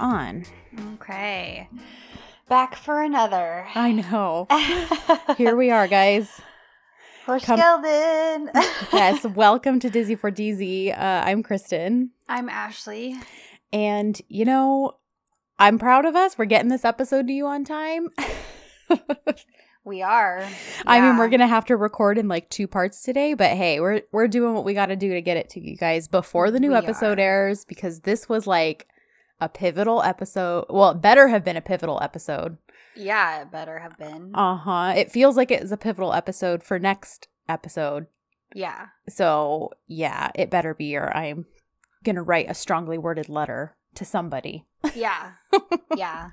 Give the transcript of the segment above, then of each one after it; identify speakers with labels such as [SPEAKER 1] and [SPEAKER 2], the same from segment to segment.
[SPEAKER 1] on.
[SPEAKER 2] Okay. Back for another.
[SPEAKER 1] I know. Here we are, guys.
[SPEAKER 2] Push
[SPEAKER 1] Come-. Yes, welcome to Dizzy for DZ. Uh, I'm Kristen.
[SPEAKER 2] I'm Ashley.
[SPEAKER 1] And, you know, I'm proud of us. We're getting this episode to you on time.
[SPEAKER 2] We are.
[SPEAKER 1] I mean, we're gonna have to record in like two parts today, but hey, we're we're doing what we got to do to get it to you guys before the new
[SPEAKER 2] We
[SPEAKER 1] episode
[SPEAKER 2] are.
[SPEAKER 1] airs because this was like a pivotal episode. Well, it better have been a pivotal episode.
[SPEAKER 2] Yeah, it better have been.
[SPEAKER 1] Uh huh. It feels like it is a pivotal episode for next episode.
[SPEAKER 2] yeah.
[SPEAKER 1] So yeah, it better be, or I'm gonna write a strongly worded letter to somebody.
[SPEAKER 2] Yeah. yeah.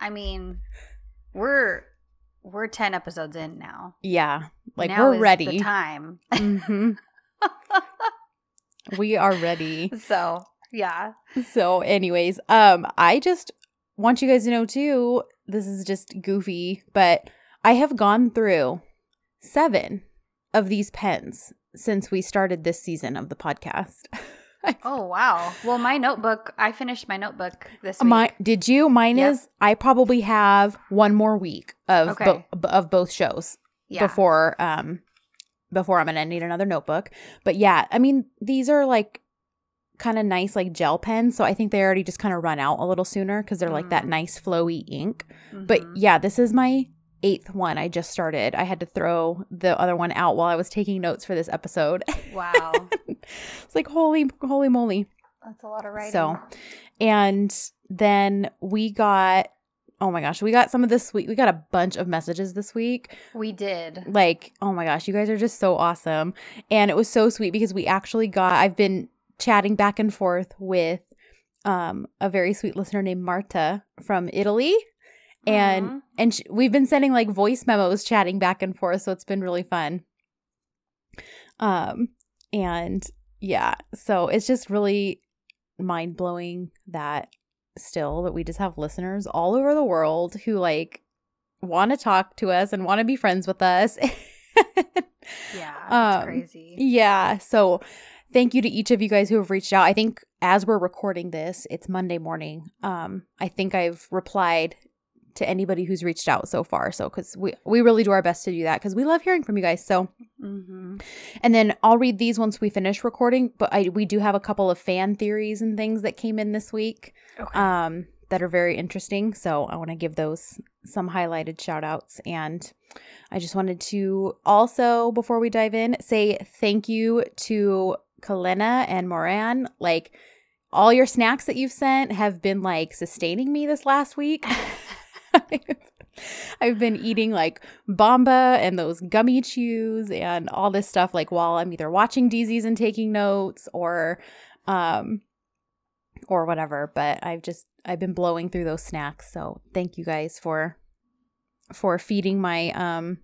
[SPEAKER 2] I mean, we're we're 10 episodes in now.
[SPEAKER 1] Yeah, like
[SPEAKER 2] Now
[SPEAKER 1] we're ready.
[SPEAKER 2] The time.
[SPEAKER 1] hmm we are ready.
[SPEAKER 2] So, yeah.
[SPEAKER 1] So, anyways, um, I just want you guys to know too. This is just goofy, but I have gone through seven of these pens since we started this season of the podcast.
[SPEAKER 2] Oh, wow. Well, my notebook, I finished my notebook this week.
[SPEAKER 1] My did you? Mine
[SPEAKER 2] Yep.
[SPEAKER 1] is. I probably have one more week of
[SPEAKER 2] Okay.
[SPEAKER 1] bo- of both shows
[SPEAKER 2] yeah.
[SPEAKER 1] before um before I'm gonna need another notebook. But yeah, I mean these are like kind of nice like gel pens, so I think they already just kind of run out a little sooner because they're like that
[SPEAKER 2] Mm.
[SPEAKER 1] nice flowy ink. But
[SPEAKER 2] Mhm.
[SPEAKER 1] yeah, this is my eighth one. I just started. I had to throw the other one out while I was taking notes for this episode.
[SPEAKER 2] wow.
[SPEAKER 1] it's like holy holy moly.
[SPEAKER 2] That's a lot of writing.
[SPEAKER 1] So, and then we got oh my gosh, we got some of this week. We got a bunch of messages this week.
[SPEAKER 2] we did.
[SPEAKER 1] Like, oh my gosh, you guys are just so awesome. And it was so sweet because we actually got I've been chatting back and forth with um a very sweet listener named Marta from Italy. And
[SPEAKER 2] Mhm.
[SPEAKER 1] and sh- we've been sending like voice memos chatting back and forth, so it's been really fun. Um and yeah, so it's just really mind blowing that still that we just have listeners all over the world who like want to talk to us and want to be friends with us.
[SPEAKER 2] Yeah, that's
[SPEAKER 1] Um,
[SPEAKER 2] crazy.
[SPEAKER 1] yeah. So thank you to each of you guys who have reached out. I think as we're recording this, it's Monday morning. Um, I think I've replied to anybody who's reached out so far. So because we we really do our best to do that because we love hearing from you guys. So
[SPEAKER 2] Mm-hmm.
[SPEAKER 1] and then I'll read these once we finish recording. But I we do have a couple of fan theories and things that came in this week
[SPEAKER 2] Okay.
[SPEAKER 1] um, that are very interesting. So I want to give those some highlighted shout outs. And I just wanted to also, before we dive in, say thank you to Kalena and Moran. Like, all your snacks that you've sent have been like sustaining me this last week. I've been eating like Bomba and those gummy chews and all this stuff like while I'm either watching DZs and taking notes or um or whatever, but I've just I've been blowing through those snacks. So, thank you guys for for feeding my um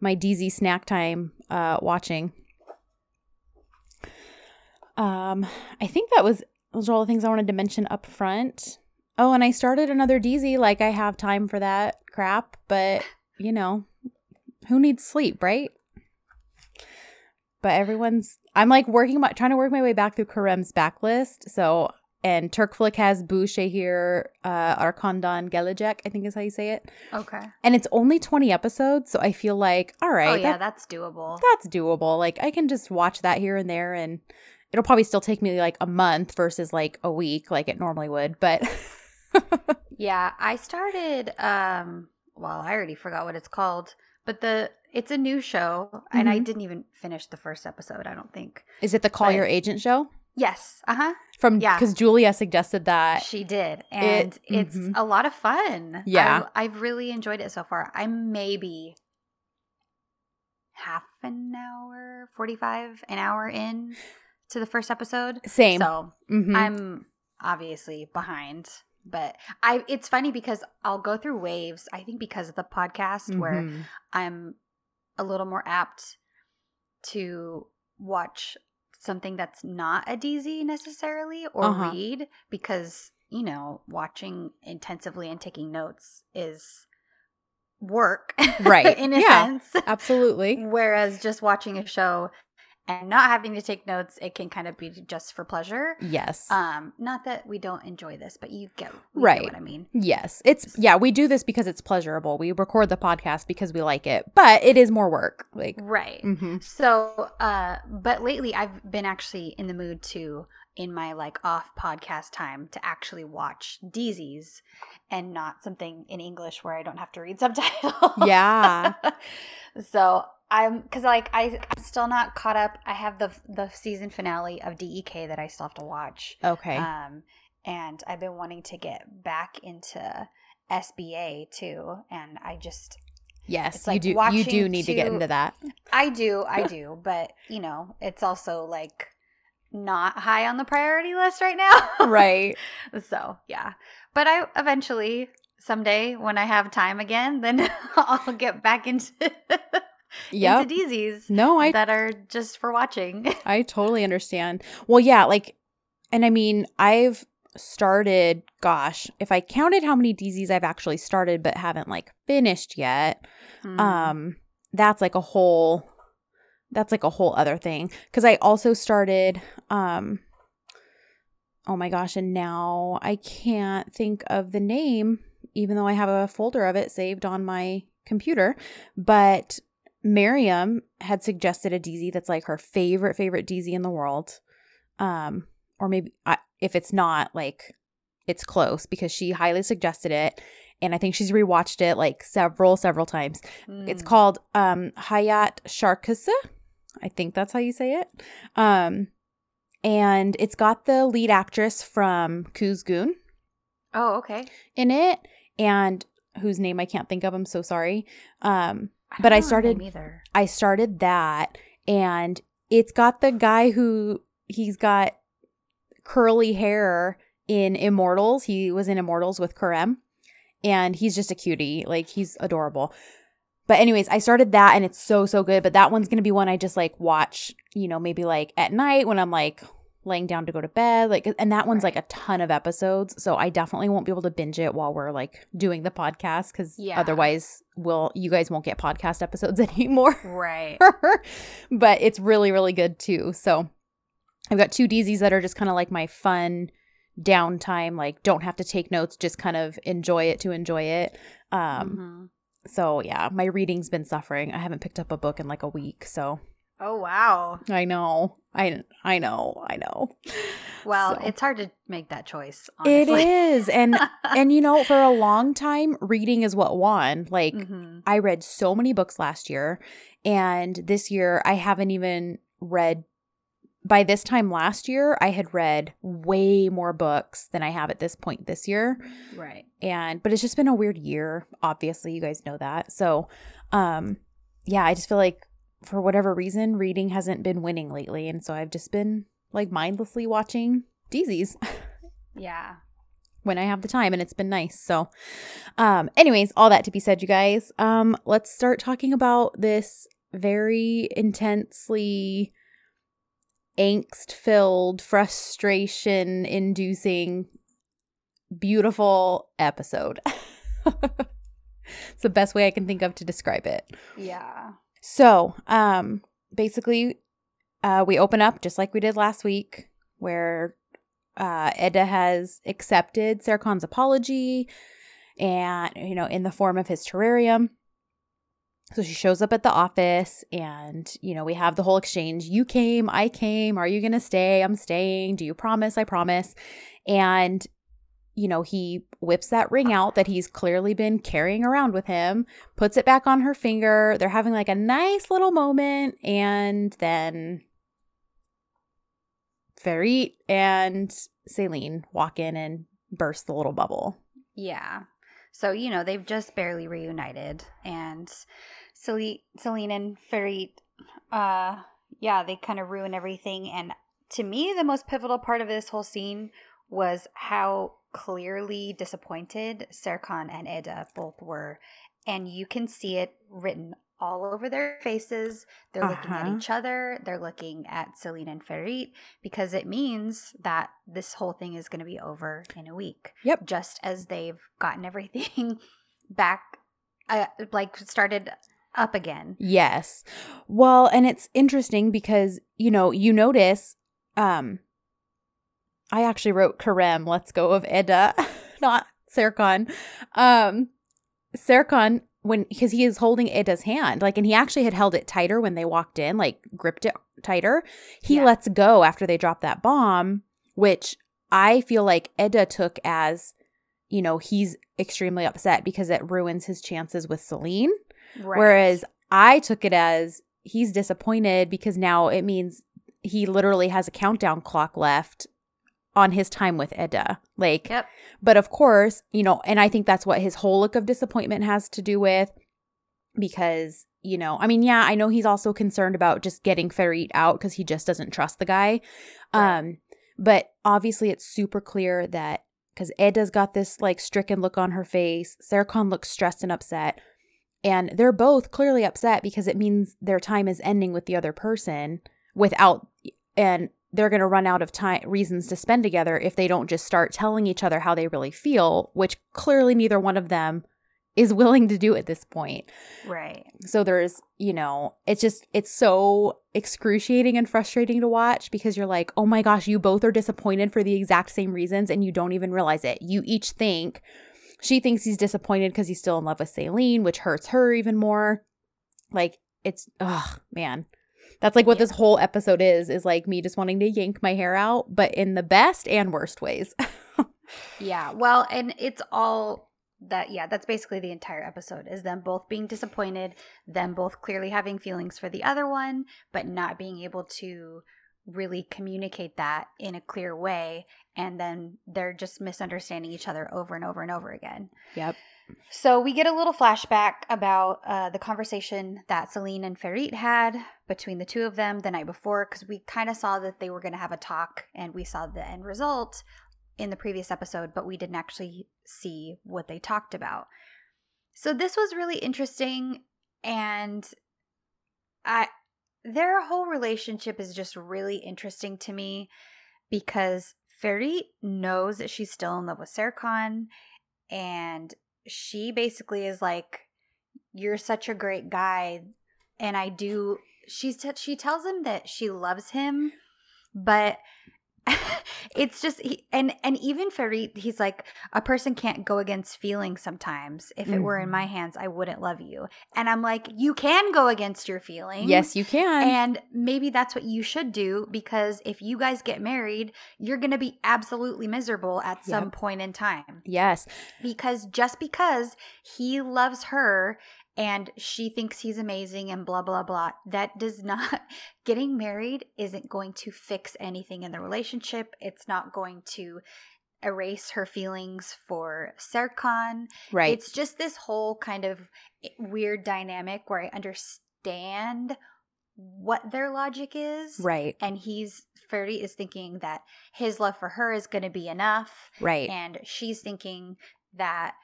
[SPEAKER 1] my DZ snack time uh watching. Um I think that was those are all the things I wanted to mention up front. Oh, and I started another DZ like I have time for that crap, but you know, who needs sleep, right? But everyone's I'm like working my trying to work my way back through Kerem's backlist. So and Turkflix has Bu Şehir, uh Arkandan Gelecek, I think is how you say it.
[SPEAKER 2] okay.
[SPEAKER 1] And it's only 20 episodes, so I feel like, all right,
[SPEAKER 2] oh yeah,
[SPEAKER 1] that-
[SPEAKER 2] that's doable.
[SPEAKER 1] that's doable. Like I can just watch that here and there and it'll probably still take me like a month versus like a week like it normally would, but
[SPEAKER 2] yeah, I started. um Well, I already forgot what it's called, but the it's a new show, and I
[SPEAKER 1] Mhm.
[SPEAKER 2] didn't even finish the first episode. I don't think.
[SPEAKER 1] is it the Call
[SPEAKER 2] But-
[SPEAKER 1] Your Agent show?
[SPEAKER 2] Yes. Uh huh.
[SPEAKER 1] From
[SPEAKER 2] Yeah.
[SPEAKER 1] because Julia suggested that.
[SPEAKER 2] She did, and it's
[SPEAKER 1] mhm.
[SPEAKER 2] a lot of fun.
[SPEAKER 1] Yeah.
[SPEAKER 2] I, I've really enjoyed it so far. I'm maybe half an hour, forty-five, an hour in to the first episode.
[SPEAKER 1] Same.
[SPEAKER 2] So
[SPEAKER 1] Mhm.
[SPEAKER 2] I'm obviously behind, but I. It's funny because I'll go through waves. I think because of the podcast, where
[SPEAKER 1] Mhm.
[SPEAKER 2] I'm a little more apt to watch something that's not a DZ necessarily or
[SPEAKER 1] Uh-huh.
[SPEAKER 2] read because, you know, watching intensively and taking notes is work.
[SPEAKER 1] Right.
[SPEAKER 2] in a
[SPEAKER 1] Yeah.
[SPEAKER 2] sense.
[SPEAKER 1] Absolutely.
[SPEAKER 2] Whereas just watching a show and not having to take notes, it can kind of be just for pleasure.
[SPEAKER 1] Yes.
[SPEAKER 2] Um, not that we don't enjoy this, but you get you
[SPEAKER 1] Right.
[SPEAKER 2] what I mean.
[SPEAKER 1] yes. It's yeah, we do this because it's pleasurable. We record the podcast because we like it, but it is more work. Like
[SPEAKER 2] Right.
[SPEAKER 1] mhm.
[SPEAKER 2] So, uh, but lately I've been actually in the mood to, in my like off podcast time, to actually watch Deezies and not something in English where I don't have to read subtitles.
[SPEAKER 1] Yeah.
[SPEAKER 2] so I'm, cause like I, I'm still not caught up. I have the the season finale of DEK that I still have to watch.
[SPEAKER 1] Okay.
[SPEAKER 2] Um, and I've been wanting to get back into SBA too, and I just
[SPEAKER 1] yes,
[SPEAKER 2] it's
[SPEAKER 1] you do you do need to get into that.
[SPEAKER 2] I do, I do, but you know, it's also like not high on the priority list right now.
[SPEAKER 1] right.
[SPEAKER 2] So, yeah. But I eventually someday when I have time again, then I'll get back into
[SPEAKER 1] Yep.
[SPEAKER 2] into Deezies
[SPEAKER 1] No, I
[SPEAKER 2] that are just for watching.
[SPEAKER 1] I totally understand. Well, yeah, like, and I mean, I've started, gosh, if I counted how many DZs I've actually started but haven't like finished yet,
[SPEAKER 2] Mm.
[SPEAKER 1] um, that's like a whole, that's like a whole other thing. Cause I also started, um, oh my gosh, and now I can't think of the name, even though I have a folder of it saved on my computer, but Miriam had suggested a DZ that's like her favorite favorite DZ in the world. Um or maybe I, if it's not like it's close because she highly suggested it and I think she's rewatched it like several several times. It's
[SPEAKER 2] Mm.
[SPEAKER 1] called um Hayat Şarkısı. I think that's how you say it. Um and it's got the lead actress from Kuzgun
[SPEAKER 2] Oh, okay.
[SPEAKER 1] in it and whose name I can't think of. I'm so sorry. Um But I started-
[SPEAKER 2] either.
[SPEAKER 1] I started that and it's got the guy who he's got curly hair in Immortals. He was in Immortals with Kerem and he's just a cutie. Like he's adorable. But anyways, I started that and it's so so good, but that one's going to be one I just like watch, you know, maybe like at night when I'm like laying down to go to bed like and that one's like a ton of episodes so i definitely won't be able to binge it while we're like doing the podcast because
[SPEAKER 2] Yeah.
[SPEAKER 1] otherwise we'll you guys won't get podcast episodes anymore
[SPEAKER 2] Right.
[SPEAKER 1] but it's really really good too so i've got two dzs that are just kind of like my fun downtime like don't have to take notes just kind of enjoy it to enjoy it um
[SPEAKER 2] Mhm.
[SPEAKER 1] so yeah my reading's been suffering i haven't picked up a book in like a week so
[SPEAKER 2] Oh, wow.
[SPEAKER 1] i know i i know i know
[SPEAKER 2] Well,
[SPEAKER 1] So.
[SPEAKER 2] it's hard to make that choice,
[SPEAKER 1] it
[SPEAKER 2] honestly.
[SPEAKER 1] is and and you know for a long time reading is what won like
[SPEAKER 2] Mhm.
[SPEAKER 1] I read so many books last year, and this year I haven't even read. By this time last year, I had read way more books than I have at this point this year.
[SPEAKER 2] Right.
[SPEAKER 1] And, but it's just been a weird year. Obviously, you guys know that. So, um, yeah, I just feel like for whatever reason, reading hasn't been winning lately. And so I've just been like mindlessly watching DZs
[SPEAKER 2] Yeah.
[SPEAKER 1] when I have the time and it's been nice. So um anyways, all that to be said, you guys. Um let's start talking about this very intensely angst filled, frustration inducing beautiful episode. it's the best way I can think of to describe it.
[SPEAKER 2] Yeah.
[SPEAKER 1] So, um, basically, uh, we open up just like we did last week, where uh, Eda has accepted Serkan's apology, and you know, in the form of his terrarium. So she shows up at the office, and you know, we have the whole exchange. You came, I came. Are you gonna stay? I'm staying. Do you promise? I promise. And you know, he whips that ring out that he's clearly been carrying around with him, puts it back on her finger. They're having like a nice little moment, and then Ferit and Celine walk in and burst the little bubble.
[SPEAKER 2] Yeah. So, you know, they've just barely reunited. And Celine, Celine and Ferit, uh, yeah, they kind of ruin everything. And to me, the most pivotal part of this whole scene was how clearly disappointed Serkan and Eda both were. And you can see it written all over their faces. They're looking at
[SPEAKER 1] Uh-huh.
[SPEAKER 2] each other. They're looking at Celine and Ferit because it means that this whole thing is going to be over in a week.
[SPEAKER 1] Yep.
[SPEAKER 2] Just as they've gotten everything back, uh, like started up again.
[SPEAKER 1] Yes. Well, and it's interesting because, you know, you notice um I actually wrote Kerem, let's go of Eda, not Serkan. Um Serkan when because he is holding Eda's hand, like and he actually had held it tighter when they walked in, like gripped it tighter. He
[SPEAKER 2] Yeah.
[SPEAKER 1] lets go after they drop that bomb, which I feel like Eda took as, you know, he's extremely upset because it ruins his chances with Celine.
[SPEAKER 2] Right.
[SPEAKER 1] Whereas I took it as he's disappointed because now it means he literally has a countdown clock left on his time with Eda. Like,
[SPEAKER 2] Yep.
[SPEAKER 1] but of course, you know, and I think that's what his whole look of disappointment has to do with because, you know, I mean, yeah, I know he's also concerned about just getting Ferit out because he just doesn't trust the guy.
[SPEAKER 2] Right.
[SPEAKER 1] Um, but obviously it's super clear that because Eda's got this like stricken look on her face, Serkan looks stressed and upset. And they're both clearly upset because it means their time is ending with the other person without, and they're going to run out of time reasons to spend together if they don't just start telling each other how they really feel, which clearly neither one of them is willing to do at this point.
[SPEAKER 2] Right.
[SPEAKER 1] So there's, you know, it's just, it's so excruciating and frustrating to watch because you're like, oh my gosh, you both are disappointed for the exact same reasons and you don't even realize it. You each think, she thinks he's disappointed because he's still in love with Celine, which hurts her even more. Like, it's, oh man. That's like what
[SPEAKER 2] Yeah.
[SPEAKER 1] this whole episode is, is like me just wanting to yank my hair out, but in the best and worst ways.
[SPEAKER 2] Yeah. Well, and it's all that yeah, that's basically the entire episode is them both being disappointed, them both clearly having feelings for the other one, but not being able to really communicate that in a clear way and then they're just misunderstanding each other over and over and over again.
[SPEAKER 1] yep.
[SPEAKER 2] So we get a little flashback about uh, the conversation that Celine and Ferit had between the two of them the night before, because we kind of saw that they were going to have a talk, and we saw the end result in the previous episode, but we didn't actually see what they talked about. So this was really interesting, and I their whole relationship is just really interesting to me because Ferit knows that she's still in love with Serkan and she basically is like you're such a great guy and I do she's t- she tells him that she loves him but it's just he, and and even Ferit he's like a person can't go against feelings sometimes if it were in my mm-hmm. hands I wouldn't love you and I'm like you can go against your feelings
[SPEAKER 1] Yes, you can.
[SPEAKER 2] and maybe that's what you should do because if you guys get married, you're going to be absolutely miserable at some point in time.
[SPEAKER 1] yes.
[SPEAKER 2] Because just because he loves her and she thinks he's amazing and blah, blah, blah, that does not, getting married isn't going to fix anything in the relationship. It's not going to erase her feelings for Serkan.
[SPEAKER 1] Right.
[SPEAKER 2] It's just this whole kind of eh, weird dynamic where I understand what their logic is.
[SPEAKER 1] right.
[SPEAKER 2] And he's Ferit is thinking that his love for her is going to be enough,
[SPEAKER 1] Right.
[SPEAKER 2] and she's thinking that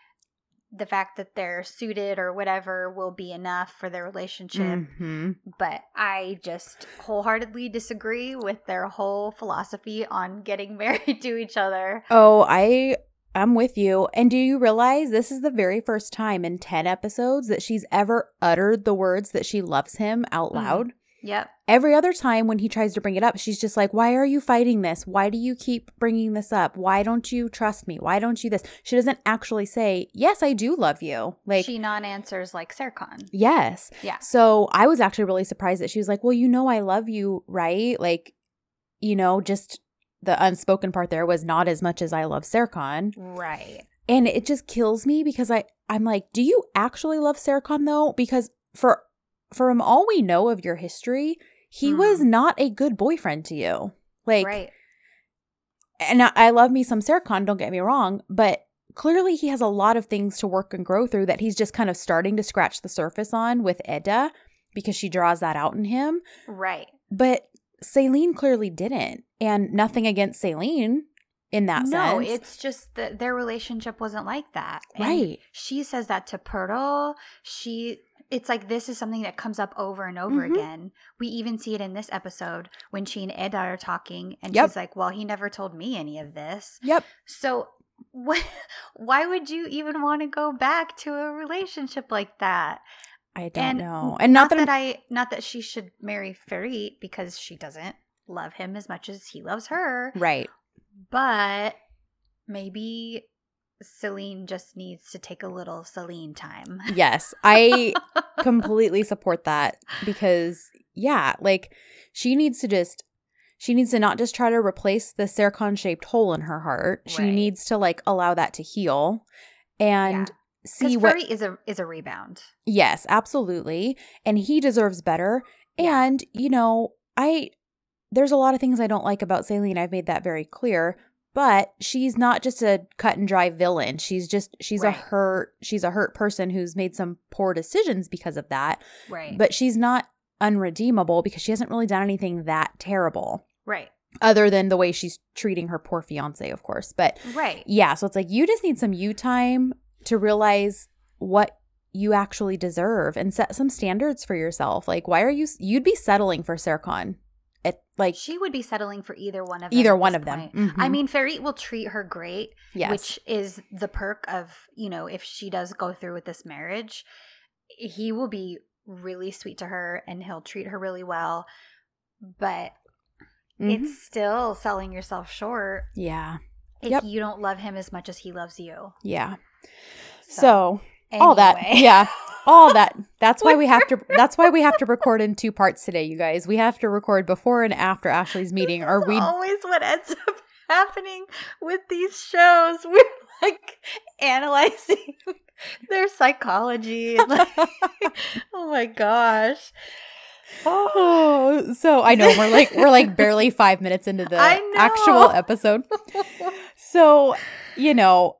[SPEAKER 2] the fact that they're suited or whatever will be enough for their relationship.
[SPEAKER 1] hmm
[SPEAKER 2] But I just wholeheartedly disagree with their whole philosophy on getting married to each other.
[SPEAKER 1] Oh, I I'm with you. And do you realize this is the very first time in 10 episodes that she's ever uttered the words that she loves him out
[SPEAKER 2] Mhm.
[SPEAKER 1] loud?
[SPEAKER 2] Yep.
[SPEAKER 1] Every other time when he tries to bring it up, she's just like, "Why are you fighting this? Why do you keep bringing this up? Why don't you trust me? Why don't you this?" She doesn't actually say, "Yes, I do love you." Like,
[SPEAKER 2] she non answers like Serkan.
[SPEAKER 1] yes.
[SPEAKER 2] Yeah.
[SPEAKER 1] So I was actually really surprised that she was like, Well, you know, I love you, right? Like, you know, just the unspoken part there was not as much as I love Serkan.
[SPEAKER 2] Right.
[SPEAKER 1] And it just kills me because I, I'm like, Do you actually love Serkan though? Because for from all we know of your history, he
[SPEAKER 2] Mhm.
[SPEAKER 1] was not a good boyfriend to you. Like
[SPEAKER 2] right.
[SPEAKER 1] and I, I love me some Serkan, don't get me wrong, but clearly he has a lot of things to work and grow through that he's just kind of starting to scratch the surface on with Eda because she draws that out in him.
[SPEAKER 2] Right.
[SPEAKER 1] But Celine clearly didn't. And nothing against Celine in that sense.
[SPEAKER 2] no,
[SPEAKER 1] sense.
[SPEAKER 2] it's just that their relationship wasn't like that. And
[SPEAKER 1] right.
[SPEAKER 2] She says that to Pearl. She it's like this is something that comes up over and over
[SPEAKER 1] Mhm.
[SPEAKER 2] again. We even see it in this episode when she and Eda are talking and
[SPEAKER 1] Yep.
[SPEAKER 2] she's like, "Well, he never told me any of this."
[SPEAKER 1] Yep.
[SPEAKER 2] So what why would you even want to go back to a relationship like that?
[SPEAKER 1] I don't
[SPEAKER 2] And
[SPEAKER 1] know. And not, that, I'm,
[SPEAKER 2] I not that she should marry Ferit because she doesn't love him as much as he loves her.
[SPEAKER 1] right.
[SPEAKER 2] But maybe Celine just needs to take a little Celine time.
[SPEAKER 1] Yes, I completely support that because yeah, like she needs to just she needs to not just try to replace the Serkan shaped hole in her heart. She
[SPEAKER 2] Right.
[SPEAKER 1] needs to like allow that to heal and see
[SPEAKER 2] Because
[SPEAKER 1] what
[SPEAKER 2] is a is a rebound.
[SPEAKER 1] Yes, absolutely. And he deserves better.
[SPEAKER 2] Yeah.
[SPEAKER 1] And, you know, I there's a lot of things I don't like about Celine. I've made that very clear. But she's not just a cut and dry villain. She's just she's
[SPEAKER 2] Right.
[SPEAKER 1] a hurt she's a hurt person who's made some poor decisions because of that.
[SPEAKER 2] Right.
[SPEAKER 1] But she's not unredeemable because she hasn't really done anything that terrible.
[SPEAKER 2] right.
[SPEAKER 1] Other than the way she's treating her poor fiance, of course. But
[SPEAKER 2] Right.
[SPEAKER 1] yeah, so it's like you just need some you time to realize what you actually deserve and set some standards for yourself. Like, why are you? You'd be settling for Serkan. It like
[SPEAKER 2] She would be settling for either one of them.
[SPEAKER 1] either one of them.
[SPEAKER 2] point. I mean, Ferit will treat her great,
[SPEAKER 1] yes,
[SPEAKER 2] which is the perk of, you know, if she does go through with this marriage, he will be really sweet to her and he'll treat her really well. But
[SPEAKER 1] Mhm.
[SPEAKER 2] it's still selling yourself short
[SPEAKER 1] yeah,
[SPEAKER 2] if
[SPEAKER 1] Yep.
[SPEAKER 2] you don't love him as much as he loves you.
[SPEAKER 1] yeah. So,
[SPEAKER 2] So,
[SPEAKER 1] all that, yeah, all that. That's why we have to. That's why we have to record in two parts today, you guys. We have to record before and after Ashley's meeting, or we
[SPEAKER 2] always what ends up happening with these shows. We're like analyzing their psychology. like, oh my gosh.
[SPEAKER 1] Oh, so I know we're like we're like barely five minutes into the actual episode. So, you know,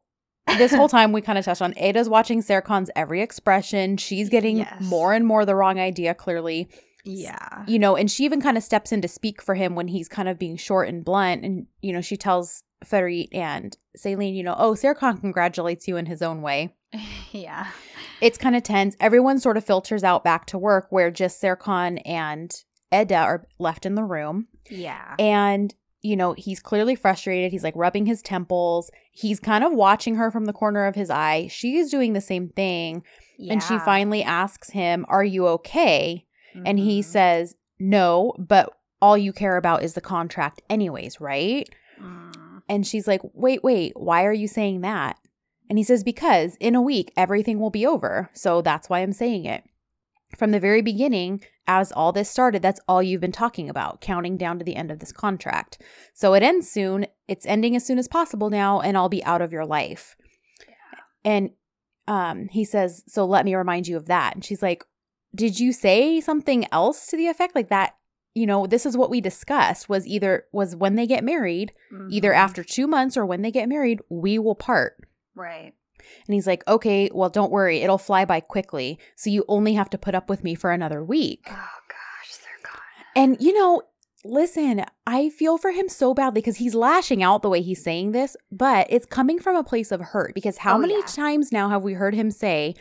[SPEAKER 1] this whole time we kind of touched on Ada's watching Serkan's every expression. She's getting
[SPEAKER 2] Yes.
[SPEAKER 1] more and more the wrong idea, clearly.
[SPEAKER 2] yeah.
[SPEAKER 1] You know, and she even kind of steps in to speak for him when he's kind of being short and blunt. And, you know, she tells Ferit and Celine, you know, oh, Serkan congratulates you in his own way.
[SPEAKER 2] Yeah.
[SPEAKER 1] It's kind of tense. Everyone sort of filters out back to work where just Serkan and Eda are left in the room.
[SPEAKER 2] Yeah.
[SPEAKER 1] And, you know, he's clearly frustrated. He's like rubbing his temples. He's kind of watching her from the corner of his eye. She is doing the same thing. And she finally asks him, Are you okay? And he
[SPEAKER 2] Mhm.
[SPEAKER 1] says, No, but all you care about is the contract, anyways, right?
[SPEAKER 2] Mm.
[SPEAKER 1] And she's like, Wait, wait, why are you saying that? And he says, Because in a week, everything will be over. So that's why I'm saying it. From the very beginning, as all this started, that's all you've been talking about, counting down to the end of this contract. So it ends soon. It's ending as soon as possible now, and I'll be out of your life. And um, he says, So let me remind you of that. And she's like, Did you say something else to the effect like that? You know, this is what we discussed was either was when they get married, either
[SPEAKER 2] Mhm.
[SPEAKER 1] after two months or when they get married, we will part.
[SPEAKER 2] Right.
[SPEAKER 1] And he's like, okay, well, don't worry. It'll fly by quickly. So you only have to put up with me for another week.
[SPEAKER 2] Oh gosh, they're gone.
[SPEAKER 1] And, you know, listen, I feel for him so badly because he's lashing out the way he's saying this, but it's coming from a place of hurt because how
[SPEAKER 2] Oh,
[SPEAKER 1] many
[SPEAKER 2] yeah.
[SPEAKER 1] times now have we heard him say,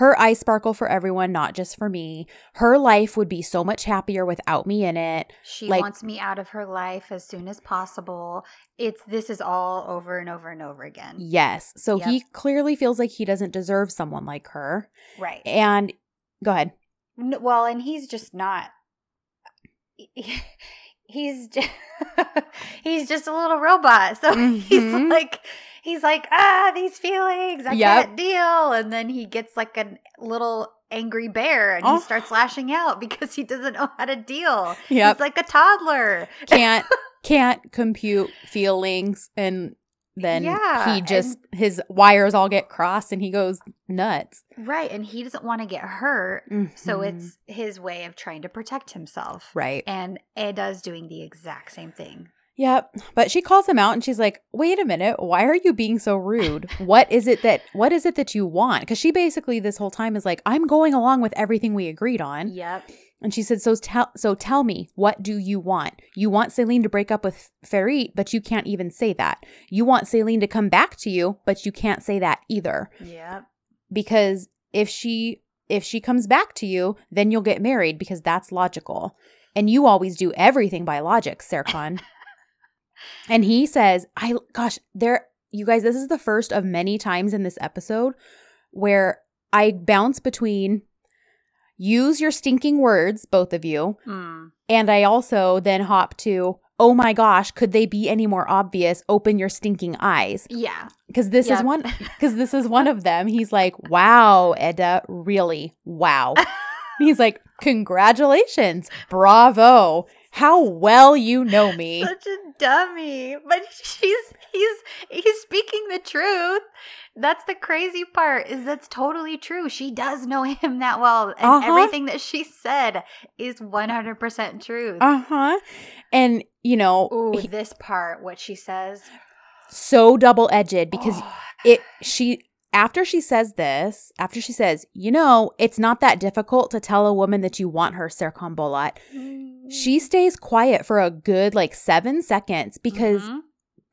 [SPEAKER 1] her eyes sparkle for everyone, not just for me. Her life would be so much happier without me in it.
[SPEAKER 2] She
[SPEAKER 1] Like-
[SPEAKER 2] wants me out of her life as soon as possible. It's this is all over and over and over again.
[SPEAKER 1] Yes. So
[SPEAKER 2] Yep.
[SPEAKER 1] he clearly feels like he doesn't deserve someone like her.
[SPEAKER 2] Right.
[SPEAKER 1] And go ahead.
[SPEAKER 2] Well, and he's just not. He's just, he's just a little robot. So he's
[SPEAKER 1] Mhm.
[SPEAKER 2] like he's like ah these feelings I
[SPEAKER 1] Yep.
[SPEAKER 2] can't deal, and then he gets like a little angry bear and
[SPEAKER 1] Oh.
[SPEAKER 2] he starts lashing out because he doesn't know how to deal.
[SPEAKER 1] Yep.
[SPEAKER 2] He's like a toddler.
[SPEAKER 1] can't can't compute feelings and then
[SPEAKER 2] Yeah,
[SPEAKER 1] he just his wires all get crossed and he goes nuts
[SPEAKER 2] Right, and he doesn't want to get hurt. So
[SPEAKER 1] Mhm.
[SPEAKER 2] it's his way of trying to protect himself.
[SPEAKER 1] right
[SPEAKER 2] And Eda's doing the exact same thing.
[SPEAKER 1] Yep but she calls him out and she's like wait a minute why are you being so rude what is it that what is it that you want because she basically this whole time is like i'm going along with everything we agreed on
[SPEAKER 2] Yep.
[SPEAKER 1] and she said so tell so tell me what do you want you want Celine to break up with Ferit but you can't even say that you want Celine to come back to you but you can't say that either
[SPEAKER 2] Yep.
[SPEAKER 1] because if she if she comes back to you, then you'll get married because that's logical. And you always do everything by logic, Serkan. and he says, I gosh, there you guys, this is the first of many times in this episode where I bounce between use your stinking words, both of you.
[SPEAKER 2] Mm.
[SPEAKER 1] And I also then hop to, oh my gosh, could they be any more obvious? Open your stinking eyes.
[SPEAKER 2] Yeah.
[SPEAKER 1] Because this is one because this is one of them. He's like, wow, Eda, really? Wow. He's like, congratulations. Bravo. How well you know me.
[SPEAKER 2] Such a dummy. But she's he's he's speaking the truth. That's the crazy part is that's totally true. She does know him that well and
[SPEAKER 1] Uh-huh.
[SPEAKER 2] everything that she said is 100% truth.
[SPEAKER 1] Uh-huh. And you know,
[SPEAKER 2] Ooh,
[SPEAKER 1] he-
[SPEAKER 2] this part what she says
[SPEAKER 1] so double-edged because
[SPEAKER 2] Oh,
[SPEAKER 1] it she after she says this, after she says, you know, it's not that difficult to tell a woman that you want her, Serkan Bolat. She stays quiet for a good like seven seconds because,
[SPEAKER 2] Mhm.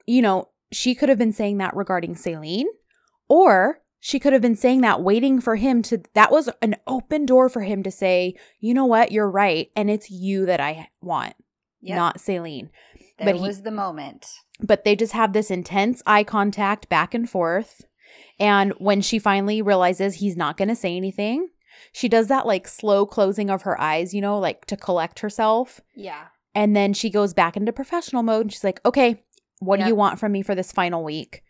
[SPEAKER 1] you know, she could have been saying that regarding Celine, or she could have been saying that waiting for him to, that was an open door for him to say, you know what, you're right. And it's you that I want,
[SPEAKER 2] Yep.
[SPEAKER 1] not Celine.
[SPEAKER 2] there
[SPEAKER 1] but he-
[SPEAKER 2] was the moment.
[SPEAKER 1] But they just have this intense eye contact back and forth. And when she finally realizes he's not going to say anything, she does that like slow closing of her eyes, you know, like to collect herself.
[SPEAKER 2] Yeah.
[SPEAKER 1] And then she goes back into professional mode and she's like, okay, what do you want from me for this final week?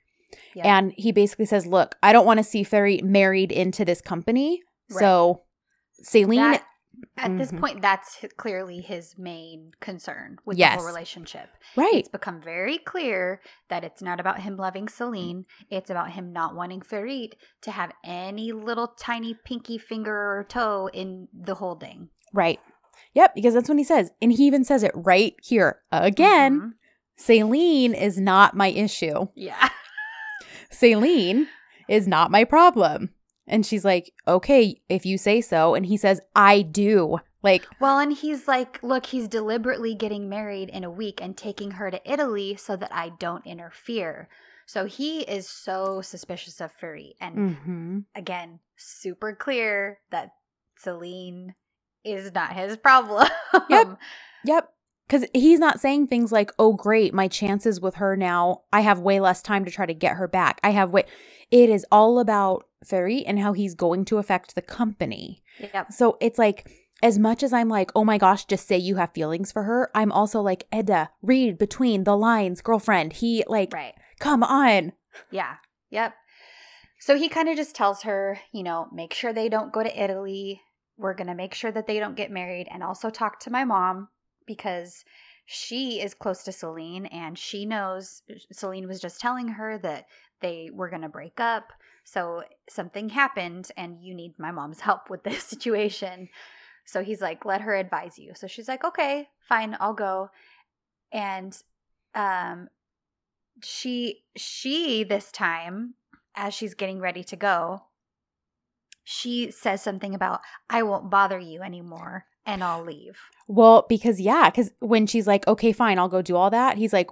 [SPEAKER 2] Yep.
[SPEAKER 1] And he basically says, look, I don't want to see Ferit married into this company.
[SPEAKER 2] Right.
[SPEAKER 1] So Celine,
[SPEAKER 2] That- at this
[SPEAKER 1] Mhm.
[SPEAKER 2] point that's h- clearly his main concern with the whole relationship.
[SPEAKER 1] right.
[SPEAKER 2] It's become very clear that it's not about him loving Celine. It's about him not wanting Ferit to have any little tiny pinky finger or toe in the holding.
[SPEAKER 1] Right. Yep, because that's what he says. And he even says it right here. Again,
[SPEAKER 2] Mhm.
[SPEAKER 1] Celine is not my issue.
[SPEAKER 2] Yeah.
[SPEAKER 1] Celine is not my problem. And she's like, okay, if you say so. And he says, I do. Like,
[SPEAKER 2] Well, and he's like, look, he's deliberately getting married in a week and taking her to Italy so that I don't interfere. So he is so suspicious of Ferit. And
[SPEAKER 1] mhm.
[SPEAKER 2] again, super clear that Celine is not his problem.
[SPEAKER 1] Yep. Yep. Because he's not saying things like, oh, great, my chances with her now, I have way less time to try to get her back. I have way. It is all about Ferit and how he's going to affect the company.
[SPEAKER 2] Yep.
[SPEAKER 1] So it's like, as much as I'm like, oh my gosh, just say you have feelings for her, I'm also like, Eda, read between the lines, girlfriend. He, like,
[SPEAKER 2] Right.
[SPEAKER 1] come on.
[SPEAKER 2] Yeah. Yep. So he kind of just tells her, you know, make sure they don't go to Italy. We're going to make sure that they don't get married and also talk to my mom because she is close to Celine and she knows Celine was just telling her that they were going to break up. So something happened and you need my mom's help with this situation. So he's like, let her advise you. So she's like, okay, fine, I'll go. And um she she this time as she's getting ready to go she says something about i won't bother you anymore and i'll leave
[SPEAKER 1] Well, because, yeah, because when she's like, okay, fine, I'll go do all that, he's like,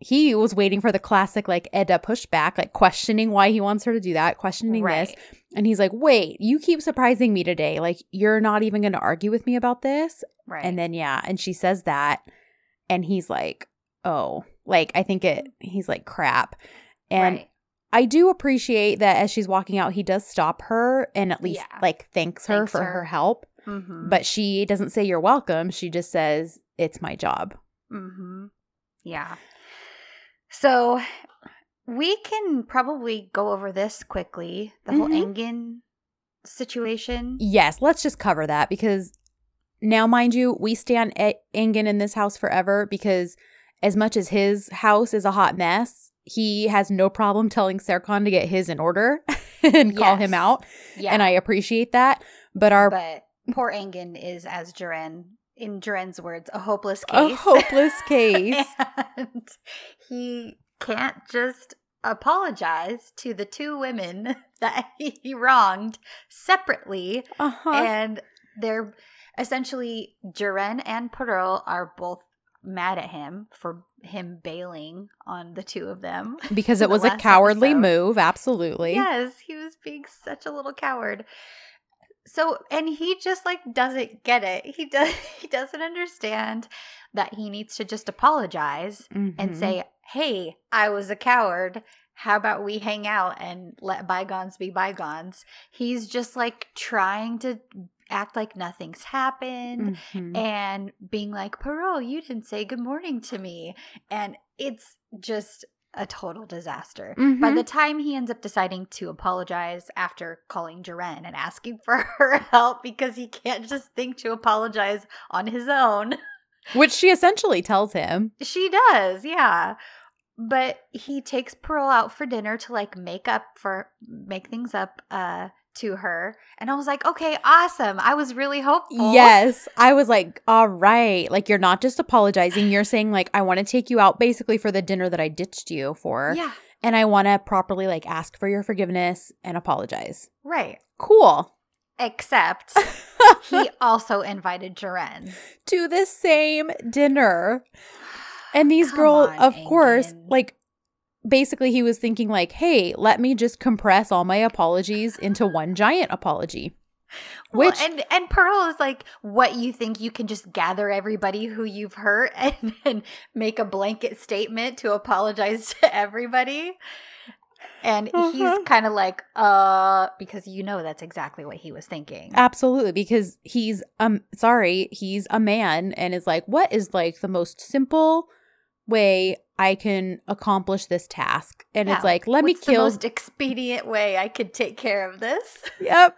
[SPEAKER 1] he was waiting for the classic, like, Eda pushback, like, questioning why he wants her to do that, questioning this. And he's like, wait, you keep surprising me today. Like, you're not even going to argue with me about this?
[SPEAKER 2] right
[SPEAKER 1] And then, yeah, and she says that. And he's like, oh, like, I think it, he's like, crap. And
[SPEAKER 2] right.
[SPEAKER 1] I do appreciate that as she's walking out, he does stop her and at least,
[SPEAKER 2] Yeah.
[SPEAKER 1] like, thanks her
[SPEAKER 2] Thanks
[SPEAKER 1] for
[SPEAKER 2] her.
[SPEAKER 1] her help.
[SPEAKER 2] mm-hmm.
[SPEAKER 1] But she doesn't say you're welcome. She just says, it's my job.
[SPEAKER 2] mm-hmm. yeah so we can probably go over this quickly the whole
[SPEAKER 1] Mhm.
[SPEAKER 2] Engin situation
[SPEAKER 1] Yes, let's just cover that because now, mind you, we stand at Engin in this house forever because as much as his house is a hot mess, he has no problem telling Serkan to get his in order and call him out.
[SPEAKER 2] yeah
[SPEAKER 1] And I appreciate that. But our
[SPEAKER 2] but poor Engin is as Ceren in Ceren's words a hopeless case.
[SPEAKER 1] a hopeless case.
[SPEAKER 2] and he can't just apologize to the two women that he wronged separately
[SPEAKER 1] uh-huh.
[SPEAKER 2] and they're essentially Ceren and Pırıl are both mad at him for him bailing on the two of them
[SPEAKER 1] because it
[SPEAKER 2] the
[SPEAKER 1] was a cowardly
[SPEAKER 2] episode.
[SPEAKER 1] move, absolutely.
[SPEAKER 2] Yes, he was being such a little coward. So, and he just like doesn't get it. He does he doesn't understand that he needs to just apologize and
[SPEAKER 1] Mhm.
[SPEAKER 2] say, "Hey, I was a coward. How about we hang out and let bygones be bygones?" He's just like trying to act like nothing's happened
[SPEAKER 1] Mhm.
[SPEAKER 2] and being like, "Pırıl, you didn't say good morning to me. And it's just a total disaster. By
[SPEAKER 1] Mhm.
[SPEAKER 2] the time he ends up deciding to apologize after calling Ceren and asking for her help because he can't just think to apologize on his own,
[SPEAKER 1] Which she essentially tells him.
[SPEAKER 2] she does, yeah. But he takes Pearl out for dinner to like make up for make things up uh to her. And I was like, okay, awesome. I was really hopeful.
[SPEAKER 1] Yes. I was like, all right. Like, you're not just apologizing. You're saying, like, I want to take you out basically for the dinner that I ditched you for.
[SPEAKER 2] Yeah.
[SPEAKER 1] And I want to properly, like, ask for your forgiveness and apologize.
[SPEAKER 2] Right.
[SPEAKER 1] Cool.
[SPEAKER 2] Except he also invited Ceren.
[SPEAKER 1] to the same dinner. And these girls, of course, like basically he was thinking like, "Hey, let me just compress all my apologies into one giant apology."
[SPEAKER 2] Well,
[SPEAKER 1] Which
[SPEAKER 2] and and Pearl is like, what you think you can just gather everybody who you've hurt and then make a blanket statement to apologize to everybody. And
[SPEAKER 1] Uh-huh.
[SPEAKER 2] he's kind of like, uh, because you know that's exactly what he was thinking.
[SPEAKER 1] absolutely because he's um sorry, he's a man and is like, "What is like the most simple way I can accomplish this task?" And
[SPEAKER 2] Yeah,
[SPEAKER 1] it's like, "Let me kill
[SPEAKER 2] most expedient way I could take care of this.
[SPEAKER 1] Yep.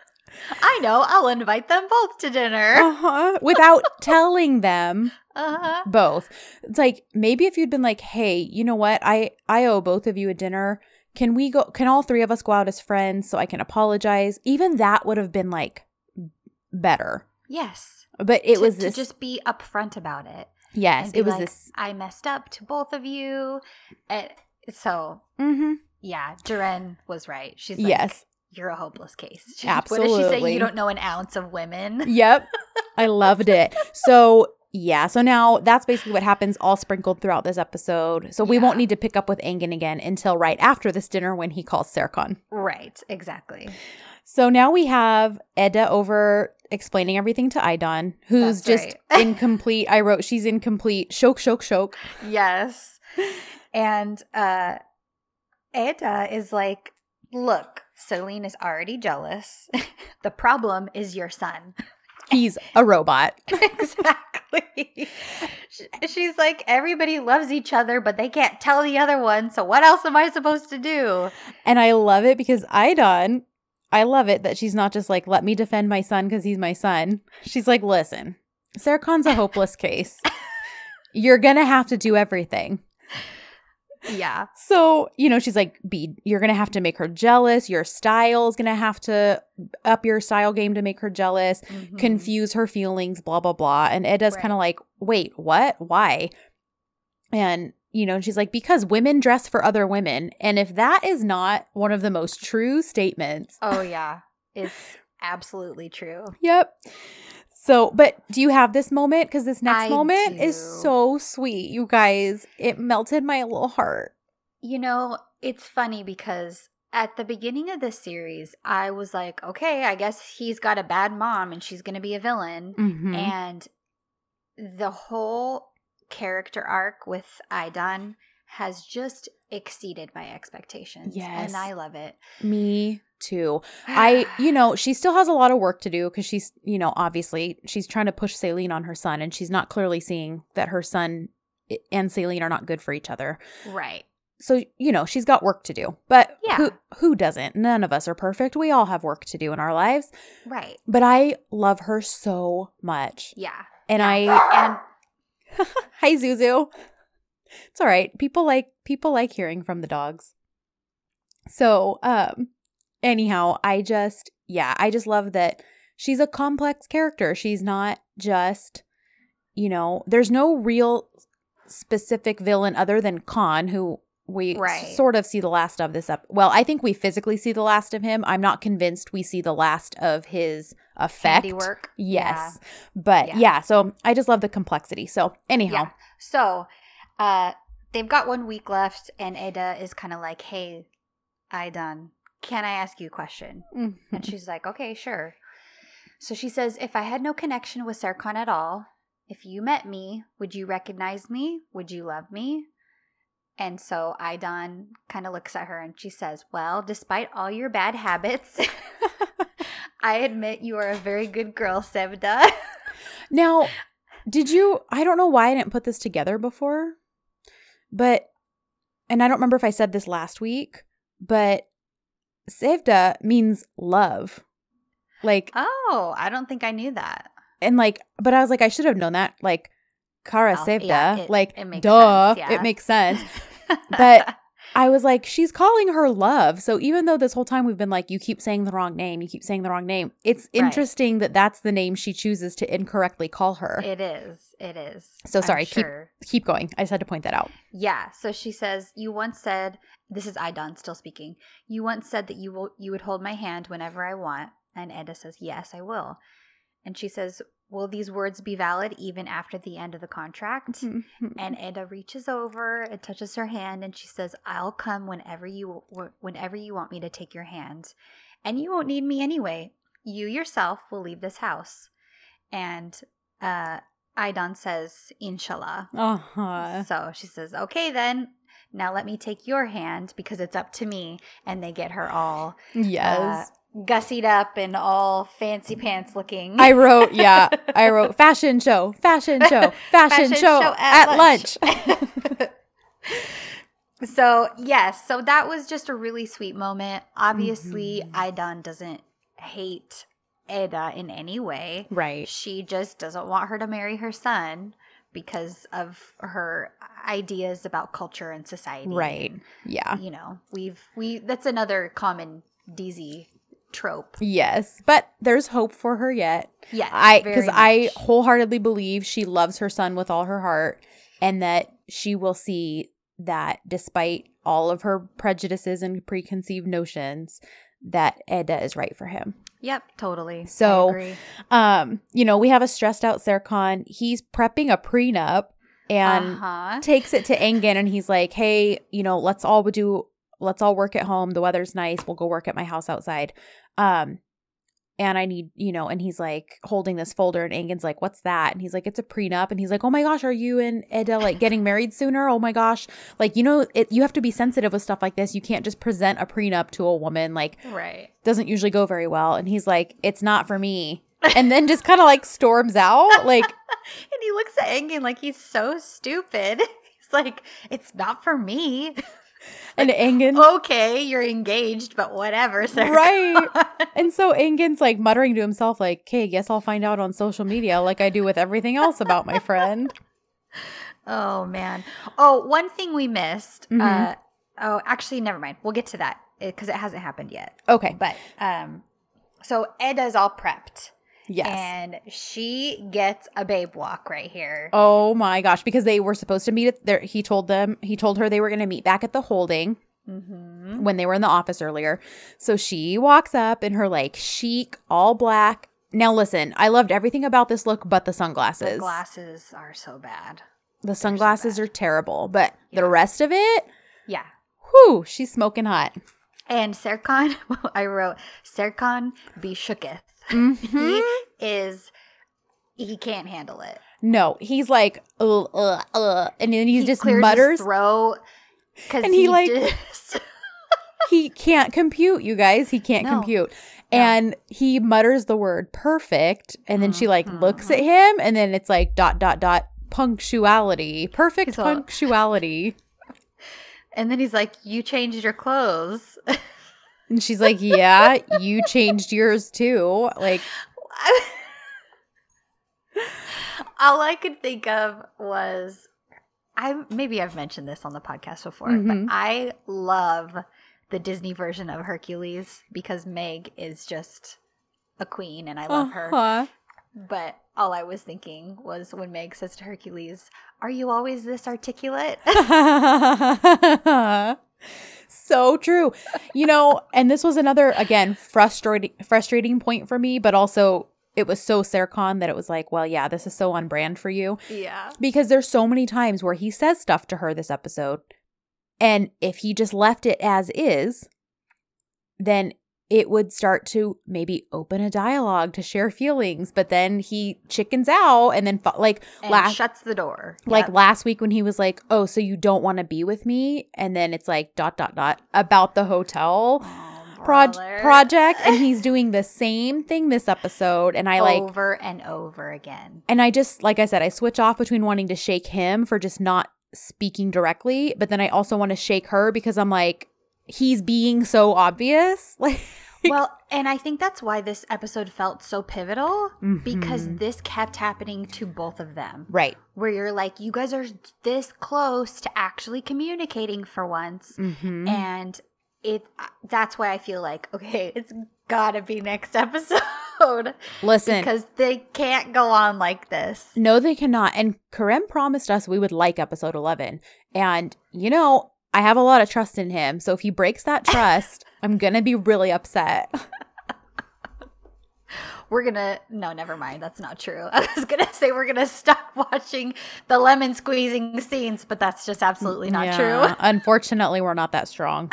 [SPEAKER 2] I know. I'll invite them both to dinner.
[SPEAKER 1] Uh-huh. Without telling them
[SPEAKER 2] Uh-huh.
[SPEAKER 1] both it's like maybe if you'd been like hey you know what i i owe both of you a dinner can we go can all three of us go out as friends so i can apologize even that would have been like better
[SPEAKER 2] Yes.
[SPEAKER 1] but it
[SPEAKER 2] to,
[SPEAKER 1] was
[SPEAKER 2] to just be upfront about it.
[SPEAKER 1] Yes it was
[SPEAKER 2] like,
[SPEAKER 1] this
[SPEAKER 2] I messed up to both of you. And so,
[SPEAKER 1] hmm
[SPEAKER 2] yeah, Ceren was right. She's like,
[SPEAKER 1] yes
[SPEAKER 2] you're a hopeless case. She- What did she say? You don't know an ounce of women.
[SPEAKER 1] yep i loved it so yeah so now that's basically what happens all sprinkled throughout this episode so we
[SPEAKER 2] Yeah.
[SPEAKER 1] won't need to pick up with Engin again until right after this dinner when he calls Serkan.
[SPEAKER 2] Right, exactly.
[SPEAKER 1] So now we have Eda over explaining everything to Aydan, who's
[SPEAKER 2] That's
[SPEAKER 1] just
[SPEAKER 2] right.
[SPEAKER 1] incomplete. I wrote she's incomplete. Shoke, shoke, shoke.
[SPEAKER 2] Yes. And uh Ada is like, look, Celine is already jealous. the problem is your son.
[SPEAKER 1] He's a robot.
[SPEAKER 2] exactly. She's like, everybody loves each other, but they can't tell the other one. So what else am I supposed to do?
[SPEAKER 1] And I love it because Idon, I love it that she's not just like, let me defend my son because he's my son. She's like, listen, Serkan's a hopeless case. You're going to have to do everything.
[SPEAKER 2] Yeah.
[SPEAKER 1] So, you know, she's like, be you're gonna have to make her jealous. Your style's gonna have to up your style game to make her jealous.
[SPEAKER 2] Mhm.
[SPEAKER 1] confuse her feelings, blah, blah, blah. And Eda's
[SPEAKER 2] Right.
[SPEAKER 1] kind of like, wait, what? Why? And, you know, she's like, because women dress for other women. And if that is not one of the most true statements,
[SPEAKER 2] Oh, yeah. It's absolutely true.
[SPEAKER 1] yep. So, but do you have this moment? Because this next
[SPEAKER 2] I
[SPEAKER 1] moment is so sweet, you guys. It melted my little heart.
[SPEAKER 2] You know, it's funny because at the beginning of this series, I was like, okay, I guess he's got a bad mom and she's going to be a villain.
[SPEAKER 1] Mhm.
[SPEAKER 2] And the whole character arc with Aydan has just exceeded my expectations.
[SPEAKER 1] Yes.
[SPEAKER 2] And I love it.
[SPEAKER 1] Me too. I, you know, she still has a lot of work to do because she's, you know, obviously she's trying to push Celine on her son and she's not clearly seeing that her son and Celine are not good for each other.
[SPEAKER 2] right.
[SPEAKER 1] So, you know, she's got work to do. But
[SPEAKER 2] Yeah.
[SPEAKER 1] who who doesn't? None of us are perfect. We all have work to do in our lives.
[SPEAKER 2] Right.
[SPEAKER 1] But I love her so much.
[SPEAKER 2] Yeah.
[SPEAKER 1] And I
[SPEAKER 2] And
[SPEAKER 1] Hi Zuzu. It's all right. People like people like hearing from the dogs. So, um anyhow, I just yeah, I just love that she's a complex character. She's not just you know, there's no real specific villain other than Kaan who we
[SPEAKER 2] Right.
[SPEAKER 1] sort of see the last of this up. Well, I think we physically see the last of him. I'm not convinced we see the last of his effect.
[SPEAKER 2] handiwork.
[SPEAKER 1] Yes. But
[SPEAKER 2] Yeah.
[SPEAKER 1] yeah. so I just love the complexity. So anyhow,
[SPEAKER 2] yeah. So, uh, they've got one week left, and Ada is kind of like, "Hey, Aydan. can I ask you a question?"
[SPEAKER 1] Mhm.
[SPEAKER 2] And she's like, okay, sure. So she says, if I had no connection with Serkan at all, if you met me, would you recognize me? Would you love me? And so Aydan kind of looks at her and she says, well, despite all your bad habits, I admit you are a very good girl, Sevda.
[SPEAKER 1] Now, did you? I don't know why I didn't put this together before, but, and I don't remember if I said this last week, but Sevda means love. Like,
[SPEAKER 2] oh, I don't think I knew that.
[SPEAKER 1] and like, but I was like, I should have known that. Like, Kara Sevda,
[SPEAKER 2] yeah, it-
[SPEAKER 1] like,
[SPEAKER 2] it makes
[SPEAKER 1] duh,
[SPEAKER 2] sense, yeah.
[SPEAKER 1] it makes sense. But I was like, she's calling her love. So even though this whole time we've been like, you keep saying the wrong name, you keep saying the wrong name, it's
[SPEAKER 2] Right.
[SPEAKER 1] interesting that that's the name she chooses to incorrectly call her.
[SPEAKER 2] it is. It is.
[SPEAKER 1] So sorry, keep- Keep going. I just had to point that out.
[SPEAKER 2] Yeah. So she says, "You once said this is Aydan still speaking. You once said that you will you would hold my hand whenever I want." And Eda says, "Yes, I will." And she says, "Will these words be valid even after the end of the contract?" And Eda reaches over and touches her hand, and she says, "I'll come whenever you whenever you want me to take your hand, and you won't need me anyway. You yourself will leave this house." And uh, Aydan says, "Inshallah."
[SPEAKER 1] uh-huh.
[SPEAKER 2] So she says, "Okay, then." Now let me take your hand because it's up to me. And they get her all
[SPEAKER 1] Yes.
[SPEAKER 2] uh, gussied up and all fancy pants looking.
[SPEAKER 1] I wrote, yeah, I wrote fashion show, fashion show, fashion, show, at, lunch.
[SPEAKER 2] so yes, so that was just a really sweet moment. Obviously,
[SPEAKER 1] Mhm.
[SPEAKER 2] Aydan doesn't hate Eda in any way.
[SPEAKER 1] right.
[SPEAKER 2] She just doesn't want her to marry her son because of her ideas about culture and society.
[SPEAKER 1] Right.
[SPEAKER 2] And,
[SPEAKER 1] Yeah.
[SPEAKER 2] you know, we've we that's another common dizi trope.
[SPEAKER 1] Yes. But there's hope for her yet.
[SPEAKER 2] Yeah,
[SPEAKER 1] I because I wholeheartedly believe she loves her son with all her heart and that she will see that despite all of her prejudices and preconceived notions that Eda is right for him.
[SPEAKER 2] Yep, totally.
[SPEAKER 1] So. Um, you know, we have a stressed out Serkan. He's prepping a prenup and
[SPEAKER 2] uh-huh.
[SPEAKER 1] takes it to Engin and he's like, "Hey, you know, let's all do let's all work at home. The weather's nice. We'll go work at my house outside." Um and I need, you know, and he's like holding this folder and Engin's like, "What's that?" And he's like, "It's a prenup." And he's like, "Oh my gosh, are you and Eda uh, like getting married sooner? Oh my gosh." Like, you know, it you have to be sensitive with stuff like this. You can't just present a prenup to a woman like
[SPEAKER 2] right.
[SPEAKER 1] doesn't usually go very well. And he's like, "It's not for me." And then just kind of like storms out like
[SPEAKER 2] And he looks at Engin like he's so stupid. He's like, it's not for me.
[SPEAKER 1] and Engin
[SPEAKER 2] okay, you're engaged, but whatever, sir.
[SPEAKER 1] Right. And so Engin's like muttering to himself, like, okay, guess I'll find out on social media like I do with everything else about my friend.
[SPEAKER 2] oh man. Oh, one thing we missed.
[SPEAKER 1] Mhm.
[SPEAKER 2] Uh, oh, actually, never mind. We'll get to that because it hasn't happened yet.
[SPEAKER 1] Okay.
[SPEAKER 2] But um, so Eda's all prepped,
[SPEAKER 1] Yes.
[SPEAKER 2] and she gets a babe walk right here.
[SPEAKER 1] oh my gosh. Because they were supposed to meet at there. He told them, he told her they were going to meet back at the holding
[SPEAKER 2] Mm-hmm.
[SPEAKER 1] when they were in the office earlier. So she walks up in her like chic, all black. Now listen, I loved everything about this look but the sunglasses.
[SPEAKER 2] The glasses are so bad.
[SPEAKER 1] The sunglasses
[SPEAKER 2] bad.
[SPEAKER 1] are terrible, but
[SPEAKER 2] Yeah.
[SPEAKER 1] the rest of it,
[SPEAKER 2] Yeah.
[SPEAKER 1] whew, she's smoking hot.
[SPEAKER 2] And Serkan, I wrote Serkan be shooketh.
[SPEAKER 1] Mhm.
[SPEAKER 2] He is he can't handle it.
[SPEAKER 1] No, he's like, uh, uh, uh, and then he, just mutters.
[SPEAKER 2] throat because
[SPEAKER 1] And he, like-
[SPEAKER 2] just,
[SPEAKER 1] he can't compute, you guys. He can't
[SPEAKER 2] No.
[SPEAKER 1] compute.
[SPEAKER 2] No.
[SPEAKER 1] And he mutters the word perfect, and then she like
[SPEAKER 2] Mhm.
[SPEAKER 1] looks at him, and then it's like dot dot dot punctuality, perfect
[SPEAKER 2] all-
[SPEAKER 1] punctuality.
[SPEAKER 2] and then he's like, "You changed your clothes."
[SPEAKER 1] And she's like, "Yeah, you changed yours too." Like,
[SPEAKER 2] All I could think of was I maybe I've mentioned this on the podcast before,
[SPEAKER 1] Mhm.
[SPEAKER 2] but I love the Disney version of Hercules because Meg is just a queen and I love her.
[SPEAKER 1] uh-huh.
[SPEAKER 2] But all I was thinking was when Meg says to Hercules, Are you always this articulate?
[SPEAKER 1] so true. You know, and this was another again frustrating frustrating point for me, but also it was so Serkan that it was like, well, yeah, this is so on brand for you
[SPEAKER 2] yeah.
[SPEAKER 1] because there's so many times where he says stuff to her this episode and if he just left it as is, then it would start to maybe open a dialogue to share feelings, but then he chickens out and then fo- like
[SPEAKER 2] And
[SPEAKER 1] last
[SPEAKER 2] shuts the door.
[SPEAKER 1] like
[SPEAKER 2] Yep.
[SPEAKER 1] last week when he was like, "Oh, so you don't want to be with me?" and then it's like dot dot dot about the hotel.
[SPEAKER 2] Oh,
[SPEAKER 1] proj- project and he's doing the same thing this episode and I like
[SPEAKER 2] over and over again.
[SPEAKER 1] and I just like I said I switch off between wanting to shake him for just not speaking directly but then I also want to shake her because I'm like he's being so obvious like
[SPEAKER 2] well, and I think that's why this episode felt so pivotal because
[SPEAKER 1] Mhm.
[SPEAKER 2] this kept happening to both of them.
[SPEAKER 1] right
[SPEAKER 2] Where you're like, you guys are this close to actually communicating for once.
[SPEAKER 1] mm-hmm.
[SPEAKER 2] And it that's why I feel like, okay, it's gotta be next episode.
[SPEAKER 1] listen
[SPEAKER 2] because they can't go on like this.
[SPEAKER 1] No, they cannot. And Kerem promised us we would like episode 11. And, you know, I have a lot of trust in him. So if he breaks that trust, I'm going to be really upset.
[SPEAKER 2] We're gonna no, never mind. That's not true. I was gonna say we're gonna stop watching the lemon squeezing scenes, but that's just absolutely not
[SPEAKER 1] Yeah,
[SPEAKER 2] true.
[SPEAKER 1] Unfortunately, we're not that strong.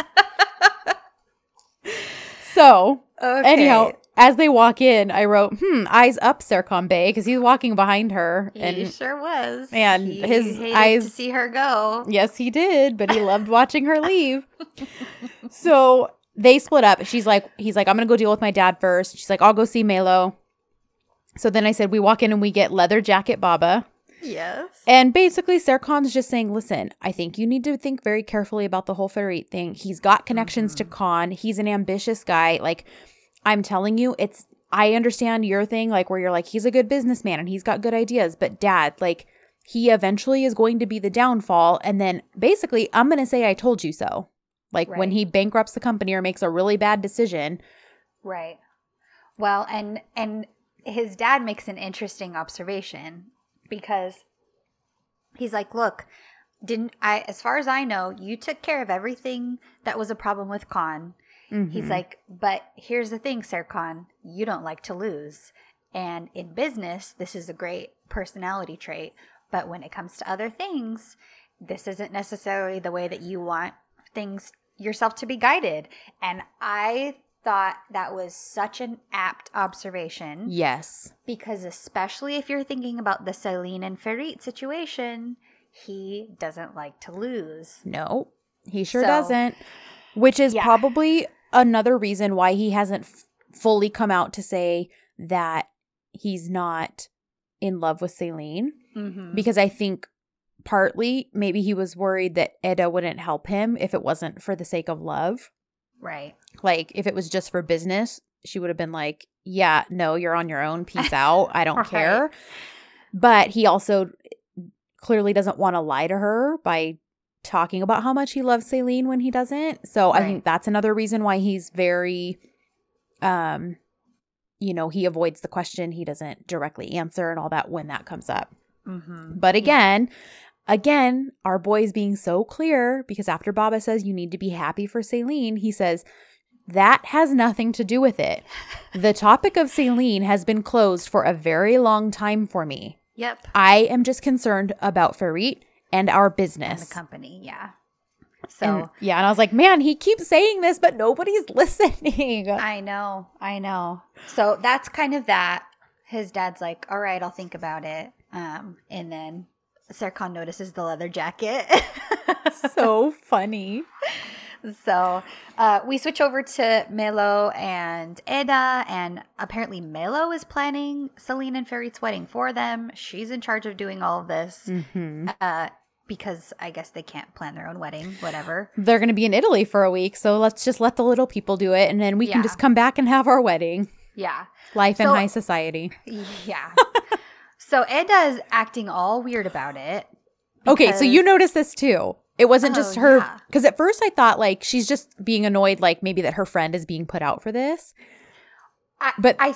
[SPEAKER 1] so,
[SPEAKER 2] Okay.
[SPEAKER 1] anyhow, as they walk in, I wrote, hmm, eyes up, Serkan Bey, because he's walking behind her. And he
[SPEAKER 2] sure was.
[SPEAKER 1] and
[SPEAKER 2] He
[SPEAKER 1] his
[SPEAKER 2] hated
[SPEAKER 1] eyes-
[SPEAKER 2] to see her go.
[SPEAKER 1] Yes, he did, but he loved watching her leave. So they split up. She's like, he's like, I'm gonna go deal with my dad first. She's like, I'll go see Melo. So then I said, we walk in and we get leather jacket Baba.
[SPEAKER 2] Yes.
[SPEAKER 1] And basically, Serkan's just saying, listen, I think you need to think very carefully about the whole Ferit thing. He's got connections to Kaan. He's an ambitious guy. Like, I'm telling you, it's, I understand your thing, like, where you're like, he's a good businessman and he's got good ideas. But dad, like, he eventually is going to be the downfall. And then basically, I'm going to say, I told you so. Like, when he bankrupts the company or makes a really bad decision.
[SPEAKER 2] Right. Well, and and his dad makes an interesting observation because he's like, "Look, didn't I as far as I know, you took care of everything that was a problem with Kaan." He's
[SPEAKER 1] Mhm.
[SPEAKER 2] like, "But here's the thing, Serkan, you don't like to lose. And in business, this is a great personality trait, but when it comes to other things, this isn't necessarily the way that you want things yourself to be guided." And I thought that was such an apt observation
[SPEAKER 1] yes.
[SPEAKER 2] because especially if you're thinking about the Selin and Ferit situation, he doesn't like to lose.
[SPEAKER 1] No, he sure
[SPEAKER 2] So-
[SPEAKER 1] doesn't. Which is
[SPEAKER 2] Yeah.
[SPEAKER 1] probably another reason why he hasn't f- fully come out to say that he's not in love with Selin.
[SPEAKER 2] Mm-hmm.
[SPEAKER 1] Because I think partly maybe he was worried that Eda wouldn't help him if it wasn't for the sake of love.
[SPEAKER 2] right.
[SPEAKER 1] Like if it was just for business, she would have been like, "Yeah, no, you're on your own. Peace out. I don't
[SPEAKER 2] Right.
[SPEAKER 1] care." But he also clearly doesn't want to lie to her by talking about how much he loves Selin when he doesn't. So I think that's another reason why he's very um you know, he avoids the question, he doesn't directly answer and all that when that comes up.
[SPEAKER 2] Mm-hmm.
[SPEAKER 1] But again, again, our boy's being so clear because after Baba says you need to be happy for Selin, he says that has nothing to do with it. The topic of Selin has been closed for a very long time for me.
[SPEAKER 2] Yep.
[SPEAKER 1] I am just concerned about Ferit and our
[SPEAKER 2] And
[SPEAKER 1] business.
[SPEAKER 2] the company, yeah. So
[SPEAKER 1] And- yeah, and I was like, man, he keeps saying this, but nobody's listening.
[SPEAKER 2] I know, I know. So that's kind of that. His dad's like, "All right, I'll think about it." Um, and then Serkan notices the leather jacket.
[SPEAKER 1] so funny.
[SPEAKER 2] So uh, we switch over to Melo and Eda, and apparently Melo is planning Selin and Ferit's wedding for them. She's in charge of doing all of this
[SPEAKER 1] hmm
[SPEAKER 2] uh, because I guess they can't plan their own wedding, whatever.
[SPEAKER 1] They're going to be in Italy for a week, so let's just let the little people do it, and then we can just come back and have our wedding.
[SPEAKER 2] Yeah.
[SPEAKER 1] Life in high society.
[SPEAKER 2] Yeah. so Eda is acting all weird about it.
[SPEAKER 1] Okay, so you notice this too. It wasn't just
[SPEAKER 2] Oh,
[SPEAKER 1] her
[SPEAKER 2] yeah.
[SPEAKER 1] because at first I thought like she's just being annoyed, like maybe that her friend is being put out for this.
[SPEAKER 2] I,
[SPEAKER 1] but-
[SPEAKER 2] I,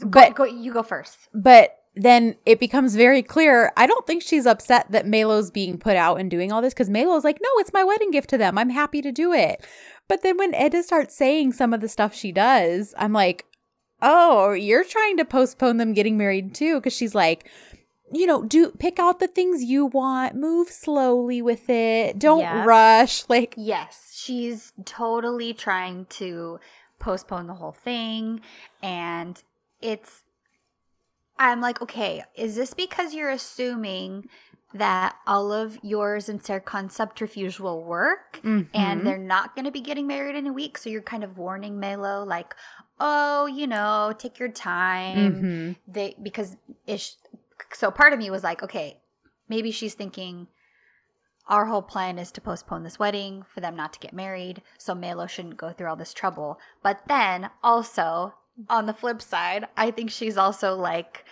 [SPEAKER 2] go,
[SPEAKER 1] but-
[SPEAKER 2] go, you go first.
[SPEAKER 1] But then it becomes very clear. I don't think she's upset that Melo's being put out and doing all this because Melo's like, no, it's my wedding gift to them. I'm happy to do it. But then when Eda starts saying some of the stuff she does, I'm like, oh, you're trying to postpone them getting married too. Because she's like, you know, do pick out the things you want, move slowly with it, don't
[SPEAKER 2] Yep.
[SPEAKER 1] rush. Like,
[SPEAKER 2] Yes, she's totally trying to postpone the whole thing. And it's, I'm like, okay, is this because you're assuming that all of yours and Serkan's subterfuge will work
[SPEAKER 1] Mhm.
[SPEAKER 2] and they're not going to be getting married in a week. So you're kind of warning Melo, like, oh, you know, take your time.
[SPEAKER 1] Mhm.
[SPEAKER 2] They because ish. So part of me was like, okay, maybe she's thinking our whole plan is to postpone this wedding for them not to get married, so Melo shouldn't go through all this trouble. But then also on the flip side, I think she's also like.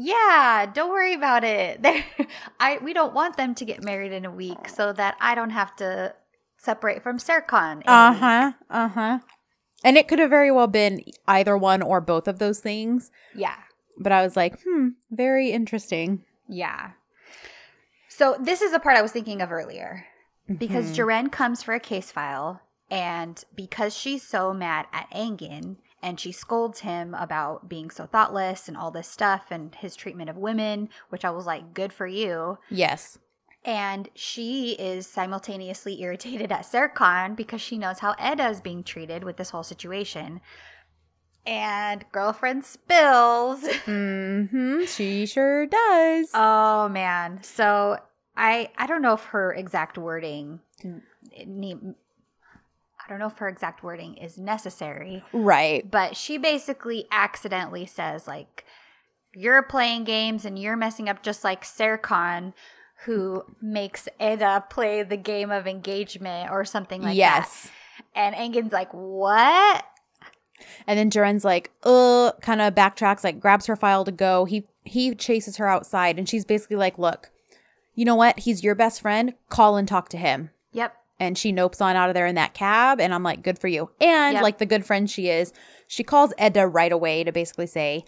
[SPEAKER 2] Yeah, don't worry about it. They're, I we don't want them to get married in a week so that I don't have to separate from a
[SPEAKER 1] Uh huh. Uh huh. And it could have very well been either one or both of those things.
[SPEAKER 2] Yeah.
[SPEAKER 1] But I was like, hmm, very interesting.
[SPEAKER 2] Yeah. So this is the part I was thinking of earlier. Because
[SPEAKER 1] Mhm.
[SPEAKER 2] Ceren comes for a case file, and because she's so mad at Angin, and she scolds him about being so thoughtless and all this stuff and his treatment of women, which I was like, good for you.
[SPEAKER 1] Yes.
[SPEAKER 2] And she is simultaneously irritated at Serkan because she knows how Eda is being treated with this whole situation. And girlfriend spills.
[SPEAKER 1] Mm-hmm. She sure does.
[SPEAKER 2] Oh man. So I I don't know if her exact wording I don't know if her exact wording is necessary,
[SPEAKER 1] right.
[SPEAKER 2] but she basically accidentally says like you're playing games and you're messing up just like Serkan who makes Eda play the game of engagement or something like
[SPEAKER 1] yes.
[SPEAKER 2] that. Yes. And Engin's like, "What?"
[SPEAKER 1] And then Ceren's like, uh, kind of backtracks, like grabs her file to go. He he chases her outside, and she's basically like, look, you know what? He's your best friend. Call and talk to him.
[SPEAKER 2] Yep.
[SPEAKER 1] And she nopes on out of there in that cab, and I'm like, good for you. And
[SPEAKER 2] Yep.
[SPEAKER 1] like the good friend she is, she calls Eda right away to basically say,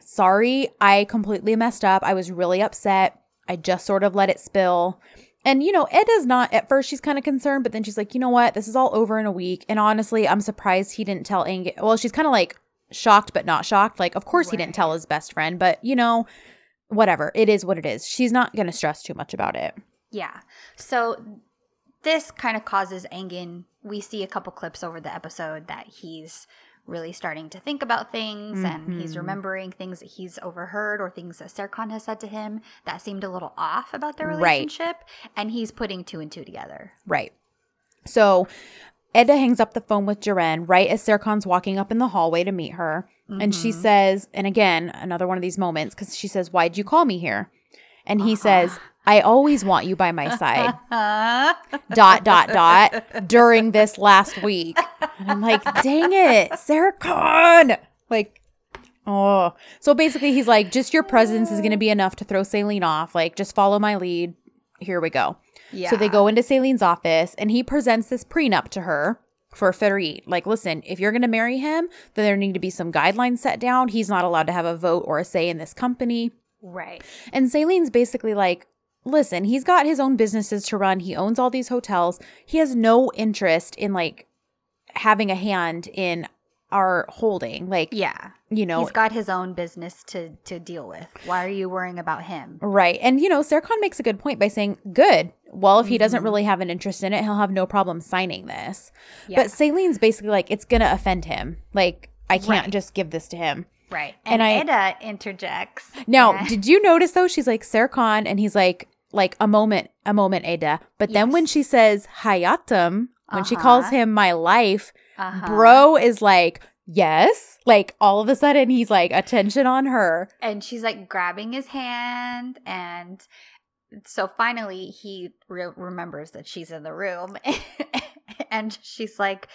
[SPEAKER 1] sorry, I completely messed up. I was really upset. I just sort of let it spill. And, you know, Eda's not, at first, she's kind of concerned, but then she's like, you know what? This is all over in a week. And honestly, I'm surprised he didn't tell Ang. Well, she's kind of like shocked, but not shocked. Like, of course he didn't tell his best friend, but, you know, whatever. It is what it is. She's not going to stress too much about it.
[SPEAKER 2] Yeah. So this kind of causes Engin. We see a couple clips over the episode that he's really starting to think about things and he's
[SPEAKER 1] Mhm.
[SPEAKER 2] remembering things that he's overheard or things that Serkan has said to him that seemed a little off about their
[SPEAKER 1] Right.
[SPEAKER 2] relationship. And he's putting two and two together.
[SPEAKER 1] Right. So Eda hangs up the phone with Ceren right as Serkan's walking up in the hallway to meet her. And she
[SPEAKER 2] Mhm.
[SPEAKER 1] says, and again, another one of these moments, because she says, Why'd you call me here? And he
[SPEAKER 2] Uh-huh.
[SPEAKER 1] says, I always want you by my side. Dot, dot, dot, during this last week. And I'm like, dang it, Serkan. Like, oh. So basically, he's like, just your presence is going to be enough to throw Selin off. Like, just follow my lead. Here we go.
[SPEAKER 2] yeah.
[SPEAKER 1] So they go into Selin's office and he presents this prenup to her for Ferit. Like, listen, if you're going to marry him, then there need to be some guidelines set down. He's not allowed to have a vote or a say in this company.
[SPEAKER 2] Right.
[SPEAKER 1] And Selin's basically like, listen, he's got his own businesses to run. He owns all these hotels. He has no interest in like having a hand in our holding. Like,
[SPEAKER 2] Yeah.
[SPEAKER 1] you know,
[SPEAKER 2] He's got his own business to to deal with. Why are you worrying about him?
[SPEAKER 1] Right. And, you know, Serkan makes a good point by saying, good. Well, if he doesn't
[SPEAKER 2] Mhm.
[SPEAKER 1] really have an interest in it, he'll have no problem signing this.
[SPEAKER 2] Yeah.
[SPEAKER 1] But Selin's basically like, it's going to offend him. Like, I can't
[SPEAKER 2] Right.
[SPEAKER 1] just give this to him.
[SPEAKER 2] right.
[SPEAKER 1] and
[SPEAKER 2] And,
[SPEAKER 1] I-
[SPEAKER 2] interjects.
[SPEAKER 1] Now,
[SPEAKER 2] and-
[SPEAKER 1] did you notice though? She's like, Serkan, and he's like, like a moment, a moment, Ada. But then when she says Hayatım, when she calls
[SPEAKER 2] Uh-huh.
[SPEAKER 1] him my life,
[SPEAKER 2] Uh-huh.
[SPEAKER 1] bro is like, yes. Like all of a sudden he's like, attention on her.
[SPEAKER 2] and she's like grabbing his hand and so finally he re- remembers that she's in the room and she's like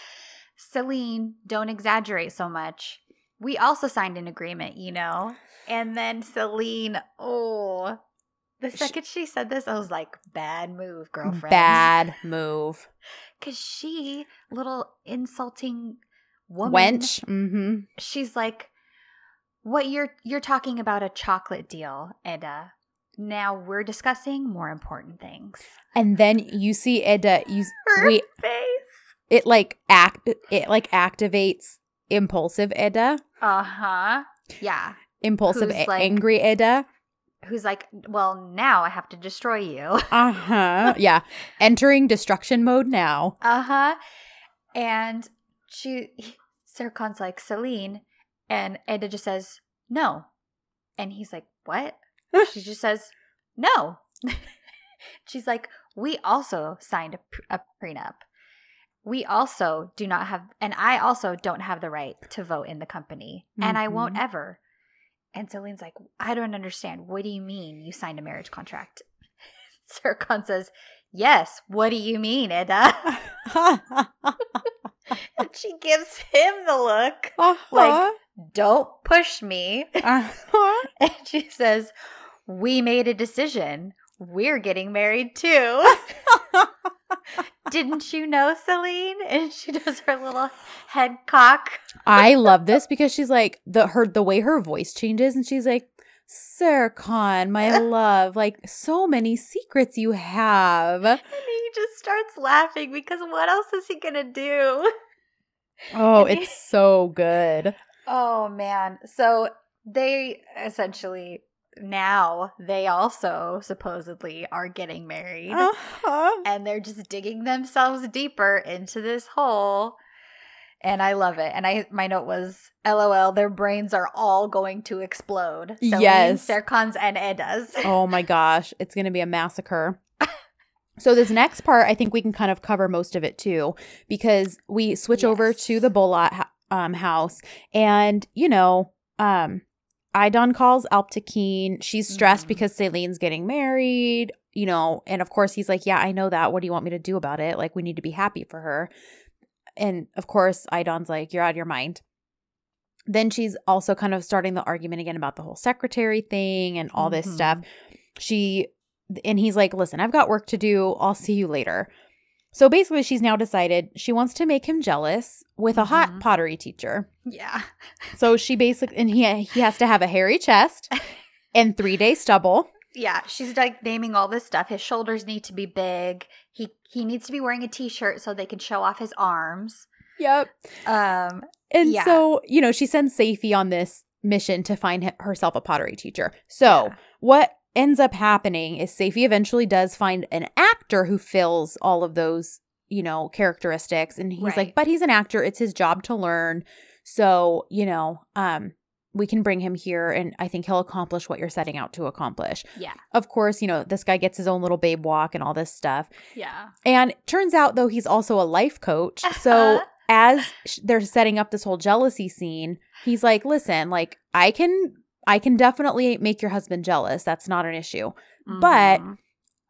[SPEAKER 2] selin don't exaggerate so much we also signed an agreement you know and then selin oh the second she said this i was like bad move girlfriend
[SPEAKER 1] Bad move.
[SPEAKER 2] because she little insulting woman
[SPEAKER 1] Wench. Mm-hmm.
[SPEAKER 2] she's like what you're you're talking about a chocolate deal eda now we're discussing more important things
[SPEAKER 1] And then you see Eda, you
[SPEAKER 2] her
[SPEAKER 1] wait,
[SPEAKER 2] face
[SPEAKER 1] it like act, it like activates impulsive Eda,
[SPEAKER 2] uh-huh yeah
[SPEAKER 1] impulsive, a-
[SPEAKER 2] like-
[SPEAKER 1] angry Eda.
[SPEAKER 2] Who's like well now i have to destroy you
[SPEAKER 1] Uh huh. yeah, entering destruction mode now.
[SPEAKER 2] uh-huh and she Serkan's like selin and eda just says no and he's like what she just says no She's like, we also signed a, pr- a prenup. We also do not have, and I also don't have the right to vote in the company, and I won't
[SPEAKER 1] Mhm.
[SPEAKER 2] ever. And Selin's like, I don't understand. What do you mean you signed a marriage contract? Serkan says, Yes. What do you mean, Eda? and she gives him the look.
[SPEAKER 1] Uh-huh.
[SPEAKER 2] Don't push me.
[SPEAKER 1] Uh-huh.
[SPEAKER 2] And she says, We made a decision. We're getting married too. Didn't you know, Selin? And she does her little head cock.
[SPEAKER 1] I love this because she's like the her the way her voice changes and she's like, Serkan, my love, like so many secrets you have.
[SPEAKER 2] And he just starts laughing because what else is he going to do?
[SPEAKER 1] Oh, it's so good.
[SPEAKER 2] Oh, man. So they essentially now they also supposedly are getting married.
[SPEAKER 1] Uh-huh.
[SPEAKER 2] and they're just digging themselves deeper into this hole and i love it and i my note was lol their brains are all going to explode so
[SPEAKER 1] Yes.
[SPEAKER 2] Serkan's and Eda's.
[SPEAKER 1] Oh my gosh, it's going to be a massacre. So this next part, I think we can kind of cover most of it too, because we switch over to the Bolat um, house, and you know, um, Aydan calls Alptekin. She's stressed
[SPEAKER 2] Mhm.
[SPEAKER 1] because Selin's getting married, you know, and of course he's like, "Yeah, I know that. What do you want me to do about it? Like, we need to be happy for her." And of course, Aydan's like, "You're out of your mind." Then she's also kind of starting the argument again about the whole secretary thing and all this
[SPEAKER 2] Mhm.
[SPEAKER 1] stuff. She and he's like, "Listen, I've got work to do. I'll see you later." So basically, she's now decided she wants to make him jealous with a hot
[SPEAKER 2] Mhm.
[SPEAKER 1] pottery teacher.
[SPEAKER 2] yeah
[SPEAKER 1] So she basically and he he has to have a hairy chest and 3-day stubble.
[SPEAKER 2] yeah she's like naming all this stuff his shoulders need to be big he he needs to be wearing a t-shirt so they can show off his arms
[SPEAKER 1] Yep.
[SPEAKER 2] um
[SPEAKER 1] And
[SPEAKER 2] Yeah.
[SPEAKER 1] so, you know, she sends Seyfi on this mission to find herself a pottery teacher. So,
[SPEAKER 2] Yeah.
[SPEAKER 1] what ends up happening is Seyfi eventually does find an actor who fills all of those, you know, characteristics. And he's
[SPEAKER 2] Right.
[SPEAKER 1] like, but he's an actor. It's his job to learn. So, you know, um, we can bring him here and I think he'll accomplish what you're setting out to accomplish.
[SPEAKER 2] yeah
[SPEAKER 1] Of course, you know, this guy gets his own little babe walk and all this stuff.
[SPEAKER 2] yeah
[SPEAKER 1] And turns out, though, he's also a life coach. So as they're setting up this whole jealousy scene, he's like, "Listen, like I can, I can definitely make your husband jealous. That's not an issue. But-
[SPEAKER 2] Mhm.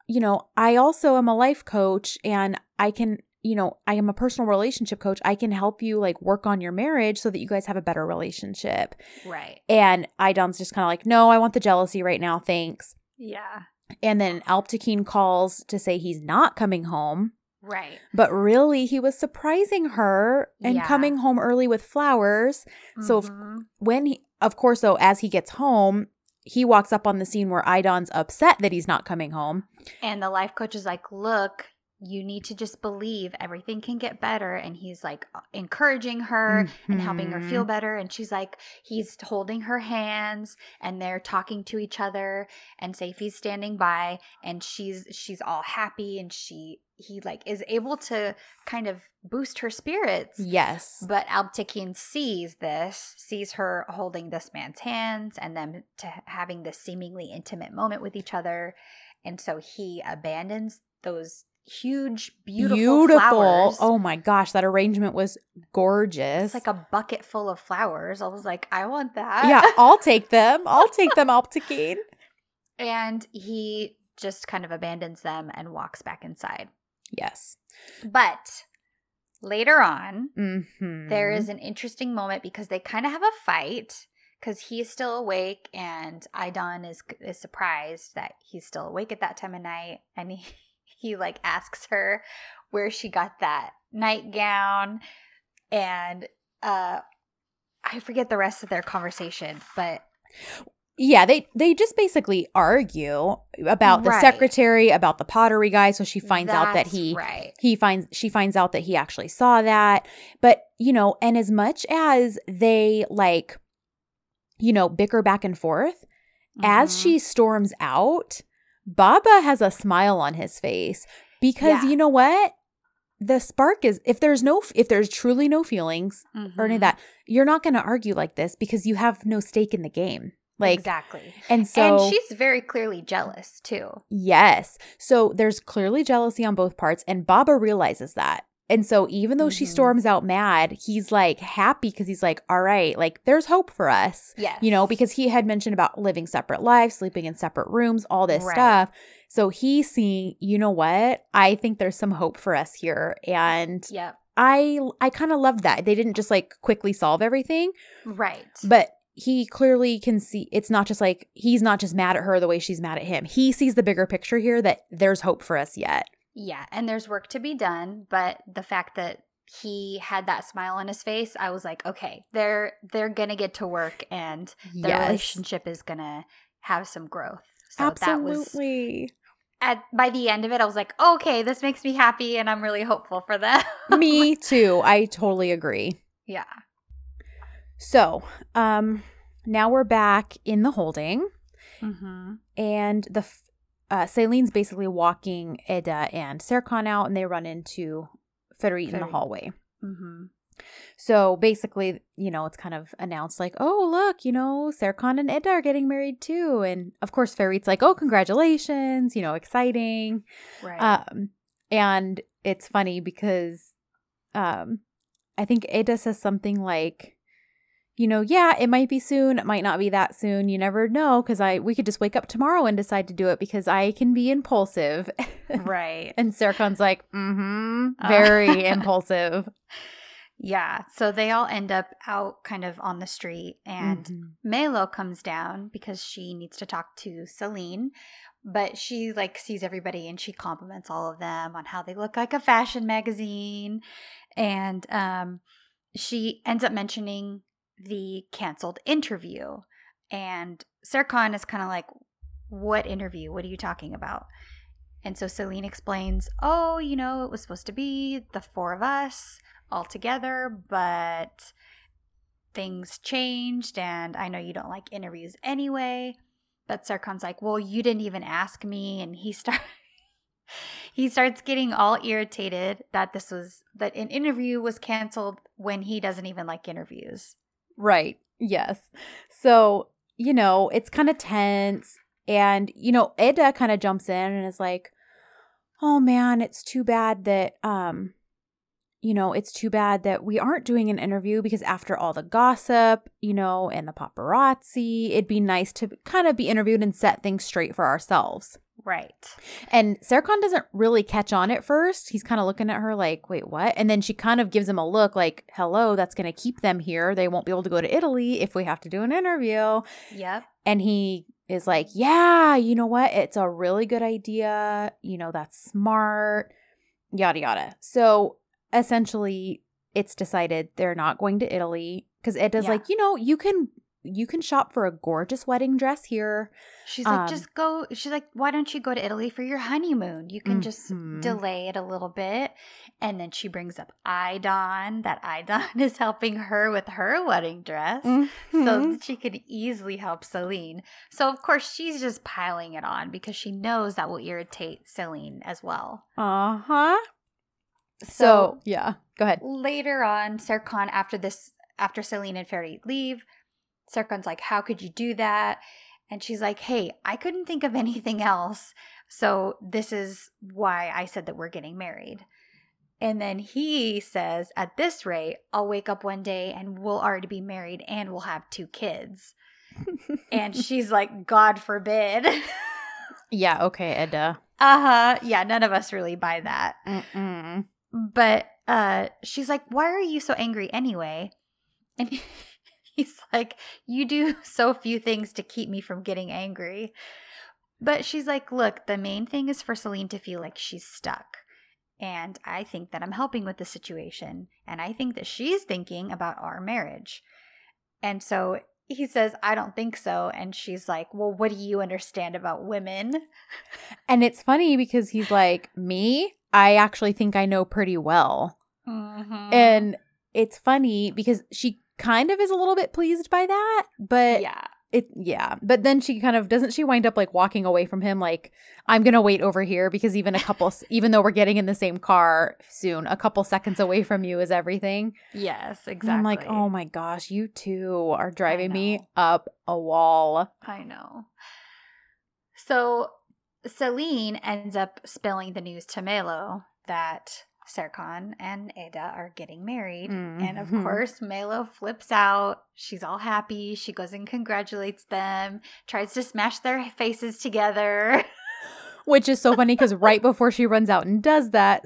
[SPEAKER 1] You know, I also am a life coach, and I can." You know, I am a personal relationship coach. I can help you like work on your marriage so that you guys have a better relationship.
[SPEAKER 2] right
[SPEAKER 1] And Aydan's just kind of like, no, I want the jealousy right now. Thanks.
[SPEAKER 2] yeah
[SPEAKER 1] And then Alptekin calls to say he's not coming home.
[SPEAKER 2] right
[SPEAKER 1] But really, he was surprising her and
[SPEAKER 2] Yeah.
[SPEAKER 1] coming home early with flowers. So f-
[SPEAKER 2] Mhm.
[SPEAKER 1] when he, of course, though, as he gets home, he walks up on the scene where Aydan's upset that he's not coming home.
[SPEAKER 2] And the life coach is like, look, you need to just believe everything can get better. And he's like uh, encouraging her and helping her feel
[SPEAKER 1] Mhm.
[SPEAKER 2] better. And she's like, he's holding her hands and they're talking to each other. And Seyfi's standing by and she's she's all happy and she he like is able to kind of boost her spirits.
[SPEAKER 1] Yes.
[SPEAKER 2] But Alptekin sees this, sees her holding this man's hands and them to having this seemingly intimate moment with each other. And so he abandons those huge, beautiful, flowers.
[SPEAKER 1] Oh my gosh, that arrangement was gorgeous.
[SPEAKER 2] It's like a bucket full of flowers. I was like, I want that.
[SPEAKER 1] yeah, I'll take them. I'll take them, Alptekin.
[SPEAKER 2] and he just kind of abandons them and walks back inside.
[SPEAKER 1] Yes.
[SPEAKER 2] But later on,
[SPEAKER 1] Mm-hmm.
[SPEAKER 2] there is an interesting moment because they kind of have a fight because he's still awake and Aydan is is surprised that he's still awake at that time of night and he he like asks her where she got that nightgown and uh I forget the rest of their conversation but
[SPEAKER 1] Yeah, they they just basically argue about the
[SPEAKER 2] Right.
[SPEAKER 1] secretary, about the pottery guy. So she finds out that he
[SPEAKER 2] right
[SPEAKER 1] he finds she finds out that he actually saw that. But you know, and as much as they like, you know, bicker back and forth, as
[SPEAKER 2] Mhm.
[SPEAKER 1] she storms out, Baba has a smile on his face because
[SPEAKER 2] Yeah.
[SPEAKER 1] you know what? The spark is if there's no if there's truly no feelings or any of that, you're not going to argue like this because you have no stake in the game. Like
[SPEAKER 2] exactly.
[SPEAKER 1] and so
[SPEAKER 2] and she's very clearly jealous too.
[SPEAKER 1] Yes. So there's clearly jealousy on both parts, and Baba realizes that. And so even though she
[SPEAKER 2] Mhm.
[SPEAKER 1] storms out mad, he's like happy because he's like, all right, like there's hope for us.
[SPEAKER 2] Yes.
[SPEAKER 1] You know, because he had mentioned about living separate lives, sleeping in separate rooms, all this
[SPEAKER 2] Right.
[SPEAKER 1] stuff. So he's seeing, you know what? I think there's some hope for us here. And
[SPEAKER 2] Yep.
[SPEAKER 1] I I kind of love that. They didn't just like quickly solve everything,
[SPEAKER 2] Right.
[SPEAKER 1] but he clearly can see it's not just like he's not just mad at her the way she's mad at him. He sees the bigger picture here that there's hope for us yet.
[SPEAKER 2] Yeah, and there's work to be done, but the fact that he had that smile on his face, I was like, okay, they're they're gonna get to work and their
[SPEAKER 1] Yes.
[SPEAKER 2] relationship is gonna have some growth. So that was
[SPEAKER 1] Absolutely.
[SPEAKER 2] at by the end of it, I was like, okay, this makes me happy, and I'm really hopeful for them.
[SPEAKER 1] Me too. I totally agree.
[SPEAKER 2] yeah.
[SPEAKER 1] So, um now we're back in the holding
[SPEAKER 2] Mm-hmm.
[SPEAKER 1] and the uh Selin's basically walking Eda and Serkan out and they run into Ferit in the hallway.
[SPEAKER 2] Mm-hmm.
[SPEAKER 1] So basically, you know, it's kind of announced like, oh, look, you know, Serkan and Eda are getting married too. And of course, Ferit's like, oh, congratulations, you know, exciting.
[SPEAKER 2] Right.
[SPEAKER 1] Um, and it's funny because um, I think Eda says something like, you know, yeah, it might be soon, it might not be that soon. You never know because I we could just wake up tomorrow and decide to do it because I can be impulsive.
[SPEAKER 2] right.
[SPEAKER 1] and Serkan's like, mm-hmm,
[SPEAKER 2] Uh.
[SPEAKER 1] very impulsive.
[SPEAKER 2] Yeah. So they all end up out kind of on the street, and
[SPEAKER 1] Mhm.
[SPEAKER 2] Melo comes down because she needs to talk to Selin, but she like sees everybody and she compliments all of them on how they look like a fashion magazine, and um, she ends up mentioning the canceled interview, and Serkan is kind of like, "What interview? What are you talking about?" And so Selin explains, "Oh, you know, it was supposed to be the four of us." all together, but things changed and I know you don't like interviews anyway. But Serkan's like, "Well, you didn't even ask me." And he starts. he starts getting all irritated that this was that an interview was canceled when he doesn't even like interviews.
[SPEAKER 1] Right. Yes. So, you know, it's kind of tense. And, you know, Eda kind of jumps in and is like, oh man, it's too bad that, um, you know, it's too bad that we aren't doing an interview because after all the gossip, you know, and the paparazzi, it'd be nice to kind of be interviewed and set things straight for ourselves.
[SPEAKER 2] Right.
[SPEAKER 1] And Serkan doesn't really catch on at first. He's kind of looking at her like, wait, what? And then she kind of gives him a look like, hello, that's going to keep them here. They won't be able to go to Italy if we have to do an interview.
[SPEAKER 2] Yep.
[SPEAKER 1] And he is like, yeah, you know what? It's a really good idea. You know, that's smart, yada, yada. So essentially, it's decided they're not going to Italy because Eda's
[SPEAKER 2] Yeah.
[SPEAKER 1] like, you know, you can. You can shop for a gorgeous wedding dress here.
[SPEAKER 2] She's like,
[SPEAKER 1] Um,
[SPEAKER 2] just go. She's like, why don't you go to Italy for your honeymoon? You can just
[SPEAKER 1] Mhm.
[SPEAKER 2] delay it a little bit. And then she brings up Aydan, that Aydan is helping her with her wedding dress. So
[SPEAKER 1] Mhm.
[SPEAKER 2] that she could easily help Selin. So, of course, she's just piling it on because she knows that will irritate Selin as well.
[SPEAKER 1] Uh huh. So,
[SPEAKER 2] So,
[SPEAKER 1] yeah, go ahead.
[SPEAKER 2] later on, Serkan, after this, after Selin and Fairy leave, Serkan's like, How could you do that? And she's like, Hey, I couldn't think of anything else. So, this is why I said that we're getting married. And then he says, At this rate, I'll wake up one day and we'll already be married and we'll have two kids. and she's like, God forbid.
[SPEAKER 1] yeah, okay, Eda.
[SPEAKER 2] uh huh. Yeah, none of us really buy that.
[SPEAKER 1] Mm-mm.
[SPEAKER 2] But uh she's like, "Why are you so angry anyway?" And he's like, "You do so few things to keep me from getting angry." But she's like, "Look, the main thing is for Selin to feel like she's stuck. And I think that I'm helping with the situation, and I think that she's thinking about our marriage." And so he says, "I don't think so." And she's like, "Well, what do you understand about women?"
[SPEAKER 1] And it's funny because he's like, Me, I actually think I know pretty well.
[SPEAKER 2] Mhm.
[SPEAKER 1] And it's funny because she kind of is a little bit pleased by that, but
[SPEAKER 2] yeah.
[SPEAKER 1] it yeah. But then she kind of doesn't she wind up like walking away from him like I'm going to wait over here because even a couple even though we're getting in the same car soon, a couple seconds away from you is everything.
[SPEAKER 2] Yes,
[SPEAKER 1] And
[SPEAKER 2] exactly.
[SPEAKER 1] I'm like, "Oh my gosh, you two are driving me up a wall."
[SPEAKER 2] I know. So Selin ends up spilling the news to Melo that Serkan and Ada are getting married. And of
[SPEAKER 1] Mhm.
[SPEAKER 2] course, Melo flips out. She's all happy. She goes and congratulates them, tries to smash their faces together.
[SPEAKER 1] Which is so funny because right before she runs out and does that,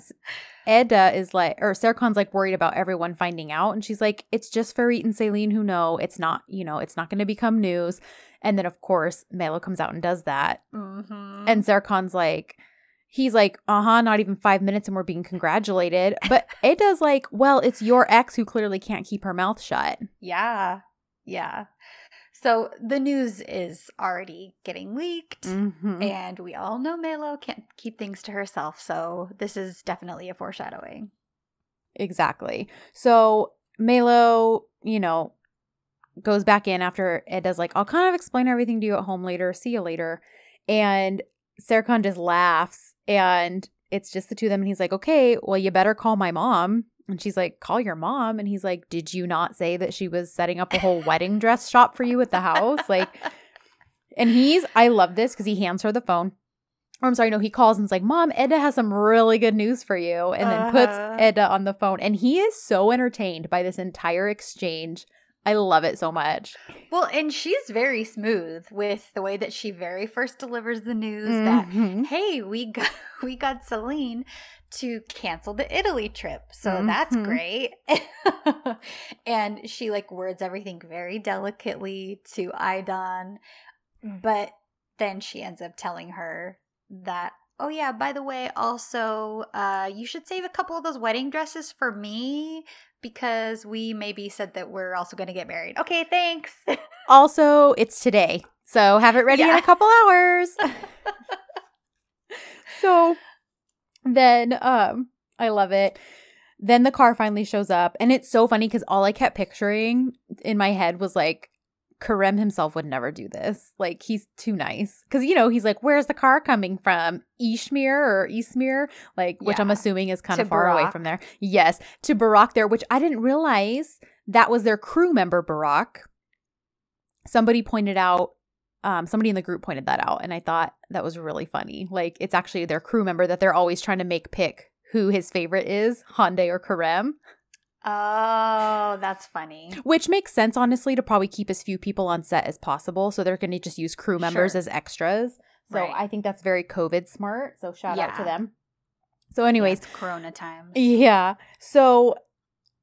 [SPEAKER 1] Eda is like, or Serkan's like worried about everyone finding out. And she's like, it's just Ferit and Selin who know. It's not, you know, it's not going to become news. And then, of course, Melo comes out and does that.
[SPEAKER 2] mm-hmm.
[SPEAKER 1] And Serkan's like, he's like, uh huh, not even five minutes and we're being congratulated. But Eda's like, well, it's your ex who clearly can't keep her mouth shut.
[SPEAKER 2] yeah, yeah. So the news is already getting leaked.
[SPEAKER 1] Mhm.
[SPEAKER 2] And we all know Melo can't keep things to herself, so this is definitely a foreshadowing.
[SPEAKER 1] Exactly. So Melo, you know, goes back in after Eda's like, I'll kind of explain everything to you at home later. See you later. And Serkan just laughs and it's just the two of them. And he's like, okay, well, you better call my mom. And she's like, call your mom. And he's like, did you not say that she was setting up a whole wedding dress shop for you at the house? Like, and he's, I love this because he hands her the phone. Or I'm sorry, no, he calls and is like, Mom, Eda has some really good news for you. And then puts
[SPEAKER 2] Uh-huh.
[SPEAKER 1] Eda on the phone. And he is so entertained by this entire exchange. I love it so much.
[SPEAKER 2] well, and she's very smooth with the way that she very first delivers the news that
[SPEAKER 1] Mhm.
[SPEAKER 2] hey, we got we got Selin to cancel the Italy trip. So that's
[SPEAKER 1] Mhm.
[SPEAKER 2] great. and she like words everything very delicately to Aydan, but then she ends up telling her that oh yeah, by the way, also uh you should save a couple of those wedding dresses for me because we maybe said that we're also going to get married. Okay, thanks.
[SPEAKER 1] Also, it's today. So have it ready in a couple hours. so then um I love it. Then the car finally shows up and it's so funny cuz all I kept picturing in my head was like Kerem himself would never do this. Like he's too nice. Cuz you know, he's like where's the car coming from? Ishmir or Ismir? Like which I'm assuming is kind
[SPEAKER 2] To
[SPEAKER 1] of far away from there. Yes, to Barak there, which I didn't realize that was their crew member Barak. Somebody pointed out um, somebody in the group pointed that out, and I thought that was really funny. Like, it's actually their crew member that they're always trying to make pick who his favorite is, Hande or Kerem,
[SPEAKER 2] oh, that's funny.
[SPEAKER 1] which makes sense, honestly, to probably keep as few people on set as possible. So they're going to just use crew members
[SPEAKER 2] Sure.
[SPEAKER 1] as extras. So
[SPEAKER 2] Right.
[SPEAKER 1] I think that's very COVID smart. So shout out to them. So, anyways,
[SPEAKER 2] Yes, Corona times.
[SPEAKER 1] Yeah. So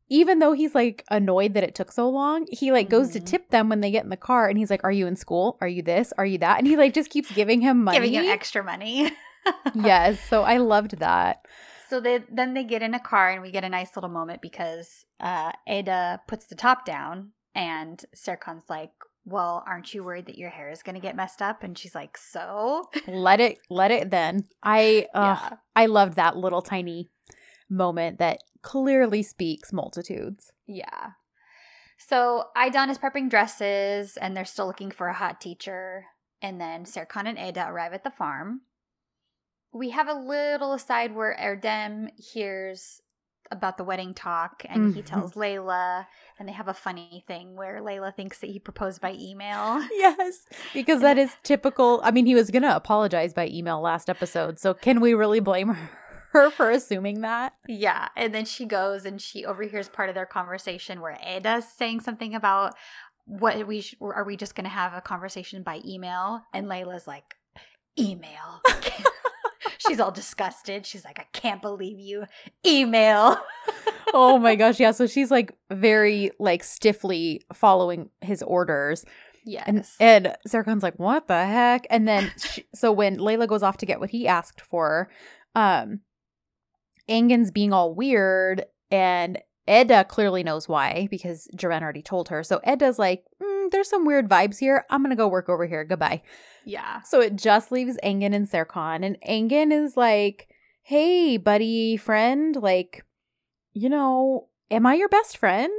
[SPEAKER 1] even though he's like annoyed that it took so long, he like goes to
[SPEAKER 2] Mhm.
[SPEAKER 1] tip them when they get in the car and he's like, Are you in school? Are you this? Are you that? And he like just keeps giving him money.
[SPEAKER 2] Giving him extra money.
[SPEAKER 1] yes. So I loved that.
[SPEAKER 2] So they then they get in a car and we get a nice little moment because uh, Ada puts the top down and Serkan's like, "Well, aren't you worried that your hair is going to get messed up?" And she's like, "So."
[SPEAKER 1] Let it let it then. I uh
[SPEAKER 2] yeah.
[SPEAKER 1] I loved that little tiny moment that clearly speaks multitudes.
[SPEAKER 2] Yeah. So Aydan is prepping dresses and they're still looking for a hot teacher. And then Serkan and Ada arrive at the farm. We have a little aside where Erdem hears about the wedding talk and he
[SPEAKER 1] Mhm.
[SPEAKER 2] tells Leyla, and they have a funny thing where Leyla thinks that he proposed by email.
[SPEAKER 1] Yes. Because that is typical. I mean, he was gonna apologize by email last episode. So can we really blame her for assuming that?
[SPEAKER 2] Yeah, and then she goes and she overhears part of their conversation where Ada's saying something about what we sh- are we just going to have a conversation by email, and Leyla's like, email. She's all disgusted. She's like, I can't believe you, email.
[SPEAKER 1] oh my gosh yeah so she's like very like stiffly following his orders
[SPEAKER 2] Yes.
[SPEAKER 1] and and Serkan's like what the heck and then she, so when Leyla goes off to get what he asked for um Angen's being all weird and Eda clearly knows why because Ceren already told her so Eda's like mm, there's some weird vibes here I'm gonna go work over here goodbye
[SPEAKER 2] yeah.
[SPEAKER 1] so it just leaves Angen and Serkan, and Angen is like, "Hey, buddy, friend, like, you know, am I your best friend?"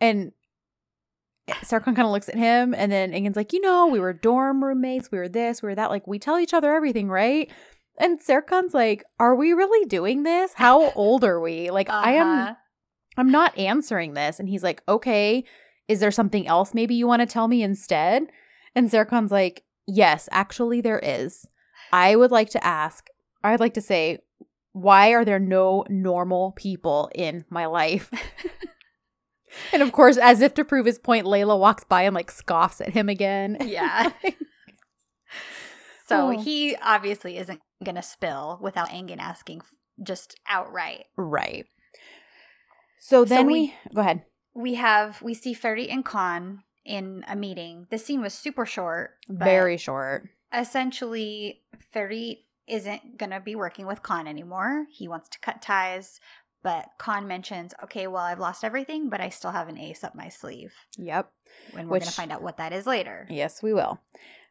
[SPEAKER 1] And Serkan kind of looks at him, and then Ingen's like, you know, we were dorm roommates, we were this, we were that. Like, we tell each other everything, right? And Serkan's like, are we really doing this? How old are we? Like, I am,
[SPEAKER 2] Uh-huh.
[SPEAKER 1] I'm not answering this. And he's like, okay, is there something else maybe you want to tell me instead? And Serkan's like, yes, actually, there is. I would like to ask, I'd like to say, why are there no normal people in my life? and of course, as if to prove his point, Leyla walks by and like scoffs at him again.
[SPEAKER 2] Yeah. So
[SPEAKER 1] Oh.
[SPEAKER 2] he obviously isn't going to spill without Angan asking just outright.
[SPEAKER 1] right. So then
[SPEAKER 2] we-
[SPEAKER 1] we, go ahead.
[SPEAKER 2] We have, we see Ferit and Kaan in a meeting. This scene was super short.
[SPEAKER 1] Very short.
[SPEAKER 2] Essentially, Ferit isn't going to be working with Kaan anymore. He wants to cut ties. But Kaan mentions, okay, well, I've lost everything, but I still have an ace up my sleeve.
[SPEAKER 1] Yep.
[SPEAKER 2] And we're gonna find out what that is later.
[SPEAKER 1] Yes, we will.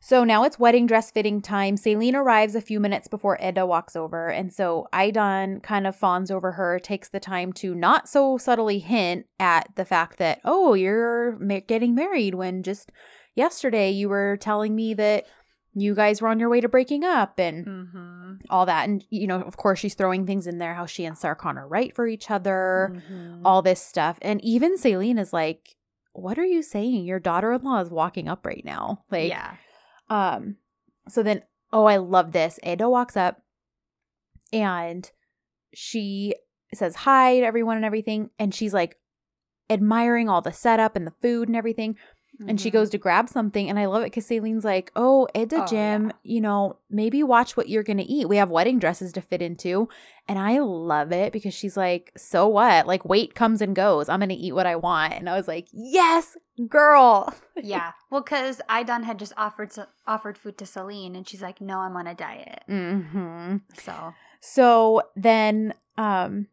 [SPEAKER 1] So now it's wedding dress fitting time. Selin arrives a few minutes before Eda walks over. And so Aydan kind of fawns over her, takes the time to not so subtly hint at the fact that, oh, you're getting married when just yesterday you were telling me that you guys were on your way to breaking up and
[SPEAKER 2] Mm-hmm.
[SPEAKER 1] all that. And, you know, of course, she's throwing things in there how she and Serkan are right for each other,
[SPEAKER 2] Mhm.
[SPEAKER 1] all this stuff. And even Selin is like, what are you saying? Your daughter in law is walking up right now. Like,
[SPEAKER 2] yeah.
[SPEAKER 1] Um, so then, oh, I love this. Eda walks up and she says hi to everyone and everything. And she's like admiring all the setup and the food and everything. And she
[SPEAKER 2] Mhm.
[SPEAKER 1] goes to grab something. And I love it because Selin's like, oh, Eda
[SPEAKER 2] Oh,
[SPEAKER 1] Jim,
[SPEAKER 2] yeah.
[SPEAKER 1] you know, maybe watch what you're going to eat. We have wedding dresses to fit into. And I love it because she's like, so what? Like, weight comes and goes. I'm going to eat what I want. And I was like, yes, girl.
[SPEAKER 2] yeah. Well, because Aydan had just offered offered food to Selin, and she's like, "No, I'm on a diet."
[SPEAKER 1] hmm
[SPEAKER 2] So
[SPEAKER 1] So then um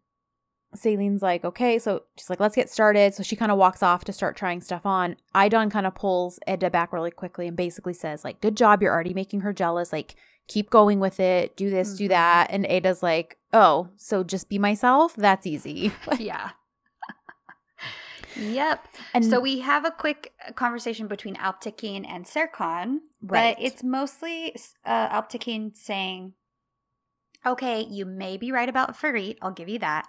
[SPEAKER 1] Selin's like, okay, so she's like, let's get started. So she kind of walks off to start trying stuff on. Aydan kind of pulls Eda back really quickly and basically says, like, good job, you're already making her jealous. Like, keep going with it, do this, do
[SPEAKER 2] Mhm.
[SPEAKER 1] that. And Eda's like, oh, so just be myself? That's easy.
[SPEAKER 2] yeah. yep.
[SPEAKER 1] And
[SPEAKER 2] So we have a quick uh, conversation between Alptekin and Serkan,
[SPEAKER 1] Right.
[SPEAKER 2] but it's mostly uh, Alptekin saying, "Okay, you may be right about Ferit. I'll give you that."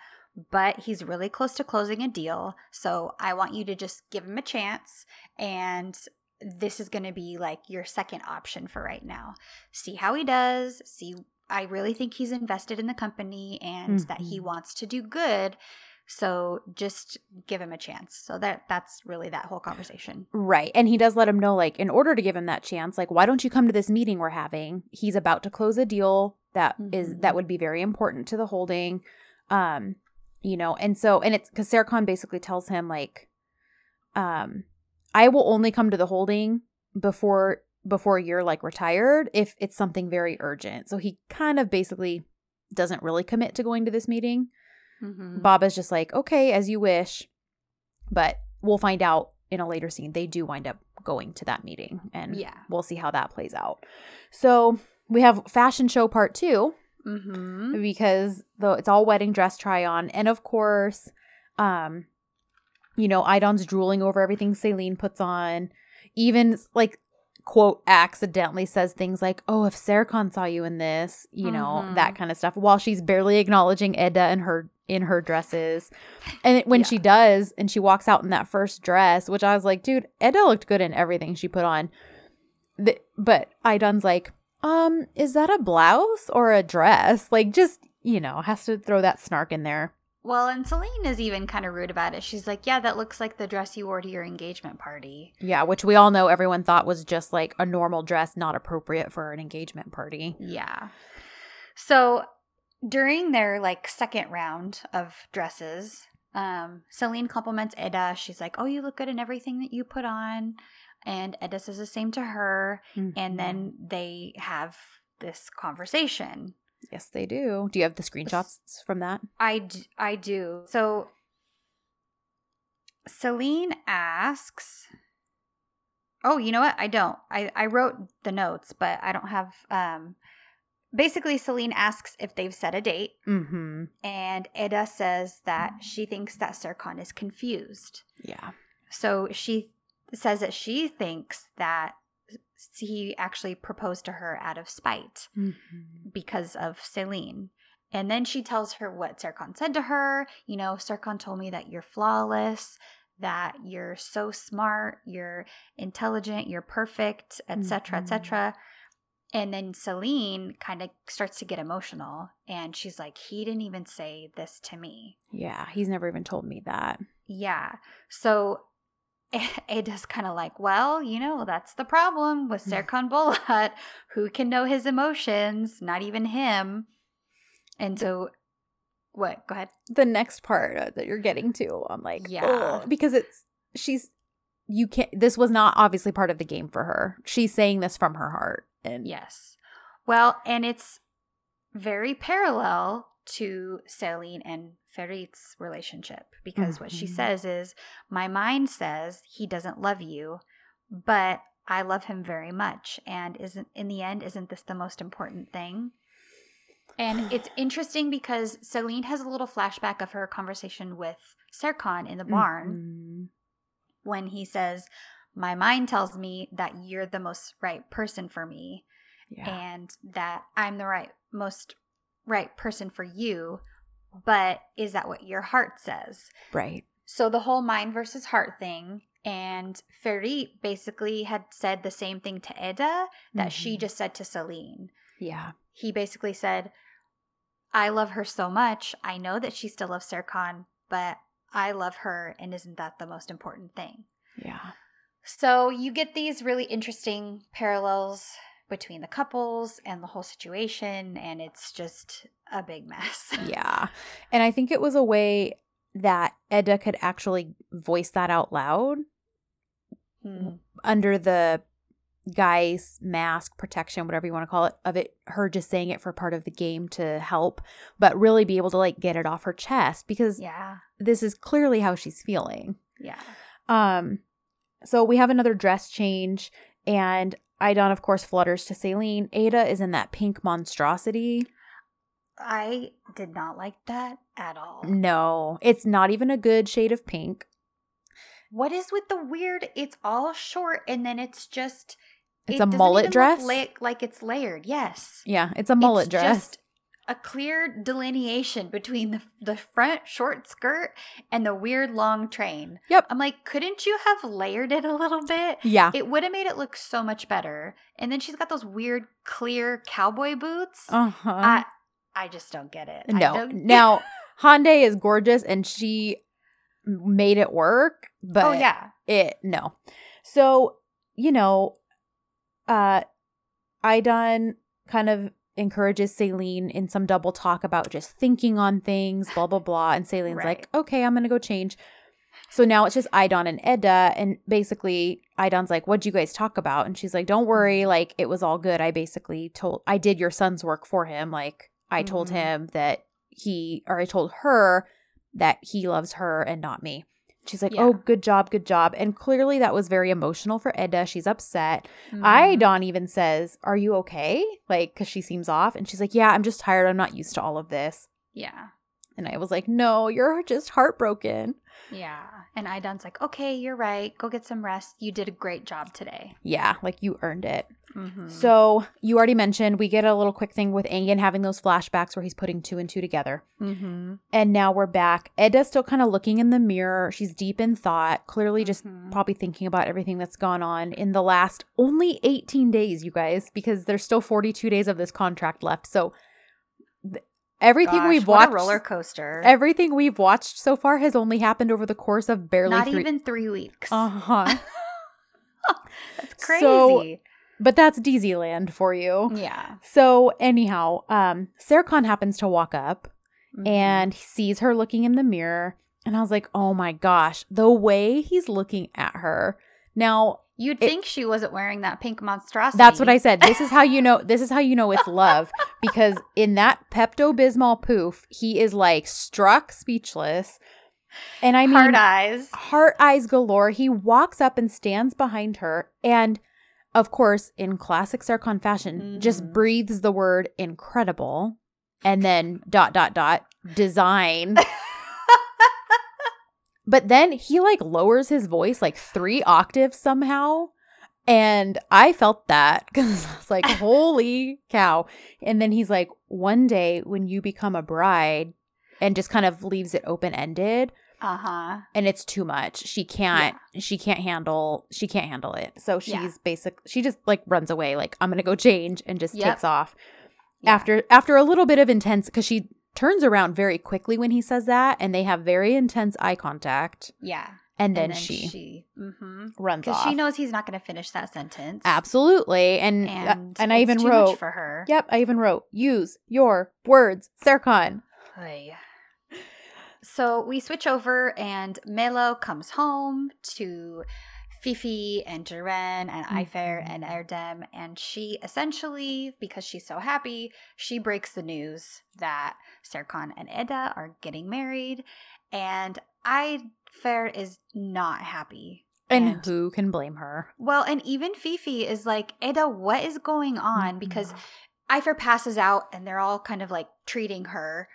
[SPEAKER 2] But he's really close to closing a deal. So I want you to just give him a chance. And this is going to be like your second option for right now. See how he does. See, I really think he's invested in the company and that he
[SPEAKER 1] Mhm.
[SPEAKER 2] wants to do good. So just give him a chance. So that that's really that whole conversation.
[SPEAKER 1] Right. And he does let him know, like, in order to give him that chance, like, why don't you come to this meeting we're having? He's about to close a deal that is
[SPEAKER 2] Mhm.
[SPEAKER 1] that would be very important to the holding. Um, you know, and so and it's because Serkan basically tells him, like, um, I will only come to the holding before before you're like retired if it's something very urgent. So he kind of basically doesn't really commit to going to this meeting.
[SPEAKER 2] Mm-hmm.
[SPEAKER 1] Baba's just like, okay, as you wish. But we'll find out in a later scene. They do wind up going to that meeting and
[SPEAKER 2] Yeah.
[SPEAKER 1] we'll see how that plays out. So we have fashion show part two
[SPEAKER 2] Mm-hmm.
[SPEAKER 1] because though it's all wedding dress try on. And of course, um, you know, Aydan's drooling over everything Selin puts on. Even like quote accidentally says things like, "Oh, if Serkan saw you in this," you know,
[SPEAKER 2] Mhm.
[SPEAKER 1] that kind of stuff. While she's barely acknowledging Eda in her in her dresses, and when
[SPEAKER 2] Yeah.
[SPEAKER 1] she does, and she walks out in that first dress, which I was like, "Dude, Eda looked good in everything she put on." The, but Aydan's like, um, is that a blouse or a dress? Like, just you know, has to throw that snark in there.
[SPEAKER 2] Well, and Selin is even kind of rude about it. She's like, "Yeah, that looks like the dress you wore to your engagement party."
[SPEAKER 1] Yeah, which we all know everyone thought was just like a normal dress, not appropriate for an engagement party.
[SPEAKER 2] Yeah. So during their like second round of dresses, um, Selin compliments Eda. She's like, "Oh, you look good in everything that you put on," and Eda says the same to her.
[SPEAKER 1] Mm-hmm.
[SPEAKER 2] And then they have this conversation.
[SPEAKER 1] yes, they do. Do you have the screenshots from that?
[SPEAKER 2] I, d- I do. So Selin asks, Oh, you know what? I don't. I, I wrote the notes, but I don't have. Um, basically, Selin asks if they've set a date,
[SPEAKER 1] Mm-hmm.
[SPEAKER 2] and Eda says that she thinks that Serkan is confused.
[SPEAKER 1] Yeah.
[SPEAKER 2] So she says that she thinks that he actually proposed to her out of spite
[SPEAKER 1] Mm-hmm.
[SPEAKER 2] because of Selin. And then she tells her what Serkan said to her. You know, Serkan told me that you're flawless, that you're so smart, you're intelligent, you're perfect, etc.,
[SPEAKER 1] Mhm.
[SPEAKER 2] etc. And then Selin kind of starts to get emotional and she's like, he didn't even say this to me.
[SPEAKER 1] Yeah, he's never even told me that.
[SPEAKER 2] Yeah. So it is kind of like, well, you know, that's the problem with Serkan Bolat. Who can know his emotions? Not even him. And so, what? Go ahead.
[SPEAKER 1] The next part uh, that you're getting to, I'm like,
[SPEAKER 2] Yeah.
[SPEAKER 1] yeah, because it's she's you can't. This was not obviously part of the game for her. She's saying this from her heart, and
[SPEAKER 2] Yes. Well, and it's very parallel to Selin and Ferit's relationship because what she
[SPEAKER 1] Mhm.
[SPEAKER 2] says is, My mind says he doesn't love you, but I love him very much. And isn't in the end, isn't this the most important thing? And it's interesting because Selin has a little flashback of her conversation with Serkan in the barn
[SPEAKER 1] Mhm.
[SPEAKER 2] when he says, My mind tells me that you're the most right person for me
[SPEAKER 1] yeah,
[SPEAKER 2] and that I'm the right most right person for you, but is that what your heart says?
[SPEAKER 1] right,
[SPEAKER 2] So the whole mind versus heart thing and Ferit basically had said the same thing to Eda that she
[SPEAKER 1] Mhm.
[SPEAKER 2] just said to Selin.
[SPEAKER 1] yeah,
[SPEAKER 2] He basically said, I love her so much. I know that she still loves Serkan, but I love her and isn't that the most important thing?
[SPEAKER 1] yeah.
[SPEAKER 2] So you get these really interesting parallels between the couples and the whole situation, and it's just a big mess.
[SPEAKER 1] Yeah. And I think it was a way that Eda could actually voice that out loud
[SPEAKER 2] Hmm.
[SPEAKER 1] under the guy's mask protection, whatever you want to call it, of it, her just saying it for part of the game to help, but really be able to like get it off her chest because
[SPEAKER 2] Yeah,
[SPEAKER 1] this is clearly how she's feeling.
[SPEAKER 2] yeah,
[SPEAKER 1] Um, so we have another dress change, and Aydan, of course, flutters to Selin. Eda is in that pink monstrosity.
[SPEAKER 2] I did not like that at all.
[SPEAKER 1] No, it's not even a good shade of pink.
[SPEAKER 2] What is with the weird? It's all short, and then it's just.
[SPEAKER 1] It's
[SPEAKER 2] it
[SPEAKER 1] a mullet dress?
[SPEAKER 2] La- like it's layered. Yes,
[SPEAKER 1] Yeah, it's a mullet
[SPEAKER 2] It's
[SPEAKER 1] dress.
[SPEAKER 2] A clear delineation between the the front short skirt and the weird long train.
[SPEAKER 1] Yep.
[SPEAKER 2] I'm like, couldn't you have layered it a little bit?
[SPEAKER 1] yeah.
[SPEAKER 2] It would have made it look so much better. And then she's got those weird clear cowboy boots.
[SPEAKER 1] Uh huh.
[SPEAKER 2] I I just don't get it. I
[SPEAKER 1] No.
[SPEAKER 2] don't-
[SPEAKER 1] Now, Hande is gorgeous and she made it work, but
[SPEAKER 2] oh yeah.
[SPEAKER 1] it no. So, you know, uh Aydan kind of encourages Selin in some double talk about just thinking on things, blah blah blah. And Selin's
[SPEAKER 2] Right.
[SPEAKER 1] like, okay, I'm gonna go change. So now it's just Aydan and Eda, and basically Aydan's like, "What'd you guys talk about?" And she's like, "Don't worry, like it was all good. I basically told, I did your son's work for him. Like I told
[SPEAKER 2] Mhm.
[SPEAKER 1] him that he, or I told her that he loves her and not me." She's like,
[SPEAKER 2] Yeah.
[SPEAKER 1] "Oh, good job, good job." And clearly that was very emotional for Eda. She's upset.
[SPEAKER 2] Mhm.
[SPEAKER 1] Aydan even says, "Are you okay?" Like, because she seems off, and she's like, "Yeah, I'm just tired. I'm not used to all of this."
[SPEAKER 2] Yeah.
[SPEAKER 1] And I was like, "No, you're just heartbroken."
[SPEAKER 2] Yeah. And Aydan's like, okay, you're right. Go get some rest. You did a great job today.
[SPEAKER 1] Yeah, like you earned it.
[SPEAKER 2] Mm-hmm.
[SPEAKER 1] So you already mentioned we get a little quick thing with Engin having those flashbacks where he's putting two and two together.
[SPEAKER 2] mm-hmm.
[SPEAKER 1] And now we're back. Eda's still kind of looking in the mirror. She's deep in thought, clearly just
[SPEAKER 2] Mhm.
[SPEAKER 1] probably thinking about everything that's gone on in the last only 18 days, you guys, because there's still 42 days of this contract left. So everything
[SPEAKER 2] Gosh,
[SPEAKER 1] we've watched
[SPEAKER 2] roller coaster.
[SPEAKER 1] everything we've watched so far has only happened over the course of barely
[SPEAKER 2] Not
[SPEAKER 1] three
[SPEAKER 2] even three weeks.
[SPEAKER 1] Uh-huh.
[SPEAKER 2] That's crazy.
[SPEAKER 1] So- but that's dizi land for you.
[SPEAKER 2] yeah.
[SPEAKER 1] So anyhow, um, Serkan happens to walk up
[SPEAKER 2] Mhm.
[SPEAKER 1] and sees her looking in the mirror, and I was like, "Oh my gosh, the way he's looking at her." Now,
[SPEAKER 2] you'd
[SPEAKER 1] it-
[SPEAKER 2] think she wasn't wearing that pink monstrosity.
[SPEAKER 1] that's what I said. This is how you know. This is how you know it's love because in that Pepto Bismol poof, he is like struck speechless, and I mean,
[SPEAKER 2] Hard eyes.
[SPEAKER 1] heart eyes galore. He walks up and stands behind her, and of course, in classic Serkan fashion, just
[SPEAKER 2] Mhm.
[SPEAKER 1] breathes the word incredible, and then dot dot dot design. but then he like lowers his voice like three octaves somehow. And I felt that because I was like, holy cow. And then he's like, one day when you become a bride, and just kind of leaves it open ended
[SPEAKER 2] Uh huh.
[SPEAKER 1] and it's too much. She can't she can't handle she can't handle it. So she's
[SPEAKER 2] Yeah.
[SPEAKER 1] basic she just like runs away like I'm going to go change and just
[SPEAKER 2] Yep.
[SPEAKER 1] takes off.
[SPEAKER 2] Yeah.
[SPEAKER 1] After after a little bit of intense cuz she turns around very quickly when he says that and they have very intense eye contact
[SPEAKER 2] Yeah.
[SPEAKER 1] and then, she,
[SPEAKER 2] she mm-hmm.
[SPEAKER 1] runs
[SPEAKER 2] because she knows he's not going to finish that sentence.
[SPEAKER 1] Absolutely. And uh,
[SPEAKER 2] and
[SPEAKER 1] and, I even wrote
[SPEAKER 2] for her.
[SPEAKER 1] Yep, I even wrote use your words, Serkan.
[SPEAKER 2] So we switch over, and Melo comes home to Fifi and Ceren and Ayfer mm-hmm. and Erdem, and she essentially, because she's so happy, she breaks the news that Serkan and Eda are getting married, and Ayfer is not happy.
[SPEAKER 1] And, who can blame her?
[SPEAKER 2] well, and even Fifi is like, Eda, what is going on? Because mm-hmm. Ifer passes out and they're all kind of like treating her.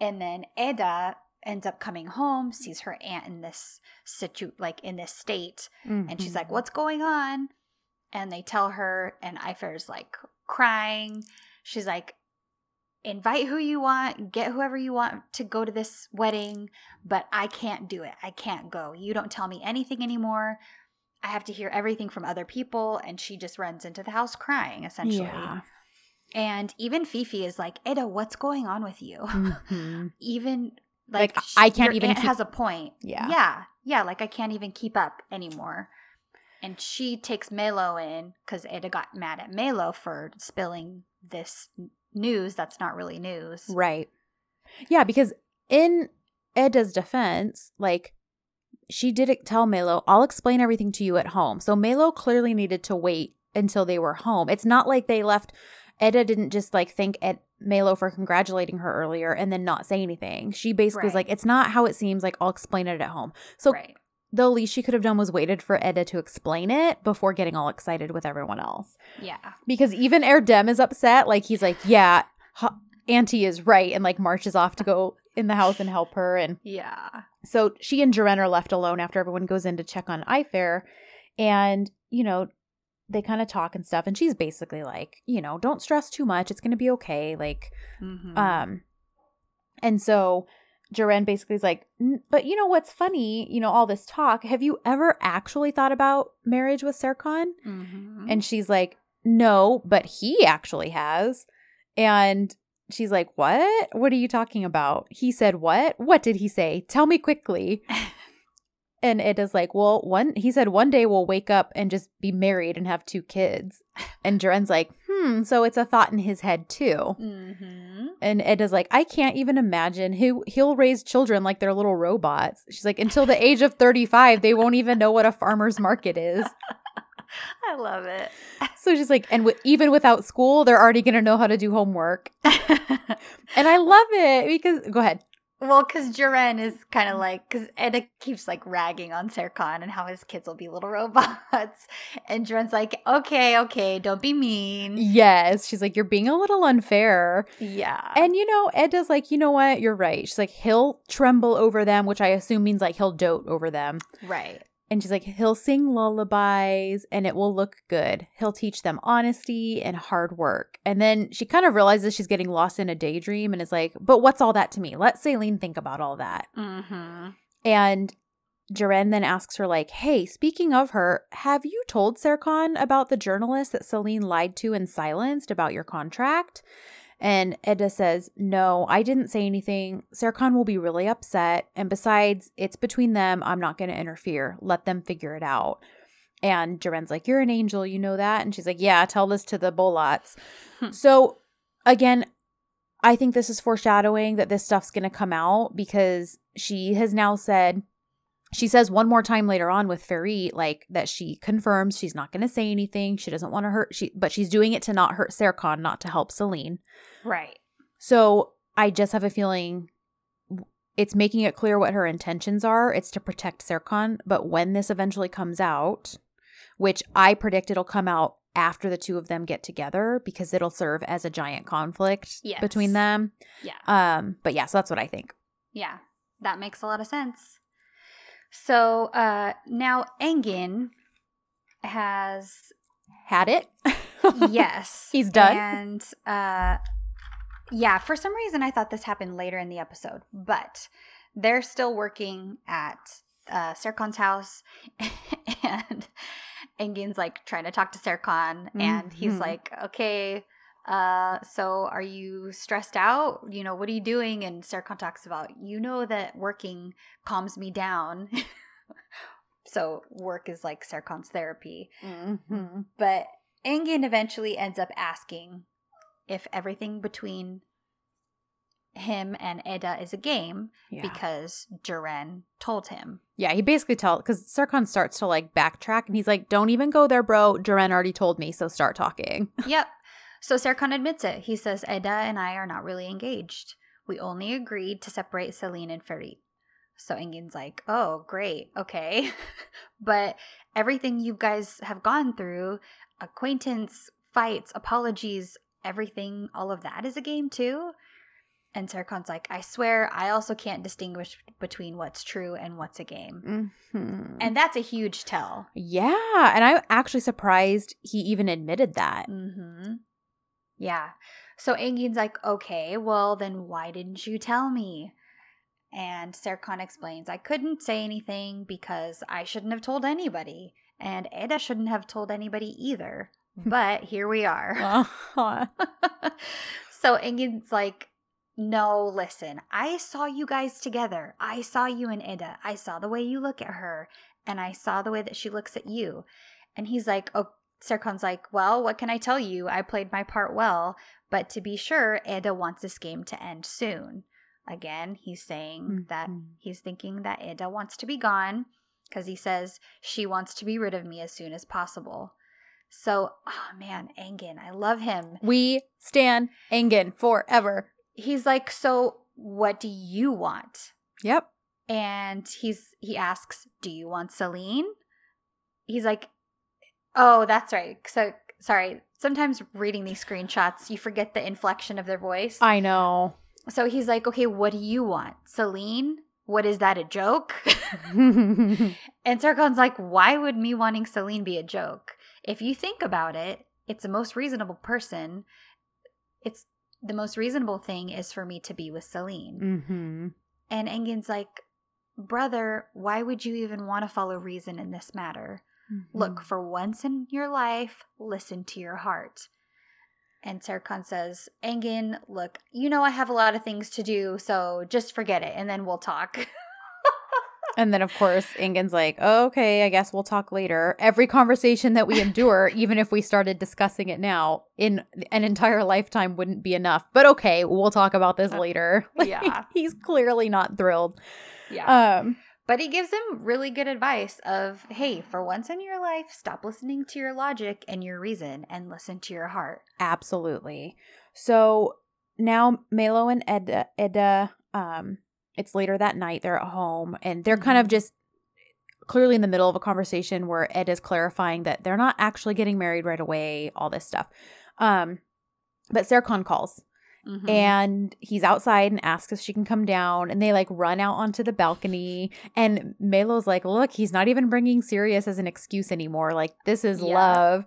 [SPEAKER 2] And then Eda ends up coming home, sees her aunt in this situ like in this state, and she's like,
[SPEAKER 1] Mhm.
[SPEAKER 2] What's going on? And they tell her, and Ayfer's like crying. She's like, Invite who you want, get whoever you want to go to this wedding, but I can't do it. I can't go. You don't tell me anything anymore. I have to hear everything from other people. And she just runs into the house crying, essentially.
[SPEAKER 1] Yeah.
[SPEAKER 2] And even Fifi is like, Eda, what's going on with you?
[SPEAKER 1] Mhm.
[SPEAKER 2] even like,
[SPEAKER 1] I can't even
[SPEAKER 2] aunt
[SPEAKER 1] keep-
[SPEAKER 2] has a point.
[SPEAKER 1] Yeah.
[SPEAKER 2] Yeah. Yeah. Like I can't even keep up anymore. And she takes Melo in because Eda got mad at Melo for spilling this news that's not really news.
[SPEAKER 1] Right. Yeah, because in Eda's defense, like she didn't tell Melo, I'll explain everything to you at home. So Melo clearly needed to wait until they were home. It's not like they left Eda didn't just like thank Ed Melo for congratulating her earlier and then not say anything. She basically was like, It's not how it seems, like I'll explain it at home. So
[SPEAKER 2] right.
[SPEAKER 1] the least she could have done was waited for Eda to explain it before getting all excited with everyone else
[SPEAKER 2] Yeah.
[SPEAKER 1] because even Erdem is upset. Like he's like, yeah, ha- Auntie is right, and like marches off to go in the house and help her. And
[SPEAKER 2] Yeah.
[SPEAKER 1] so she and Ceren are left alone after everyone goes in to check on Ayfer, and you know they kind of talk and stuff. And she's basically like, you know, don't stress too much. It's gonna be okay. Like,
[SPEAKER 2] Mhm.
[SPEAKER 1] um, and so. Ceren basically is like, but you know what's funny? You know, all this talk. Have you ever actually thought about marriage with Serkan?
[SPEAKER 2] Mhm.
[SPEAKER 1] And she's like, No, but he actually has. And she's like, What? What are you talking about? He said, What? What did he say? Tell me quickly. And Eda's like, Well, one, he said, One day we'll wake up and just be married and have two kids. And Ceren's like, Hmm, so it's a thought in his head too.
[SPEAKER 2] Mhm.
[SPEAKER 1] And Eda's like, I can't even imagine who he'll raise children like they're little robots. She's like, until the age of 35, they won't even know what a farmer's market is.
[SPEAKER 2] I love it.
[SPEAKER 1] So she's like, and w- even without school, they're already going to know how to do homework. And I love it because, go ahead.
[SPEAKER 2] Well, because Ceren is kind of like, because Eda keeps like ragging on Serkan and how his kids will be little robots. And Ceren's like, okay, okay, don't be mean.
[SPEAKER 1] Yes. She's like, you're being a little unfair.
[SPEAKER 2] Yeah.
[SPEAKER 1] And, you know, Eda's like, you know what? You're right. She's like, he'll tremble over them, which I assume means like he'll dote over them.
[SPEAKER 2] right.
[SPEAKER 1] And she's like, he'll sing lullabies and it will look good. He'll teach them honesty and hard work. And then she kind of realizes she's getting lost in a daydream and is like, but what's all that to me? Let Selin think about all that.
[SPEAKER 2] Mm-hmm.
[SPEAKER 1] And Ceren then asks her, like, hey, speaking of her, have you told Serkan about the journalist that Selin lied to and silenced about your contract? And Eda says, no, I didn't say anything. Serkan will be really upset. And besides, it's between them. I'm not going to interfere. Let them figure it out. And Ceren's like, you're an angel. You know that? And she's like, yeah, tell this to the Bolats.
[SPEAKER 2] Hmm.
[SPEAKER 1] so again, I think this is foreshadowing that this stuff's going to come out because she has now said, she says one more time later on with Ferit, like that she confirms she's not going to say anything. She doesn't want to hurt, she, but she's doing it to not hurt Serkan, not to help Selin.
[SPEAKER 2] Right.
[SPEAKER 1] So I just have a feeling it's making it clear what her intentions are. It's to protect Serkan. But when this eventually comes out, which I predict it'll come out after the two of them get together because it'll serve as a giant conflict
[SPEAKER 2] Yes.
[SPEAKER 1] between them.
[SPEAKER 2] Yeah.
[SPEAKER 1] Um, but yeah, so that's what I think.
[SPEAKER 2] Yeah. That makes a lot of sense. So uh now Engin has
[SPEAKER 1] Had it?
[SPEAKER 2] yes.
[SPEAKER 1] He's done?
[SPEAKER 2] And uh yeah, for some reason I thought this happened later in the episode, but they're still working at uh Serkan's house and Engin's like trying to talk to Serkan and he's
[SPEAKER 1] Mhm.
[SPEAKER 2] like, "Okay, uh so are you stressed out? You know, what are you doing?" And Serkan talks about, "You know that working calms me down." so work is like Serkan's therapy.
[SPEAKER 1] Mhm.
[SPEAKER 2] But Engin eventually ends up asking if everything between him and Eda is a game
[SPEAKER 1] Yeah.
[SPEAKER 2] because Ceren told him.
[SPEAKER 1] yeah, he basically tell because Serkan starts to like backtrack and he's like, Don't even go there, bro. Duran already told me, so start talking.
[SPEAKER 2] yep. So Serkan admits it. He says Eda and I are not really engaged. We only agreed to separate Selin and Ferit. So Engin's like, oh, great. Okay. but everything you guys have gone through, acquaintance, fights, apologies, everything, all of that is a game too. And Serkan's like, I swear, I also can't distinguish between what's true and what's a game.
[SPEAKER 1] Mhm.
[SPEAKER 2] And that's a huge tell.
[SPEAKER 1] yeah, and I'm actually surprised he even admitted that.
[SPEAKER 2] Mm-hmm. Yeah. So Engin's like, okay, well, then why didn't you tell me? And Serkan explains, I couldn't say anything because I shouldn't have told anybody. And Eda shouldn't have told anybody either. But here we are.
[SPEAKER 1] Uh-huh.
[SPEAKER 2] so Engin's like, no, listen, I saw you guys together. I saw you and Eda. I saw the way you look at her, and I saw the way that she looks at you. And he's like, oh, Serkan's like, well, what can I tell you? I played my part well, but to be sure, Eda wants this game to end soon. Again, he's saying that
[SPEAKER 1] Mhm.
[SPEAKER 2] he's thinking that Eda wants to be gone because he says she wants to be rid of me as soon as possible. So, oh man, Engin, I love him.
[SPEAKER 1] we stand Engin forever.
[SPEAKER 2] He's like, "So, what do you want?"
[SPEAKER 1] Yep.
[SPEAKER 2] And he's he asks, "Do you want Selin?" He's like, "Oh, that's right." So, sorry. Sometimes reading these screenshots, you forget the inflection of their voice.
[SPEAKER 1] I know.
[SPEAKER 2] so he's like, "Okay, what do you want? Selin? What is that a joke?" And Serkan's like, why would me wanting Selin be a joke? If you think about it, it's the most reasonable person. It's the most reasonable thing is for me to be with Selin.
[SPEAKER 1] Mhm.
[SPEAKER 2] And Engin's like, brother, why would you even want to follow reason in this matter? Look, for once in your life, listen to your heart. And Serkan says, Engin, look, you know I have a lot of things to do, so just forget it and then we'll talk.
[SPEAKER 1] And then, of course, Engin's like, okay, I guess we'll talk later. Every conversation that we endure, even if we started discussing it now, in an entire lifetime wouldn't be enough. But okay, we'll talk about this later. Like,
[SPEAKER 2] Yeah.
[SPEAKER 1] he's clearly not thrilled.
[SPEAKER 2] yeah.
[SPEAKER 1] Um,
[SPEAKER 2] But he gives him really good advice of, hey, for once in your life, stop listening to your logic and your reason and listen to your heart.
[SPEAKER 1] absolutely. So now Melo and Eda, Eda, um, it's later that night. They're at home and they're kind of
[SPEAKER 2] Mhm.
[SPEAKER 1] just clearly in the middle of a conversation where Ed is clarifying that they're not actually getting married right away, all this stuff. Um, but Serkan calls
[SPEAKER 2] Mhm.
[SPEAKER 1] and he's outside and asks if she can come down and they like run out onto the balcony and Melo's like look he's not even bringing Sirius as an excuse anymore like this is
[SPEAKER 2] Yeah.
[SPEAKER 1] love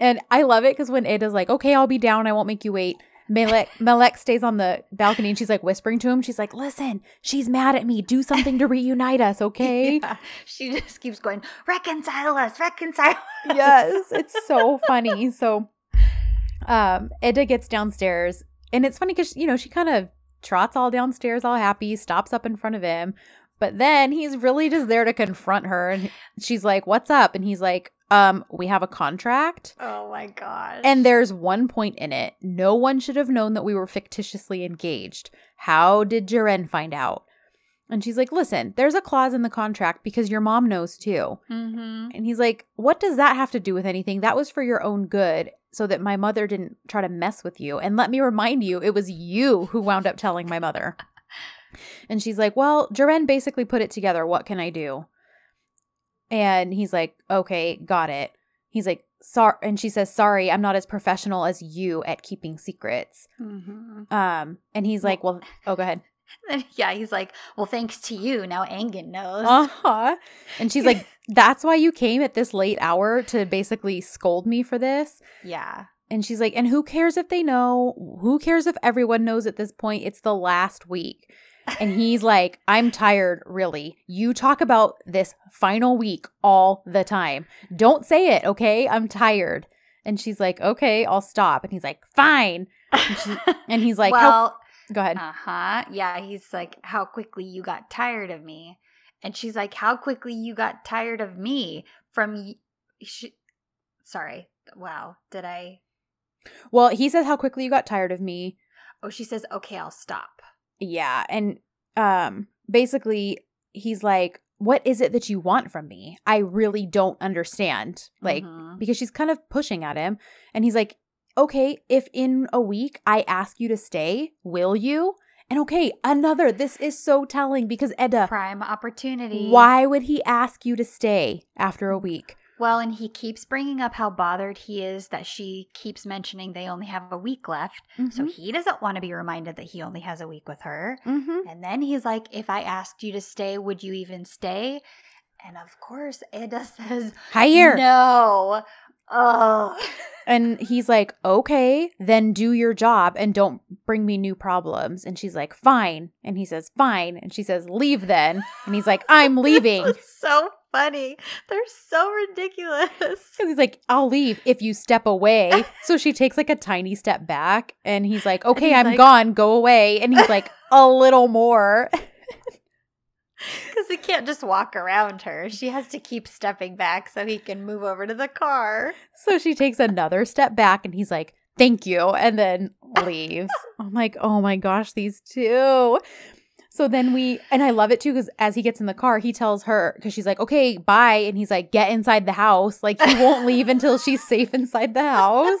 [SPEAKER 1] and I love it because when Eda's like okay I'll be down I won't make you wait Melek Melek stays on the balcony and she's like whispering to him she's like listen she's mad at me do something to reunite us okay
[SPEAKER 2] Yeah. She just keeps going, reconcile us, reconcile us.
[SPEAKER 1] yes it's so funny so um eda gets downstairs and it's funny because you know she kind of trots all downstairs all happy stops up in front of him but then he's really just there to confront her and she's like what's up? And he's like um we have a contract.
[SPEAKER 2] Oh my god
[SPEAKER 1] and there's one point in it. No one should have known that we were fictitiously engaged. How did Jaren find out and she's like listen there's a clause in the contract because your mom knows too
[SPEAKER 2] hmm
[SPEAKER 1] and he's like, What does that have to do with anything? That was for your own good, so that my mother didn't try to mess with you. And let me remind you, it was you who wound up telling my mother. And she's like, Well, Jaren basically put it together. What can I do? And he's like, Okay, got it. He's like, Sorry. And she says, Sorry, I'm not as professional as you at keeping secrets.
[SPEAKER 2] hmm
[SPEAKER 1] Um, and he's like, Well, oh, go ahead.
[SPEAKER 2] And yeah, he's like, well, thanks to you, now Engin knows.
[SPEAKER 1] Uh-huh. And she's like, That's why you came at this late hour to basically scold me for this.
[SPEAKER 2] yeah.
[SPEAKER 1] And she's like, and who cares if they know? Who cares if everyone knows at this point? It's the last week. And he's like, I'm tired, really. You talk about this final week all the time. Don't say it, okay? I'm tired. And she's like, okay, I'll stop. And he's like, fine. And, she, and he's like,
[SPEAKER 2] well,
[SPEAKER 1] go ahead.
[SPEAKER 2] uh huh. Yeah, he's like, how quickly you got tired of me. And she's like, how quickly you got tired of me from. y- She, sorry. Wow. Did I?
[SPEAKER 1] Well, he says how quickly you got tired of me.
[SPEAKER 2] Oh, she says, okay, I'll stop.
[SPEAKER 1] Yeah. And um basically he's like, What is it that you want from me? I really don't understand. Like,
[SPEAKER 2] Mhm.
[SPEAKER 1] because she's kind of pushing at him. And he's like, Okay, if in a week I ask you to stay, will you? And okay, another, this is so telling because Eda,
[SPEAKER 2] prime opportunity.
[SPEAKER 1] why would he ask you to stay after a week?
[SPEAKER 2] Well, and he keeps bringing up how bothered he is that she keeps mentioning they only have a week left. So
[SPEAKER 1] Mhm.
[SPEAKER 2] he doesn't want to be reminded that he only has a week with her.
[SPEAKER 1] Mhm.
[SPEAKER 2] And then he's like, if I asked you to stay, would you even stay? And of course, Eda says,
[SPEAKER 1] higher.
[SPEAKER 2] No. Oh.
[SPEAKER 1] And he's like, okay, then do your job and don't bring me new problems. And she's like, fine. And he says, fine. And she says, leave then. And he's like, I'm leaving.
[SPEAKER 2] So funny. They're so ridiculous.
[SPEAKER 1] And he's like, I'll leave if you step away. So she takes like a tiny step back. And he's like, okay,
[SPEAKER 2] he's
[SPEAKER 1] I'm
[SPEAKER 2] like-
[SPEAKER 1] gone. Go away. And he's like, a little more.
[SPEAKER 2] Because he can't just walk around her. She has to keep stepping back so he can move over to the car.
[SPEAKER 1] So she takes another step back and he's like, thank you. And then leaves. I'm like, oh my gosh, these two. So then we, and I love it too because as he gets in the car, he tells her, because she's like, okay, bye. And he's like, get inside the house. Like he won't leave until she's safe inside the house.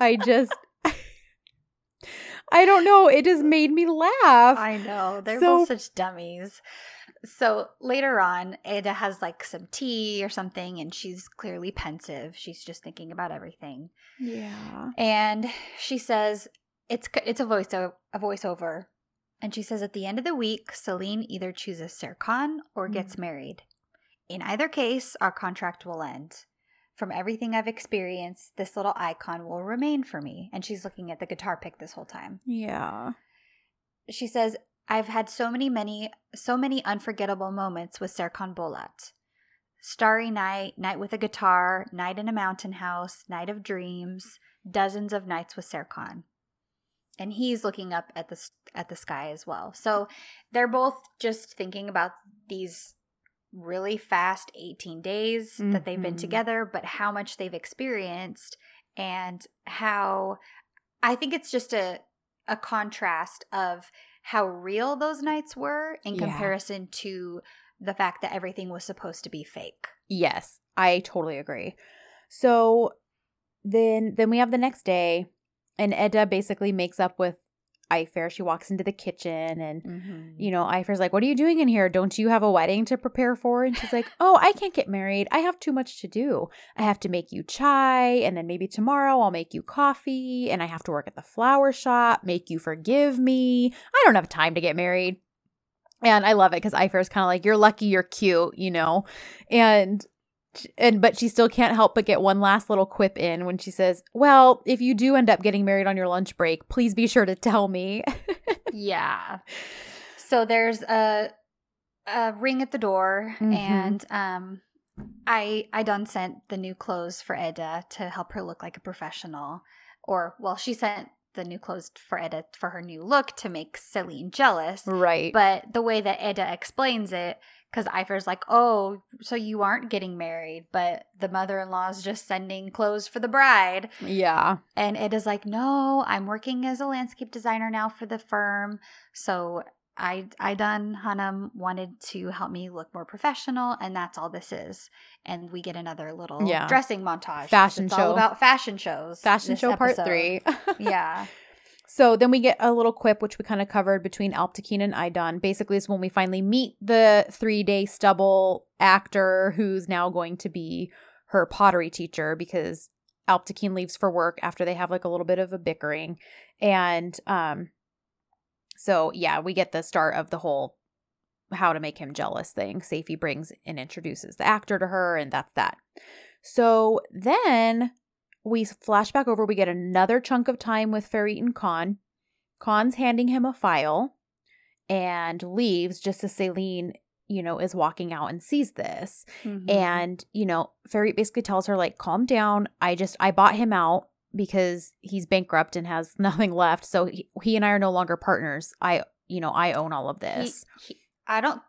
[SPEAKER 1] I just, I don't know. It just made me laugh.
[SPEAKER 2] I know. They're
[SPEAKER 1] So-
[SPEAKER 2] both such dummies. So later on, Eda has like some tea or something, and she's clearly pensive. She's just thinking about everything.
[SPEAKER 1] yeah.
[SPEAKER 2] And she says, it's it's a voice a voiceover. And she says at the end of the week, Selin either chooses Serkan or mm-hmm. gets married. In either case, our contract will end. From everything I've experienced, this little icon will remain for me. And she's looking at the guitar pick this whole time.
[SPEAKER 1] Yeah.
[SPEAKER 2] She says, I've had so many, many, so many unforgettable moments with Serkan Bolat. Starry night, night with a guitar, night in a mountain house, night of dreams, dozens of nights with Serkan. And he's looking up at the at the sky as well. So they're both just thinking about these really fast 18 days that they've been
[SPEAKER 1] Mhm.
[SPEAKER 2] together, but how much they've experienced and how I think it's just a a contrast of how real those nights were in
[SPEAKER 1] Yeah.
[SPEAKER 2] comparison to the fact that everything was supposed to be fake.
[SPEAKER 1] Yes, I totally agree. So then then we have the next day and Eda basically makes up with Ayfer. She walks into the kitchen and you mm-hmm. know, Ayfer's like, What are you doing in here? Don't you have a wedding to prepare for? And she's like, Oh, I can't get married. I have too much to do. I have to make you chai, and then maybe tomorrow I'll make you coffee, and I have to work at the flower shop, make you forgive me. I don't have time to get married. And I love it because Ayfer's kind of like, You're lucky you're cute, you know? And and but she still can't help but get one last little quip in when she says, "Well, if you do end up getting married on your lunch break, please be sure to tell me."
[SPEAKER 2] yeah. So there's a a ring at the door
[SPEAKER 1] Mhm.
[SPEAKER 2] and um I Aydan sent the new clothes for Eda to help her look like a professional. Or well, she sent the new clothes for Eda for her new look to make Selin jealous.
[SPEAKER 1] right.
[SPEAKER 2] But the way that Eda explains it, because Ayfer's like, oh, so you aren't getting married, but the mother in law is just sending clothes for the bride.
[SPEAKER 1] yeah.
[SPEAKER 2] And it is like, no, I'm working as a landscape designer now for the firm. So I, Aydan Hanum wanted to help me look more professional, and that's all this is. And we get another little
[SPEAKER 1] Yeah.
[SPEAKER 2] dressing montage.
[SPEAKER 1] Fashion
[SPEAKER 2] it's
[SPEAKER 1] show.
[SPEAKER 2] all about fashion shows.
[SPEAKER 1] Fashion show part 3.
[SPEAKER 2] yeah.
[SPEAKER 1] So then we get a little quip, which we kind of covered between Alptekin and Aydan. Basically, is when we finally meet the three day stubble actor who's now going to be her pottery teacher because Alptekin leaves for work after they have like a little bit of a bickering. And um So yeah, we get the start of the whole how to make him jealous thing. Seyfi brings and introduces the actor to her, and that's that. So then we flash back over, we get another chunk of time with Ferit and Kaan. Kaan's handing him a file and leaves just as Selin, you know, is walking out and sees this.
[SPEAKER 2] Mhm.
[SPEAKER 1] And, you know, Ferit basically tells her, like, calm down. I just, I bought him out because he's bankrupt and has nothing left. So he, he and I are no longer partners. I, you know, I own all of
[SPEAKER 2] He-
[SPEAKER 1] this.
[SPEAKER 2] he- I don't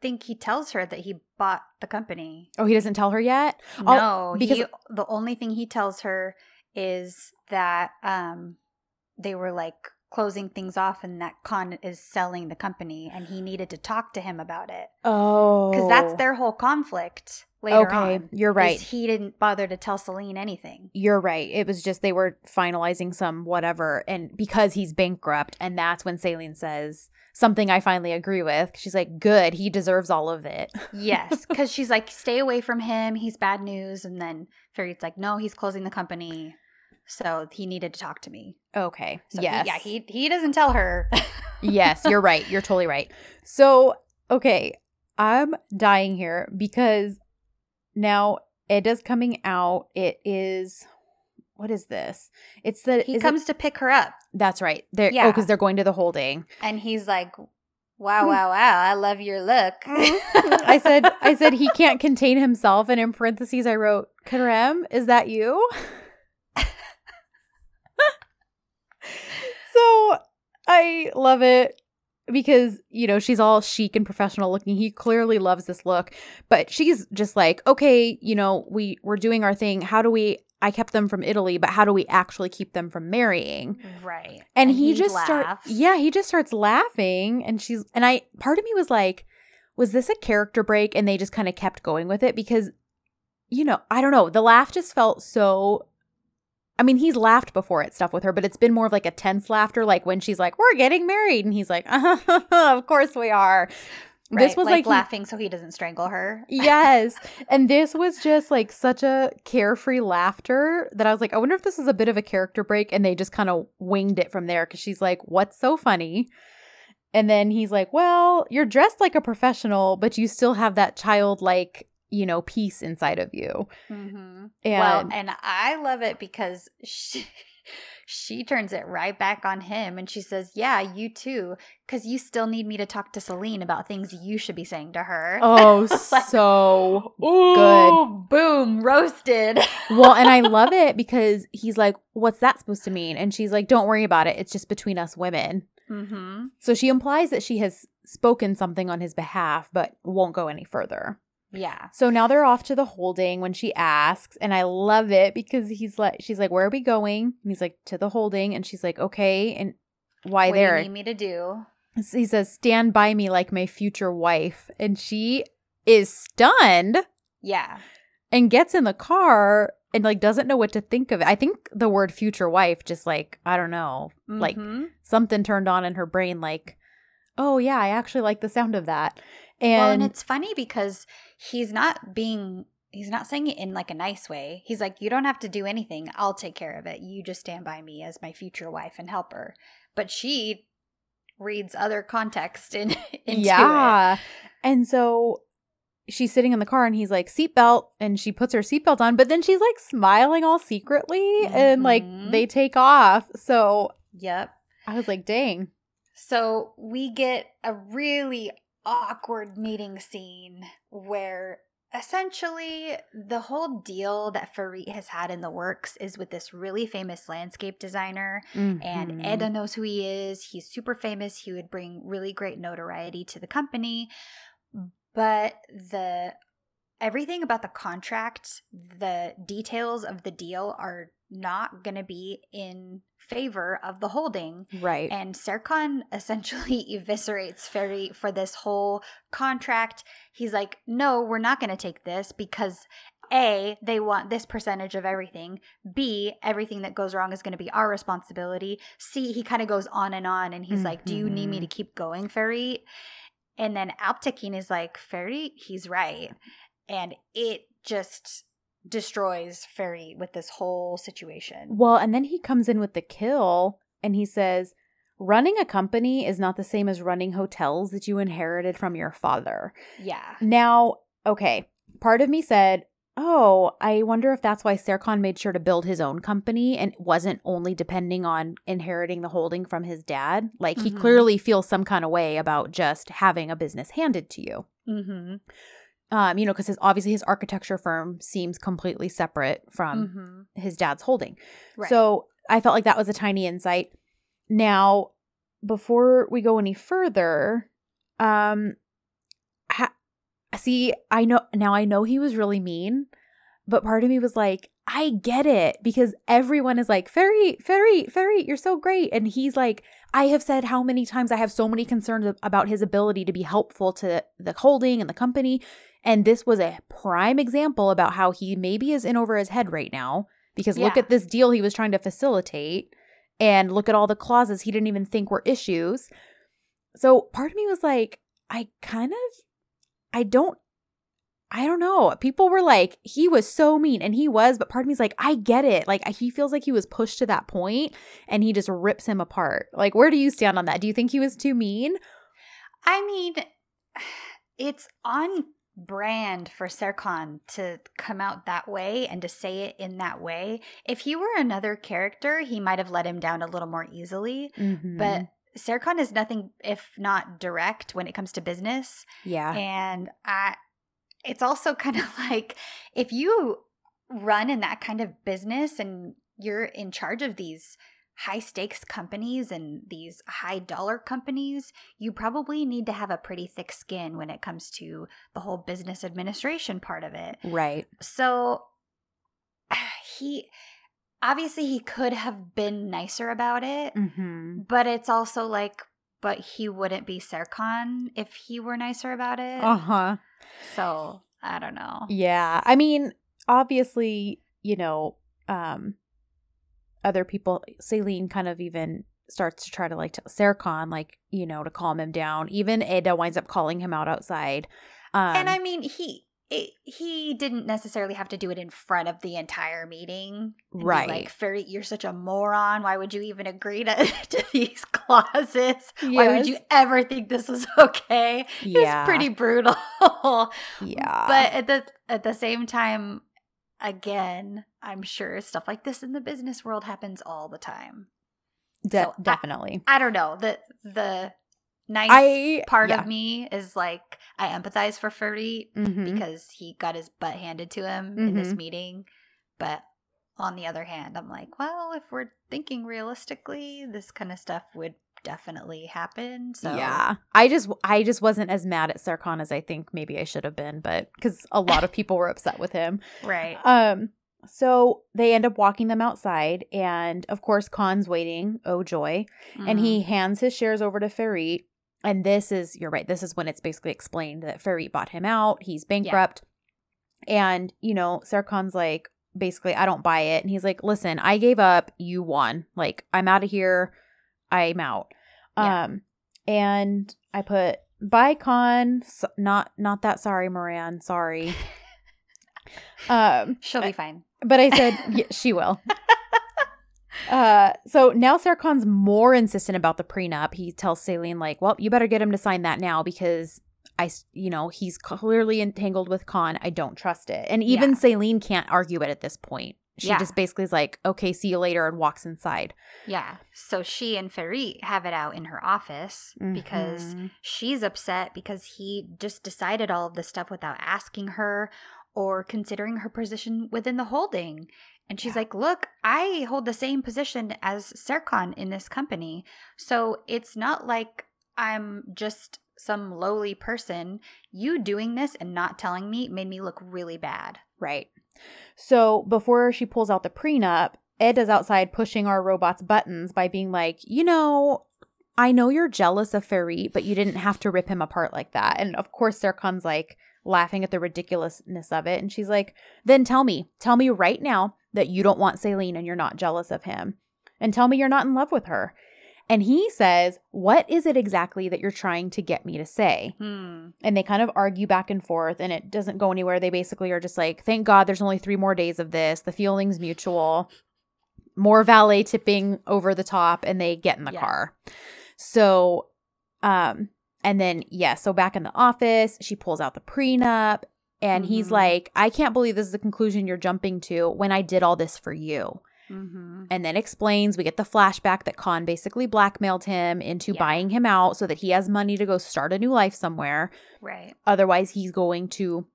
[SPEAKER 2] think he tells her that he bought the company.
[SPEAKER 1] oh, he doesn't tell her yet?
[SPEAKER 2] No,
[SPEAKER 1] because-
[SPEAKER 2] he, the only thing he tells her is that um they were like closing things off and that Kaan is selling the company and he needed to talk to him about it.
[SPEAKER 1] Oh.
[SPEAKER 2] Because that's oh. their whole conflict later
[SPEAKER 1] Okay,
[SPEAKER 2] on.
[SPEAKER 1] you're right.
[SPEAKER 2] He didn't bother to tell Selin anything.
[SPEAKER 1] You're right. It was just they were finalizing some whatever. And because he's bankrupt, and that's when Selin says something I finally agree with. She's like, good. He deserves all of it.
[SPEAKER 2] Yes, because she's like, stay away from him. He's bad news. And then Ferit's like, no, he's closing the company. So he needed to talk to me.
[SPEAKER 1] Okay.
[SPEAKER 2] So
[SPEAKER 1] yes.
[SPEAKER 2] He, yeah, he, he doesn't tell her.
[SPEAKER 1] yes, you're right. You're totally right. So, okay, I'm dying here because now Eda's coming out. It is what is this? It's the
[SPEAKER 2] he
[SPEAKER 1] is it-
[SPEAKER 2] comes to pick her up.
[SPEAKER 1] that's right. They're oh, because they're going to the holding.
[SPEAKER 2] And he's like, wow, wow, wow. I love your look. Mm-hmm.
[SPEAKER 1] I said I said he can't contain himself, and in parentheses I wrote, Kerem, is that you? so I love it because you know she's all chic and professional looking. He clearly loves this look, but she's just like, okay, you know, we we're doing our thing. How do we? I kept them from Italy, but how do we actually keep them from marrying?
[SPEAKER 2] right.
[SPEAKER 1] And, he, just starts, yeah, he just starts laughing, and she's, and I, part of me was like, was this a character break? And they just kind of kept going with it because, you know, I don't know, the laugh just felt so. I mean, he's laughed before at stuff with her, but it's been more of like a tense laughter, like when she's like, "We're getting married," and he's like, "Of course we are."
[SPEAKER 2] Right,
[SPEAKER 1] This was
[SPEAKER 2] like,
[SPEAKER 1] like, he-
[SPEAKER 2] laughing so he doesn't strangle her.
[SPEAKER 1] yes. And this was just like such a carefree laughter that I was like, I wonder if this is a bit of a character break. And they just kind of winged it from there because she's like, What's so funny? And then he's like, Well, you're dressed like a professional, but you still have that childlike, you know, peace inside of you.
[SPEAKER 2] Mm-hmm.
[SPEAKER 1] And
[SPEAKER 2] well, and I love it because she, she turns it right back on him and she says, Yeah, you too. Because you still need me to talk to Selin about things you should be saying to her.
[SPEAKER 1] oh,
[SPEAKER 2] Like,
[SPEAKER 1] so
[SPEAKER 2] Ooh, boom, roasted.
[SPEAKER 1] well, and I love it because he's like, What's that supposed to mean? And she's like, Don't worry about it. It's just between us women.
[SPEAKER 2] mm-hmm.
[SPEAKER 1] So she implies that she has spoken something on his behalf, but won't go any further.
[SPEAKER 2] Yeah.
[SPEAKER 1] So now they're off to the holding when she asks, and I love it because he's like, she's like, "Where are we going?" And he's like, "To the holding," and she's like, "Okay." And why
[SPEAKER 2] what do you
[SPEAKER 1] there?
[SPEAKER 2] need me to do?
[SPEAKER 1] he says, "Stand by me like my future wife," and she is stunned
[SPEAKER 2] Yeah.
[SPEAKER 1] and gets in the car and like doesn't know what to think of it. I think the word future wife just like I don't know, like
[SPEAKER 2] Mhm.
[SPEAKER 1] something turned on in her brain like oh yeah i actually like the sound of that and,
[SPEAKER 2] well, and it's funny because he's not being he's not saying it in like a nice way. He's like, You don't have to do anything. I'll take care of it. You just stand by me as my future wife and helper. But she reads other context in into it.
[SPEAKER 1] yeah and so she's sitting in the car and he's like seatbelt and she puts her seatbelt on but then she's like smiling all secretly and like
[SPEAKER 2] Mhm.
[SPEAKER 1] they take off so
[SPEAKER 2] Yep.
[SPEAKER 1] i was like dang
[SPEAKER 2] So we get a really awkward meeting scene where essentially the whole deal that Ferit has had in the works is with this really famous landscape designer and
[SPEAKER 1] Mhm.
[SPEAKER 2] Eda knows who he is. He's super famous. He would bring really great notoriety to the company. But the everything about the contract, the details of the deal are not going to be in favor of the holding.
[SPEAKER 1] right
[SPEAKER 2] And Serkan essentially eviscerates Ferit for this whole contract. He's like, no, we're not going to take this because A, they want this percentage of everything. B, everything that goes wrong is going to be our responsibility. C, he kind of goes on and on and he's like, do you need me to mm-hmm. keep going, Ferit? And then Alptekin is like, Ferit, he's right. And it just destroys Ferit with this whole situation.
[SPEAKER 1] well and then he comes in with the kill and he says running a company is not the same as running hotels that you inherited from your father.
[SPEAKER 2] Yeah.
[SPEAKER 1] Now, okay, part of me said, Oh, I wonder if that's why Serkan made sure to build his own company and wasn't only depending on inheriting the holding from his dad. Like he
[SPEAKER 2] Mhm.
[SPEAKER 1] clearly feels some kind of way about just having a business handed to you.
[SPEAKER 2] Mm-hmm.
[SPEAKER 1] Um, you know, because his obviously his architecture firm seems completely separate from
[SPEAKER 2] mm-hmm.
[SPEAKER 1] his dad's holding.
[SPEAKER 2] Right.
[SPEAKER 1] So I felt like that was a tiny insight. Now, before we go any further, um, ha- see, I know now I know he was really mean, but part of me was like, I get it because everyone is like, Ferit, Ferit, Ferit, you're so great. And he's like, I have said how many times I have so many concerns about his ability to be helpful to the holding and the company. And this was a prime example about how he maybe is in over his head right now because look at this deal he was trying to facilitate and look at all the clauses he didn't even think were issues. So part of me was like, I kind of, I don't, I don't know. People were like, he was so mean, and he was, but part of me's like, I get it. Like, he feels like he was pushed to that point and he just rips him apart. Like, where do you stand on that? Do you think he was too mean?
[SPEAKER 2] I mean, it's on brand for Serkan to come out that way and to say it in that way. If he were another character, he might have let him down a little more easily.
[SPEAKER 1] Mm-hmm.
[SPEAKER 2] But Serkan is nothing if not direct when it comes to business.
[SPEAKER 1] yeah.
[SPEAKER 2] And I it's also kind of like if you run in that kind of business and you're in charge of these high stakes companies and these high dollar companies, you probably need to have a pretty thick skin when it comes to the whole business administration part of it.
[SPEAKER 1] Right.
[SPEAKER 2] So he obviously he could have been nicer about it,
[SPEAKER 1] Mm-hmm.
[SPEAKER 2] but it's also like but he wouldn't be Serkan if he were nicer about it.
[SPEAKER 1] Uh huh.
[SPEAKER 2] So I don't know.
[SPEAKER 1] Yeah. I mean, obviously, you know, um, other people, Selin kind of even starts to try to like tell Serkan, like, you know, to calm him down. Even Eda winds up calling him out outside. Um,
[SPEAKER 2] and I mean, he it, he didn't necessarily have to do it in front of the entire meeting,
[SPEAKER 1] Right.
[SPEAKER 2] like, "Ferit, you're such a moron. Why would you even agree to, to these clauses? Why would you ever think this was okay?"
[SPEAKER 1] yeah.
[SPEAKER 2] It's pretty brutal.
[SPEAKER 1] Yeah.
[SPEAKER 2] but at the at the same time, again, I'm sure stuff like this in the business world happens all the time.
[SPEAKER 1] De-
[SPEAKER 2] so I-
[SPEAKER 1] definitely.
[SPEAKER 2] I don't know the the nice
[SPEAKER 1] I,
[SPEAKER 2] part
[SPEAKER 1] yeah.
[SPEAKER 2] of me is like I empathize for Ferit
[SPEAKER 1] Mhm.
[SPEAKER 2] because he got his butt handed to him in this
[SPEAKER 1] Mhm.
[SPEAKER 2] meeting. But on the other hand, I'm like, well, if we're thinking realistically, this kind of stuff would definitely happen. So
[SPEAKER 1] Yeah. I just I just wasn't as mad at Serkan as I think maybe I should have been, but cuz a lot of people were upset with him.
[SPEAKER 2] right.
[SPEAKER 1] Um, so they end up walking them outside, and of course, Kaan's waiting. Oh joy! And he
[SPEAKER 2] Mm-hmm.
[SPEAKER 1] hands his shares over to Ferit. And this is, you're right, this is when it's basically explained that Ferit bought him out. He's bankrupt. And, you know, Serkan's like, basically, I don't buy it. And he's like, listen, I gave up. You won. Like, I'm out of here. I'm out.
[SPEAKER 2] Yeah.
[SPEAKER 1] Um, and I put, bye, Kaan. S- not, not that sorry, Moran. Sorry. um,
[SPEAKER 2] she'll be fine.
[SPEAKER 1] but I said, yeah, she will. Uh, so now Serkan's more insistent about the prenup. He tells Selin, like, well, you better get him to sign that now because I, you know, he's clearly entangled with Kaan. I don't trust it. And even
[SPEAKER 2] Yeah.
[SPEAKER 1] Selin can't argue it at this point. She
[SPEAKER 2] Yeah.
[SPEAKER 1] just basically is like, okay, see you later, and walks inside.
[SPEAKER 2] Yeah. So she and Ferit have it out in her office because
[SPEAKER 1] Mhm.
[SPEAKER 2] she's upset because he just decided all of this stuff without asking her or considering her position within the holding. And she's
[SPEAKER 1] Yeah.
[SPEAKER 2] like, Look, I hold the same position as Serkan in this company. So it's not like I'm just some lowly person. You doing this and not telling me made me look really bad.
[SPEAKER 1] Right. So before she pulls out the prenup, Ed is outside pushing our robot's buttons by being like, you know, I know you're jealous of Ferit, but you didn't have to rip him apart like that. And of course, Serkan's like laughing at the ridiculousness of it. And she's like, then tell me, tell me right now that you don't want Selin and you're not jealous of him. And tell me you're not in love with her. And he says, What is it exactly that you're trying to get me to say?
[SPEAKER 2] Hmm.
[SPEAKER 1] and they kind of argue back and forth and it doesn't go anywhere they basically are just like thank god there's only three more days of this the feeling's mutual more valet tipping over the top and they get in the
[SPEAKER 2] Yeah.
[SPEAKER 1] car. So um and then yeah, so back in the office, she pulls out the prenup and he's
[SPEAKER 2] Mhm.
[SPEAKER 1] like, "I can't believe this is the conclusion you're jumping to when I did all this for you."
[SPEAKER 2] Mm-hmm.
[SPEAKER 1] And then explains we get the flashback that Kaan basically blackmailed him into
[SPEAKER 2] Yeah.
[SPEAKER 1] buying him out so that he has money to go start a new life somewhere.
[SPEAKER 2] Right.
[SPEAKER 1] Otherwise, he's going to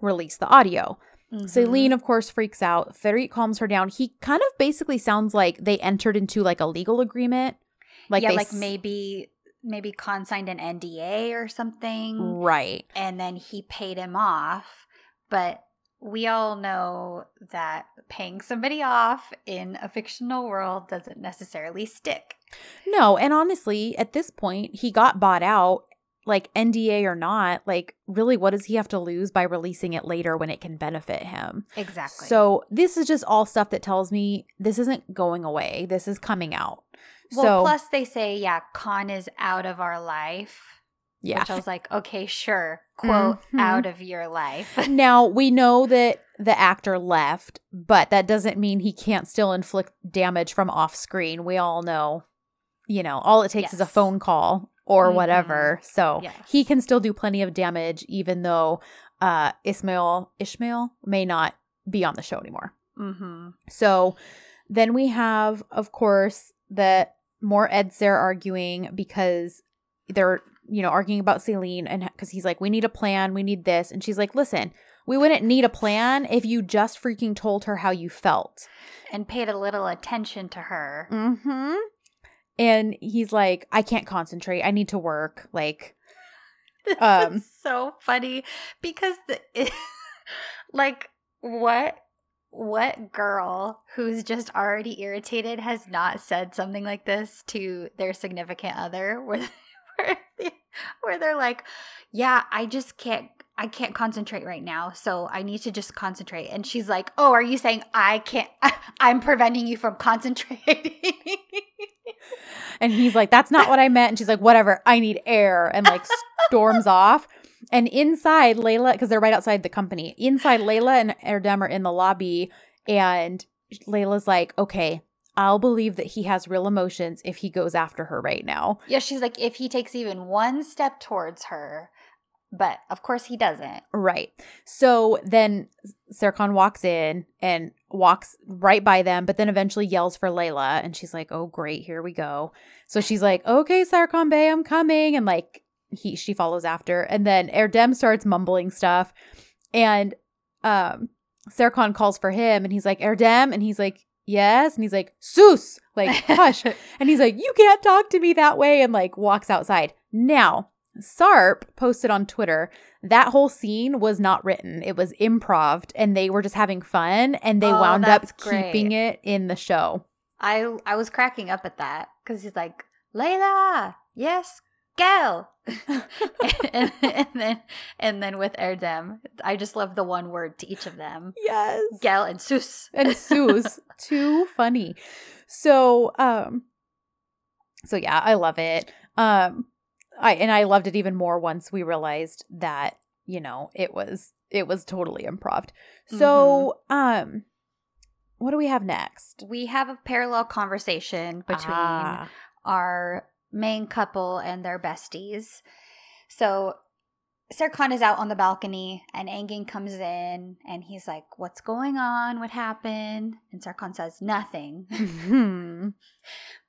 [SPEAKER 1] release the audio.
[SPEAKER 2] Mhm.
[SPEAKER 1] Selin, of course, freaks out. Ferit calms her down. He kind of basically sounds like they entered into like a legal agreement. Like
[SPEAKER 2] yeah,
[SPEAKER 1] they
[SPEAKER 2] like maybe maybe Kaan signed an NDA or something,
[SPEAKER 1] Right.
[SPEAKER 2] and then he paid him off. But we all know that paying somebody off in a fictional world doesn't necessarily stick.
[SPEAKER 1] No, and honestly, at this point, he got bought out, like NDA or not. Like, really, what does he have to lose by releasing it later when it can benefit him?
[SPEAKER 2] Exactly.
[SPEAKER 1] So, this is just all stuff that tells me this isn't going away. This is coming out.
[SPEAKER 2] Well,
[SPEAKER 1] so,
[SPEAKER 2] plus they say, yeah, Kaan is out of our life.
[SPEAKER 1] yeah.
[SPEAKER 2] Which I was like, okay, sure. Quote,
[SPEAKER 1] Mhm.
[SPEAKER 2] out of your life.
[SPEAKER 1] now, we know that the actor left, but that doesn't mean he can't still inflict damage from off screen. We all know, you know, all it takes is a phone call or
[SPEAKER 2] Mhm.
[SPEAKER 1] whatever. So
[SPEAKER 2] Yes.
[SPEAKER 1] he can still do plenty of damage, even though uh, Ismail Ishmael may not be on the show anymore.
[SPEAKER 2] mm-hmm.
[SPEAKER 1] So then we have, of course, the more EdSer arguing because they're, you know, arguing about Selin and because he's like, we need a plan, we need this. And she's like, listen, we wouldn't need a plan if you just freaking told her how you felt.
[SPEAKER 2] And paid a little attention to her.
[SPEAKER 1] Mm-hmm. And he's like, I can't concentrate. I need to work. Like,
[SPEAKER 2] This
[SPEAKER 1] Um,
[SPEAKER 2] so funny because the like what what girl who's just already irritated has not said something like this to their significant other where where, they, where they're like, "Yeah, I just can't I can't concentrate right now, so I need to just concentrate." And she's like, "Oh, are you saying I can't I'm preventing you from concentrating?"
[SPEAKER 1] And he's like, that's not what I meant. And she's like, whatever, I need air. And like storms off. And inside Leyla, because they're right outside the company, inside Leyla and Erdem are in the lobby. And Leyla's like, okay, I'll believe that he has real emotions if he goes after her right now.
[SPEAKER 2] Yeah, she's like, if he takes even one step towards her, but of course he doesn't.
[SPEAKER 1] Right. So then Serkan walks in and walks right by them, but then eventually yells for Leyla. And she's like, oh, great, here we go. So she's like, okay, Serkan Bey, I'm coming. And like, he she follows after. And then Erdem starts mumbling stuff. And um Serkan calls for him and he's like, Erdem. And he's like, yes. And he's like, Sus, like, hush. And he's like, You can't talk to me that way, and like walks outside. Now, Sarp posted on Twitter that whole scene was not written. It was improv and they were just having fun and they
[SPEAKER 2] Oh,
[SPEAKER 1] wound up
[SPEAKER 2] great.
[SPEAKER 1] keeping it in the show.
[SPEAKER 2] I I was cracking up at that because he's like, Leyla, yes, girl. and, and then and then with Erdem, I just love the one word to each of them.
[SPEAKER 1] Yes.
[SPEAKER 2] Gel and Sus.
[SPEAKER 1] And Sue's too funny. So, um so yeah, I love it. Um I and I loved it even more once we realized that, you know, it was it was totally improv. So, um what do we have next?
[SPEAKER 2] We have a parallel conversation between
[SPEAKER 1] Ah.
[SPEAKER 2] our main couple and their besties. So Serkan is out on the balcony and Engin comes in and he's like, What's going on? What happened? And Serkan says, Nothing.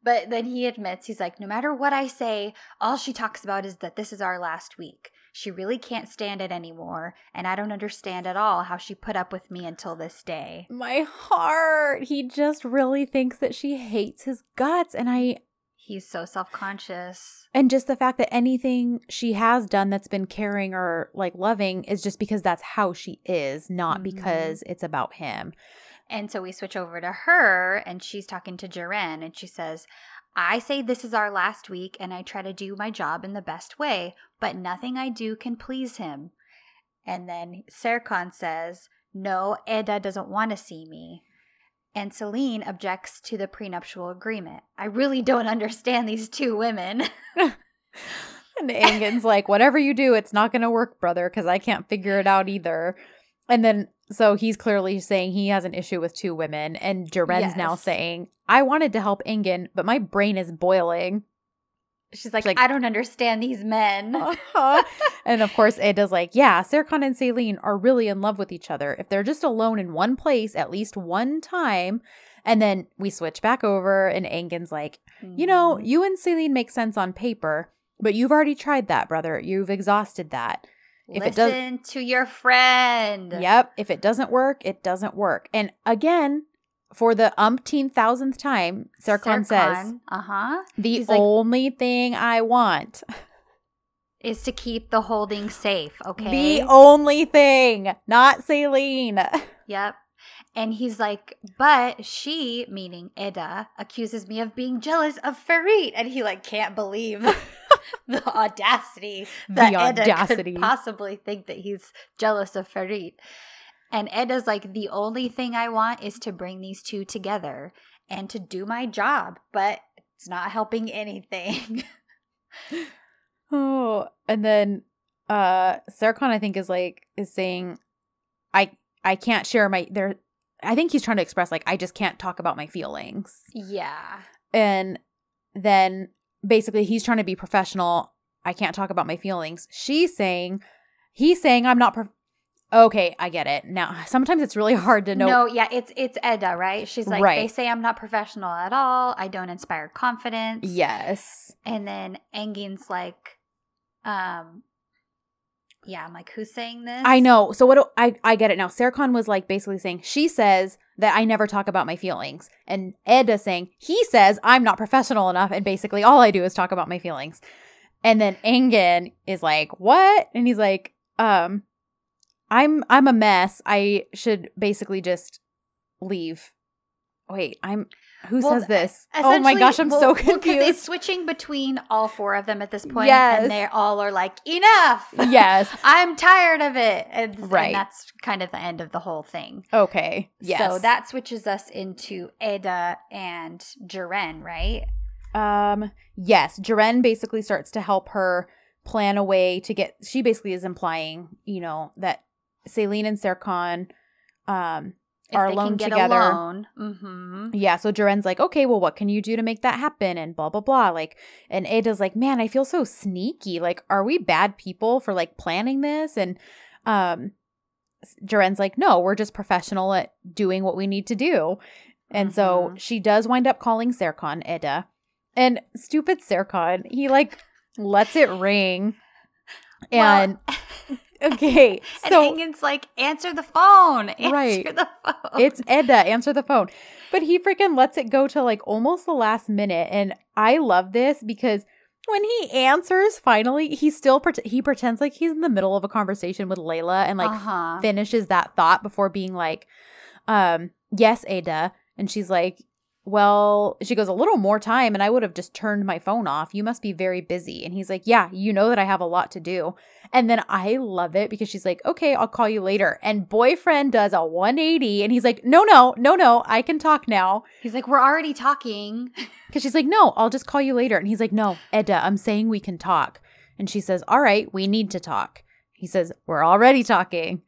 [SPEAKER 2] But then he admits, he's like, No matter what I say, all she talks about is that this is our last week. She really can't stand it anymore, and I don't understand at all how she put up with me until this day.
[SPEAKER 1] My heart. He just really thinks that she hates his guts and I
[SPEAKER 2] He's so self conscious.
[SPEAKER 1] and just the fact that anything she has done that's been caring or like loving is just because that's how she is, not
[SPEAKER 2] Mhm.
[SPEAKER 1] because it's about him.
[SPEAKER 2] And so we switch over to her, and she's talking to Ceren, and she says, I say this is our last week, and I try to do my job in the best way, but nothing I do can please him. And then Serkan says, No, Eda doesn't want to see me. And Selin objects to the prenuptial agreement. I really don't understand these two women.
[SPEAKER 1] And Engin's like, whatever you do, it's not going to work, brother, because I can't figure it out either. and then so he's clearly saying he has an issue with two women, and Ceren's now saying, "I wanted to help Engin, but my brain is boiling."
[SPEAKER 2] She's like,
[SPEAKER 1] like-
[SPEAKER 2] I don't understand these men.
[SPEAKER 1] and of course, Eda's like, "Yeah, Serkan and Selin are really in love with each other. If they're just alone in one place at least one time." And then we switch back over, and Engin's like, You know,
[SPEAKER 2] Mhm.
[SPEAKER 1] you and Selin make sense on paper, but you've already tried that, brother. You've exhausted that. if it does-
[SPEAKER 2] listen to your friend.
[SPEAKER 1] Yep. If it doesn't work, it doesn't work. And again, for the umpteen thousandth time, Serkan says,
[SPEAKER 2] uh huh,
[SPEAKER 1] The
[SPEAKER 2] He's like-
[SPEAKER 1] only thing I want,
[SPEAKER 2] is to keep the holding safe. Okay.
[SPEAKER 1] the only thing, not Selin.
[SPEAKER 2] Yep. And he's like, but she, meaning Eda, accuses me of being jealous of Ferit. And he like can't believe the audacity that
[SPEAKER 1] The
[SPEAKER 2] Eda
[SPEAKER 1] audacity.
[SPEAKER 2] could possibly think that he's jealous of Ferit. And Eda's like, the only thing I want is to bring these two together and to do my job, but it's not helping anything.
[SPEAKER 1] Oh, and then uh Serkan I think is like is saying I I can't share my there I think he's trying to express like I just can't talk about my feelings.
[SPEAKER 2] yeah.
[SPEAKER 1] And then basically he's trying to be professional. I can't talk about my feelings. She's saying he's saying I'm not pro- Okay, I get it. Now, sometimes it's really hard to know
[SPEAKER 2] No, yeah, it's it's Eda, right? She's like,
[SPEAKER 1] Right.
[SPEAKER 2] they say I'm not professional at all. I don't inspire confidence.
[SPEAKER 1] Yes.
[SPEAKER 2] And then Engin's like, um, yeah, I'm like, who's saying this?
[SPEAKER 1] I know. So what do, I I get it now. Serkan was like basically saying she says that I never talk about my feelings, and Eda saying he says I'm not professional enough, and basically all I do is talk about my feelings. And then Engin is like, "What?" And he's like, "Um, I'm I'm a mess. I should basically just leave." Wait, I'm who
[SPEAKER 2] Well,
[SPEAKER 1] says this? Oh my gosh, I'm
[SPEAKER 2] well-
[SPEAKER 1] so
[SPEAKER 2] well,
[SPEAKER 1] confused.
[SPEAKER 2] it's switching between all four of them at this point,
[SPEAKER 1] Yes.
[SPEAKER 2] and they all are like, enough.
[SPEAKER 1] yes.
[SPEAKER 2] I'm tired of it. And, and
[SPEAKER 1] Right.
[SPEAKER 2] that's kind of the end of the whole thing.
[SPEAKER 1] Okay. Yes.
[SPEAKER 2] So that switches us into Eda and Ceren, right?
[SPEAKER 1] Um, yes, Ceren basically starts to help her plan a way to get. She basically is implying, you know, that Selin and Serkan, um,
[SPEAKER 2] If
[SPEAKER 1] are alone together.
[SPEAKER 2] a loan. Mm-hmm.
[SPEAKER 1] Yeah, so Ceren's like, okay, well, what can you do to make that happen? And blah blah blah. Like, and Eda's like, man, I feel so sneaky. Like, are we bad people for like planning this? And um, Ceren's like, no, we're just professional at doing what we need to do. And so
[SPEAKER 2] Mhm.
[SPEAKER 1] she does wind up calling Serkan Eda, and stupid Serkan, he like lets it ring. And okay,
[SPEAKER 2] and
[SPEAKER 1] so
[SPEAKER 2] Engin's like, answer the phone. Answer
[SPEAKER 1] Right.
[SPEAKER 2] the phone.
[SPEAKER 1] it's Eda, answer the phone. But he freaking lets it go to like almost the last minute. And I love this because when he answers finally, he still pret he pretends like he's in the middle of a conversation with Leyla and like
[SPEAKER 2] uh-huh.
[SPEAKER 1] finishes that thought before being like, um, yes, Eda. And she's like, well, she goes, a little more time and I would have just turned my phone off. You must be very busy. And he's like, yeah, you know that I have a lot to do. And then I love it because she's like, okay, I'll call you later. And boyfriend does a 180 and he's like, no, no, no, no, I can talk now.
[SPEAKER 2] He's like, we're already talking.
[SPEAKER 1] Because she's like, no, I'll just call you later. And he's like, no, Eda, I'm saying we can talk. And she says, all right, we need to talk. He says, we're already talking.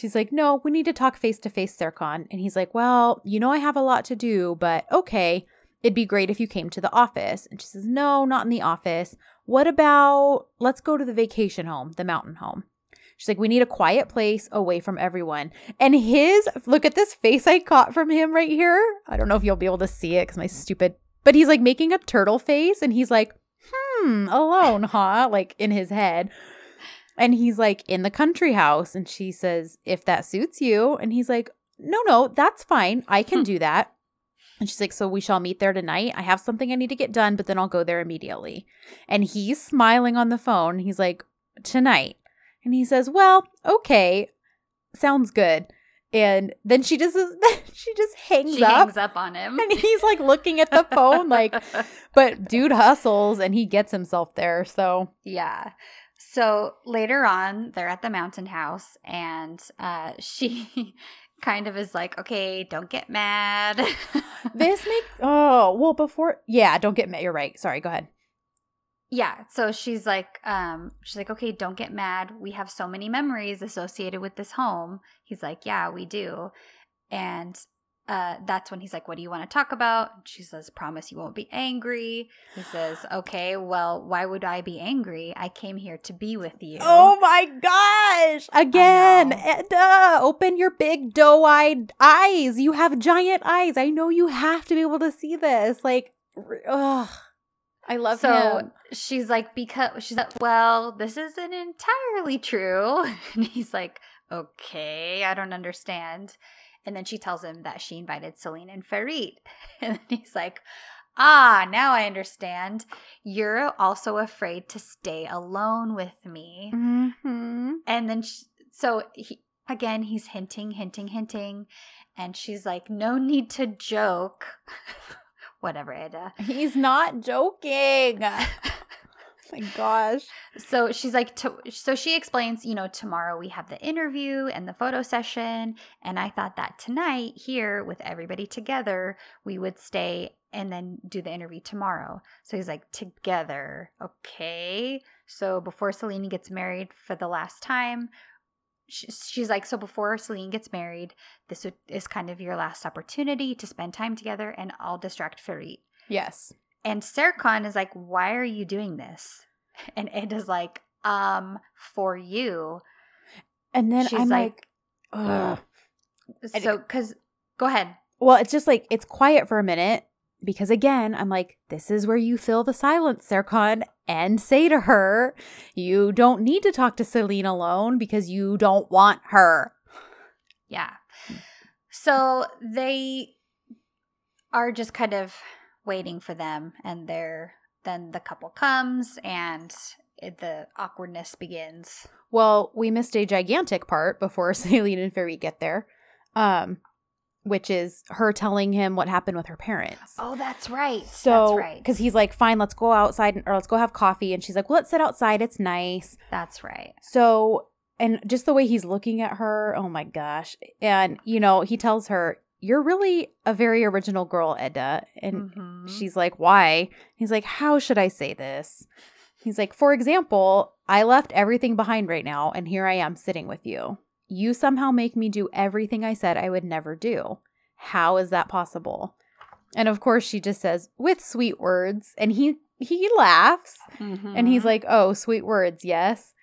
[SPEAKER 1] She's like, no, we need to talk face to face, Serkan. And he's like, well, you know, I have a lot to do, but okay, it'd be great if you came to the office. And she says, no, not in the office. What about let's go to the vacation home, the mountain home? She's like, we need a quiet place away from everyone. And his, look at this face I caught from him right here. I don't know if you'll be able to see it because my stupid, but he's like making a turtle face and he's like, hmm, alone, huh? Like in his head. And he's like, in the country house. And she says, if that suits you. And he's like, no, no, that's fine. I can hmm. do that. And she's like, So we shall meet there tonight. I have something I need to get done, but then I'll go there immediately. And he's smiling on the phone. He's like, Tonight. And he says, Well, okay. Sounds good. And then she just she just hangs
[SPEAKER 2] She
[SPEAKER 1] up.
[SPEAKER 2] hangs up on him.
[SPEAKER 1] And he's like looking at the phone, like, but dude hustles and he gets himself there. So
[SPEAKER 2] Yeah. So later on, they're at the mountain house, and uh, she kind of is like, "Okay, don't get mad."
[SPEAKER 1] this make oh well before yeah, don't get mad. You're right. Sorry, go ahead.
[SPEAKER 2] yeah, so she's like, um, she's like, okay, don't get mad. We have so many memories associated with this home. He's like, yeah, we do. And uh, that's when he's like, What do you want to talk about? She says, Promise you won't be angry. He says, Okay, well, why would I be angry? I came here to be with you.
[SPEAKER 1] Oh my gosh. Again, Eda, open your big doe eyed eyes. You have giant eyes. I know you have to be able to see this. Like, ugh. I love
[SPEAKER 2] so
[SPEAKER 1] him.
[SPEAKER 2] she's like, Because she's like, Well, this isn't entirely true. And he's like, Okay, I don't understand. And then she tells him that she invited Selin and Ferit. And then he's like, Ah, now I understand. You're also afraid to stay alone with me.
[SPEAKER 1] Mm-hmm.
[SPEAKER 2] And then, she, so he, again, he's hinting, hinting, hinting. And she's like, No need to joke. Whatever, Eda.
[SPEAKER 1] He's not joking. my gosh.
[SPEAKER 2] So she's like, to, so she explains, you know, tomorrow we have the interview and the photo session. And I thought that tonight, here with everybody together, we would stay and then do the interview tomorrow. So he's like, together. Okay. So before Selin gets married for the last time, she's like, so before Selin gets married, this is kind of your last opportunity to spend time together and I'll distract Ferit.
[SPEAKER 1] Yes.
[SPEAKER 2] And Serkan is like, why are you doing this? And Eda's like, um, for you.
[SPEAKER 1] And then
[SPEAKER 2] She's
[SPEAKER 1] I'm
[SPEAKER 2] like,
[SPEAKER 1] like, ugh.
[SPEAKER 2] So, because, go ahead.
[SPEAKER 1] Well, it's just like, it's quiet for a minute because again, I'm like, this is where you fill the silence, Serkan, and say to her, you don't need to talk to Selin alone because you don't want her.
[SPEAKER 2] Yeah. So they are just kind of waiting for them and they're then the couple comes and it, the awkwardness begins.
[SPEAKER 1] Well, we missed a gigantic part before Selin and Ferit get there, um, which is her telling him what happened with her parents.
[SPEAKER 2] Oh, that's right.
[SPEAKER 1] So,
[SPEAKER 2] that's right.
[SPEAKER 1] because he's like, fine, let's go outside or let's go have coffee. And she's like, well, let's sit outside. It's nice.
[SPEAKER 2] That's right.
[SPEAKER 1] So, and just the way he's looking at her, oh my gosh. And, you know, he tells her, you're really a very original girl, Eda. And
[SPEAKER 2] Mhm.
[SPEAKER 1] she's like, why? He's like, how should I say this? He's like, for example, I left everything behind right now, and here I am sitting with you. You somehow make me do everything I said I would never do. How is that possible? And of course, she just says, with sweet words. And he he laughs and he's
[SPEAKER 2] Mhm.
[SPEAKER 1] like, oh, sweet words, yes.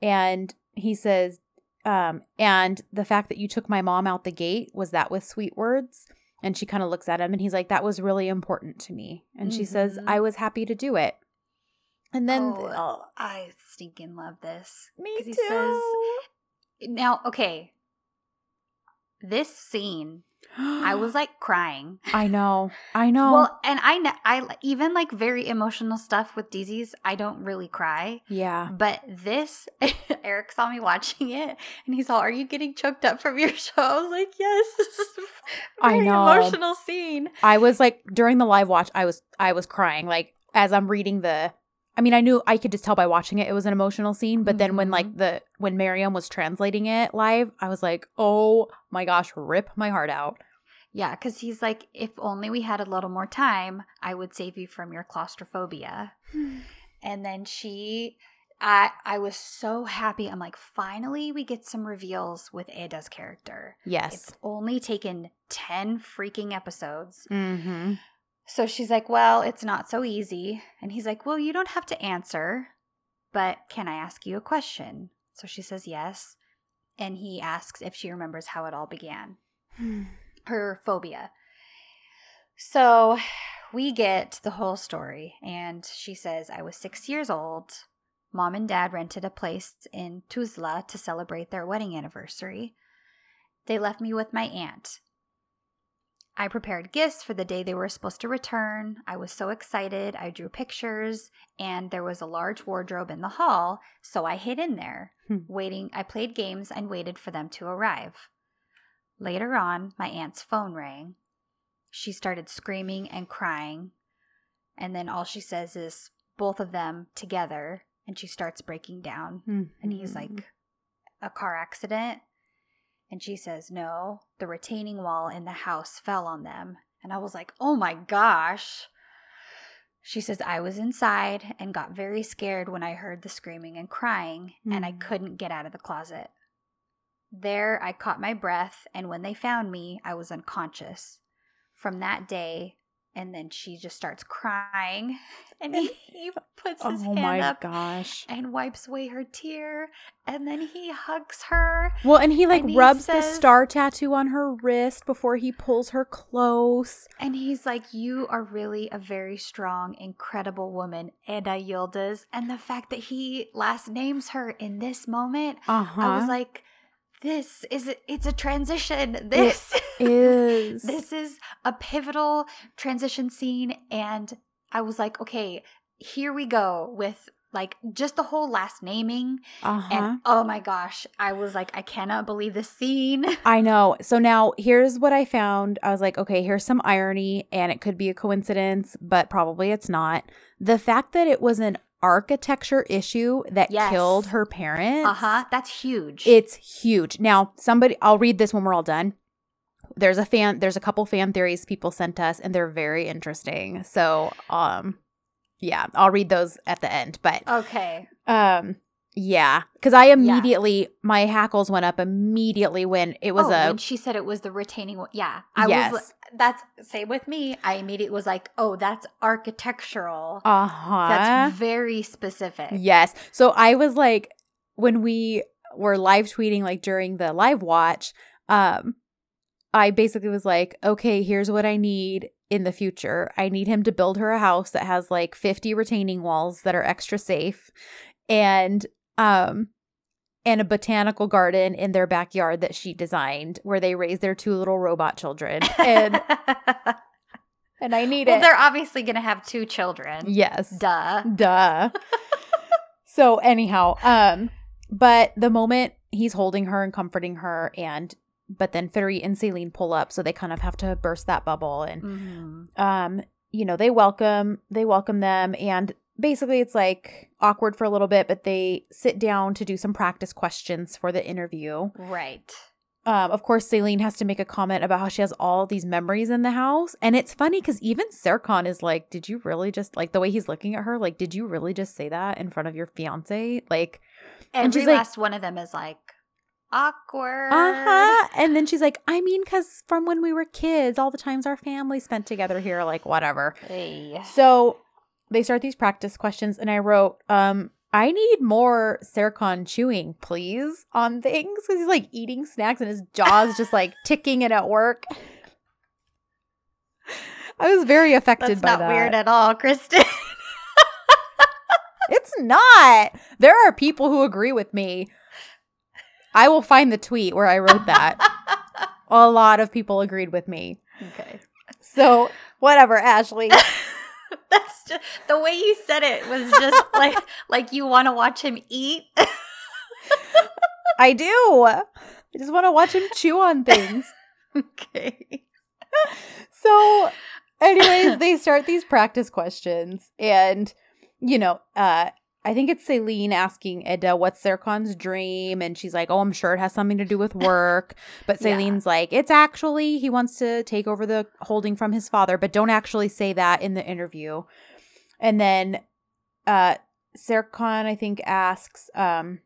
[SPEAKER 1] And he says, um, and the fact that you took my mom out the gate, was that with sweet words? And she kind of looks at him and he's like, that was really important to me. And she says,
[SPEAKER 2] Mhm.
[SPEAKER 1] I was happy to do it. And then,
[SPEAKER 2] Oh,
[SPEAKER 1] oh,
[SPEAKER 2] I stinking love this.
[SPEAKER 1] me too.
[SPEAKER 2] says- Now, okay. This scene, I was like crying.
[SPEAKER 1] I know. I know.
[SPEAKER 2] Well, and I, I even like very emotional stuff with dizis. I don't really cry,
[SPEAKER 1] yeah.
[SPEAKER 2] but this, Eric saw me watching it, and he's all, "Are you getting choked up from your show?" I was like, "Yes." This is
[SPEAKER 1] I know.
[SPEAKER 2] emotional scene.
[SPEAKER 1] I was like during the live watch, I was I was crying like as I'm reading the. I mean, I knew I could just tell by watching it it was an emotional scene, but then when like the when Miriam was translating it live, I was like, oh my gosh, rip my heart out.
[SPEAKER 2] Yeah, because he's like, "If only we had a little more time, I would save you from your claustrophobia." And then she, I, I was so happy. I'm like, finally, we get some reveals with Eda's character.
[SPEAKER 1] Yes.
[SPEAKER 2] It's only taken 10 freaking episodes.
[SPEAKER 1] Mm-hmm.
[SPEAKER 2] So she's like, Well, it's not so easy. And he's like, Well, you don't have to answer, but can I ask you a question? So she says, Yes. And he asks if she remembers how it all began hmm. her phobia. So we get the whole story, and she says, I was six years old. Mom and dad rented a place in Tuzla to celebrate their wedding anniversary. They left me with my aunt. I prepared gifts for the day they were supposed to return. I was so excited. I drew pictures, and there was a large wardrobe in the hall, so I hid in there,
[SPEAKER 1] Hmm.
[SPEAKER 2] waiting. I played games and waited for them to arrive. Later on, my aunt's phone rang. She started screaming and crying, and then all she says is both of them together, and she starts breaking down. And he's
[SPEAKER 1] Mm-hmm.
[SPEAKER 2] like, A car accident? And she says, No, the retaining wall in the house fell on them. And I was like, Oh my gosh. She says, I was inside and got very scared when I heard the screaming and crying, and I
[SPEAKER 1] Mm.
[SPEAKER 2] couldn't get out of the closet. There, I caught my breath, and when they found me, I was unconscious. From that day, and then she just starts crying, and he, he puts his
[SPEAKER 1] Oh
[SPEAKER 2] hand
[SPEAKER 1] my
[SPEAKER 2] up
[SPEAKER 1] gosh.
[SPEAKER 2] and wipes away her tear, and then he hugs her.
[SPEAKER 1] Well, and he like
[SPEAKER 2] And he
[SPEAKER 1] rubs the star tattoo on her wrist before he pulls her close.
[SPEAKER 2] And he's like, You are really a very strong, incredible woman, Eda Yildiz. And the fact that he last names her in this moment,
[SPEAKER 1] Uh huh.
[SPEAKER 2] I was like, This is, it's a transition. This
[SPEAKER 1] is.
[SPEAKER 2] this is a pivotal transition scene. And I was like, Okay, here we go with like just the whole last naming.
[SPEAKER 1] Uh huh.
[SPEAKER 2] And oh my gosh, I was like, I cannot believe this scene.
[SPEAKER 1] I know. So now here's what I found. I was like, okay, here's some irony, and it could be a coincidence, but probably it's not. The fact that it was an architecture issue that
[SPEAKER 2] Yes.
[SPEAKER 1] killed her parents.
[SPEAKER 2] Uh huh. That's huge.
[SPEAKER 1] It's huge. Now, somebody, I'll read this when we're all done. There's a fan, there's a couple fan theories people sent us, and they're very interesting. So, um, yeah, I'll read those at the end. But,
[SPEAKER 2] okay.
[SPEAKER 1] um, yeah, because I immediately my hackles went up immediately when it was
[SPEAKER 2] oh,
[SPEAKER 1] a
[SPEAKER 2] when she said it was the retaining wall. Yeah, I
[SPEAKER 1] Yes.
[SPEAKER 2] was. That's same with me. I immediately was like, "Oh, that's architectural.
[SPEAKER 1] uh huh.
[SPEAKER 2] That's very specific."
[SPEAKER 1] Yes. So I was like, when we were live tweeting, like during the live watch, um, I basically was like, okay, here's what I need in the future. I need him to build her a house that has like 50 retaining walls that are extra safe and, um, and a botanical garden in their backyard that she designed where they raise their two little robot children. And and I need
[SPEAKER 2] well,
[SPEAKER 1] it.
[SPEAKER 2] they're obviously going to have two children.
[SPEAKER 1] Yes.
[SPEAKER 2] Duh.
[SPEAKER 1] Duh. so anyhow, um, but the moment he's holding her and comforting her, and but then Ferit and Selin pull up, so they kind of have to burst that bubble, and
[SPEAKER 2] Mhm.
[SPEAKER 1] um, you know, they welcome they welcome them, and basically it's like awkward for a little bit, but they sit down to do some practice questions for the interview.
[SPEAKER 2] Right.
[SPEAKER 1] Um, of course, Selin has to make a comment about how she has all these memories in the house. And it's funny because even Serkan is like, Did you really just like the way he's looking at her? Like, did you really just say that in front of your fiance? Like, And
[SPEAKER 2] Every
[SPEAKER 1] she's like-
[SPEAKER 2] last one of them is like awkward.
[SPEAKER 1] uh huh. And then she's like, I mean, because from when we were kids, all the times our family spent together here, like, whatever.
[SPEAKER 2] Hey.
[SPEAKER 1] So they start these practice questions, and I wrote, um, I need more Serkan chewing, please, on things because he's like eating snacks and his jaw's just like ticking and at work. I was very affected by that.
[SPEAKER 2] That's
[SPEAKER 1] by
[SPEAKER 2] not
[SPEAKER 1] that.
[SPEAKER 2] weird at all, Kristen.
[SPEAKER 1] It's not. There are people who agree with me. I will find the tweet where I wrote that. A lot of people agreed with me.
[SPEAKER 2] okay.
[SPEAKER 1] So, whatever, Ashley.
[SPEAKER 2] That's just the way you said it was just like like you want to watch him eat.
[SPEAKER 1] I do. I just want to watch him chew on things.
[SPEAKER 2] okay.
[SPEAKER 1] So, anyways, they start these practice questions, and you know, uh, I think it's Selin asking Eda what's Serkan's dream, and she's like, "Oh, I'm sure it has something to do with work." But
[SPEAKER 2] Yeah.
[SPEAKER 1] Selin's like, "It's actually he wants to take over the holding from his father, but don't actually say that in the interview." And then, uh, Serkan, I think, asks, um.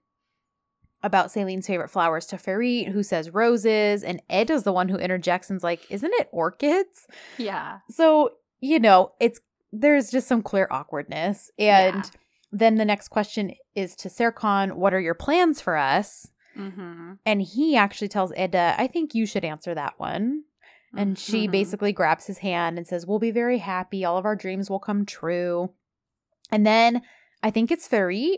[SPEAKER 1] About Selin's favorite flowers to Ferit, who says roses, and Eda's the one who interjects and's like, "Isn't it orchids?"
[SPEAKER 2] Yeah.
[SPEAKER 1] So, you know, it's there's just some clear awkwardness. And
[SPEAKER 2] Yeah.
[SPEAKER 1] Then the next question is to Serkan, what are your plans for us?
[SPEAKER 2] Mm-hmm.
[SPEAKER 1] And he actually tells Eda, I think you should answer that one. And she
[SPEAKER 2] Mhm.
[SPEAKER 1] basically grabs his hand and says, We'll be very happy. All of our dreams will come true. And then I think it's Ferit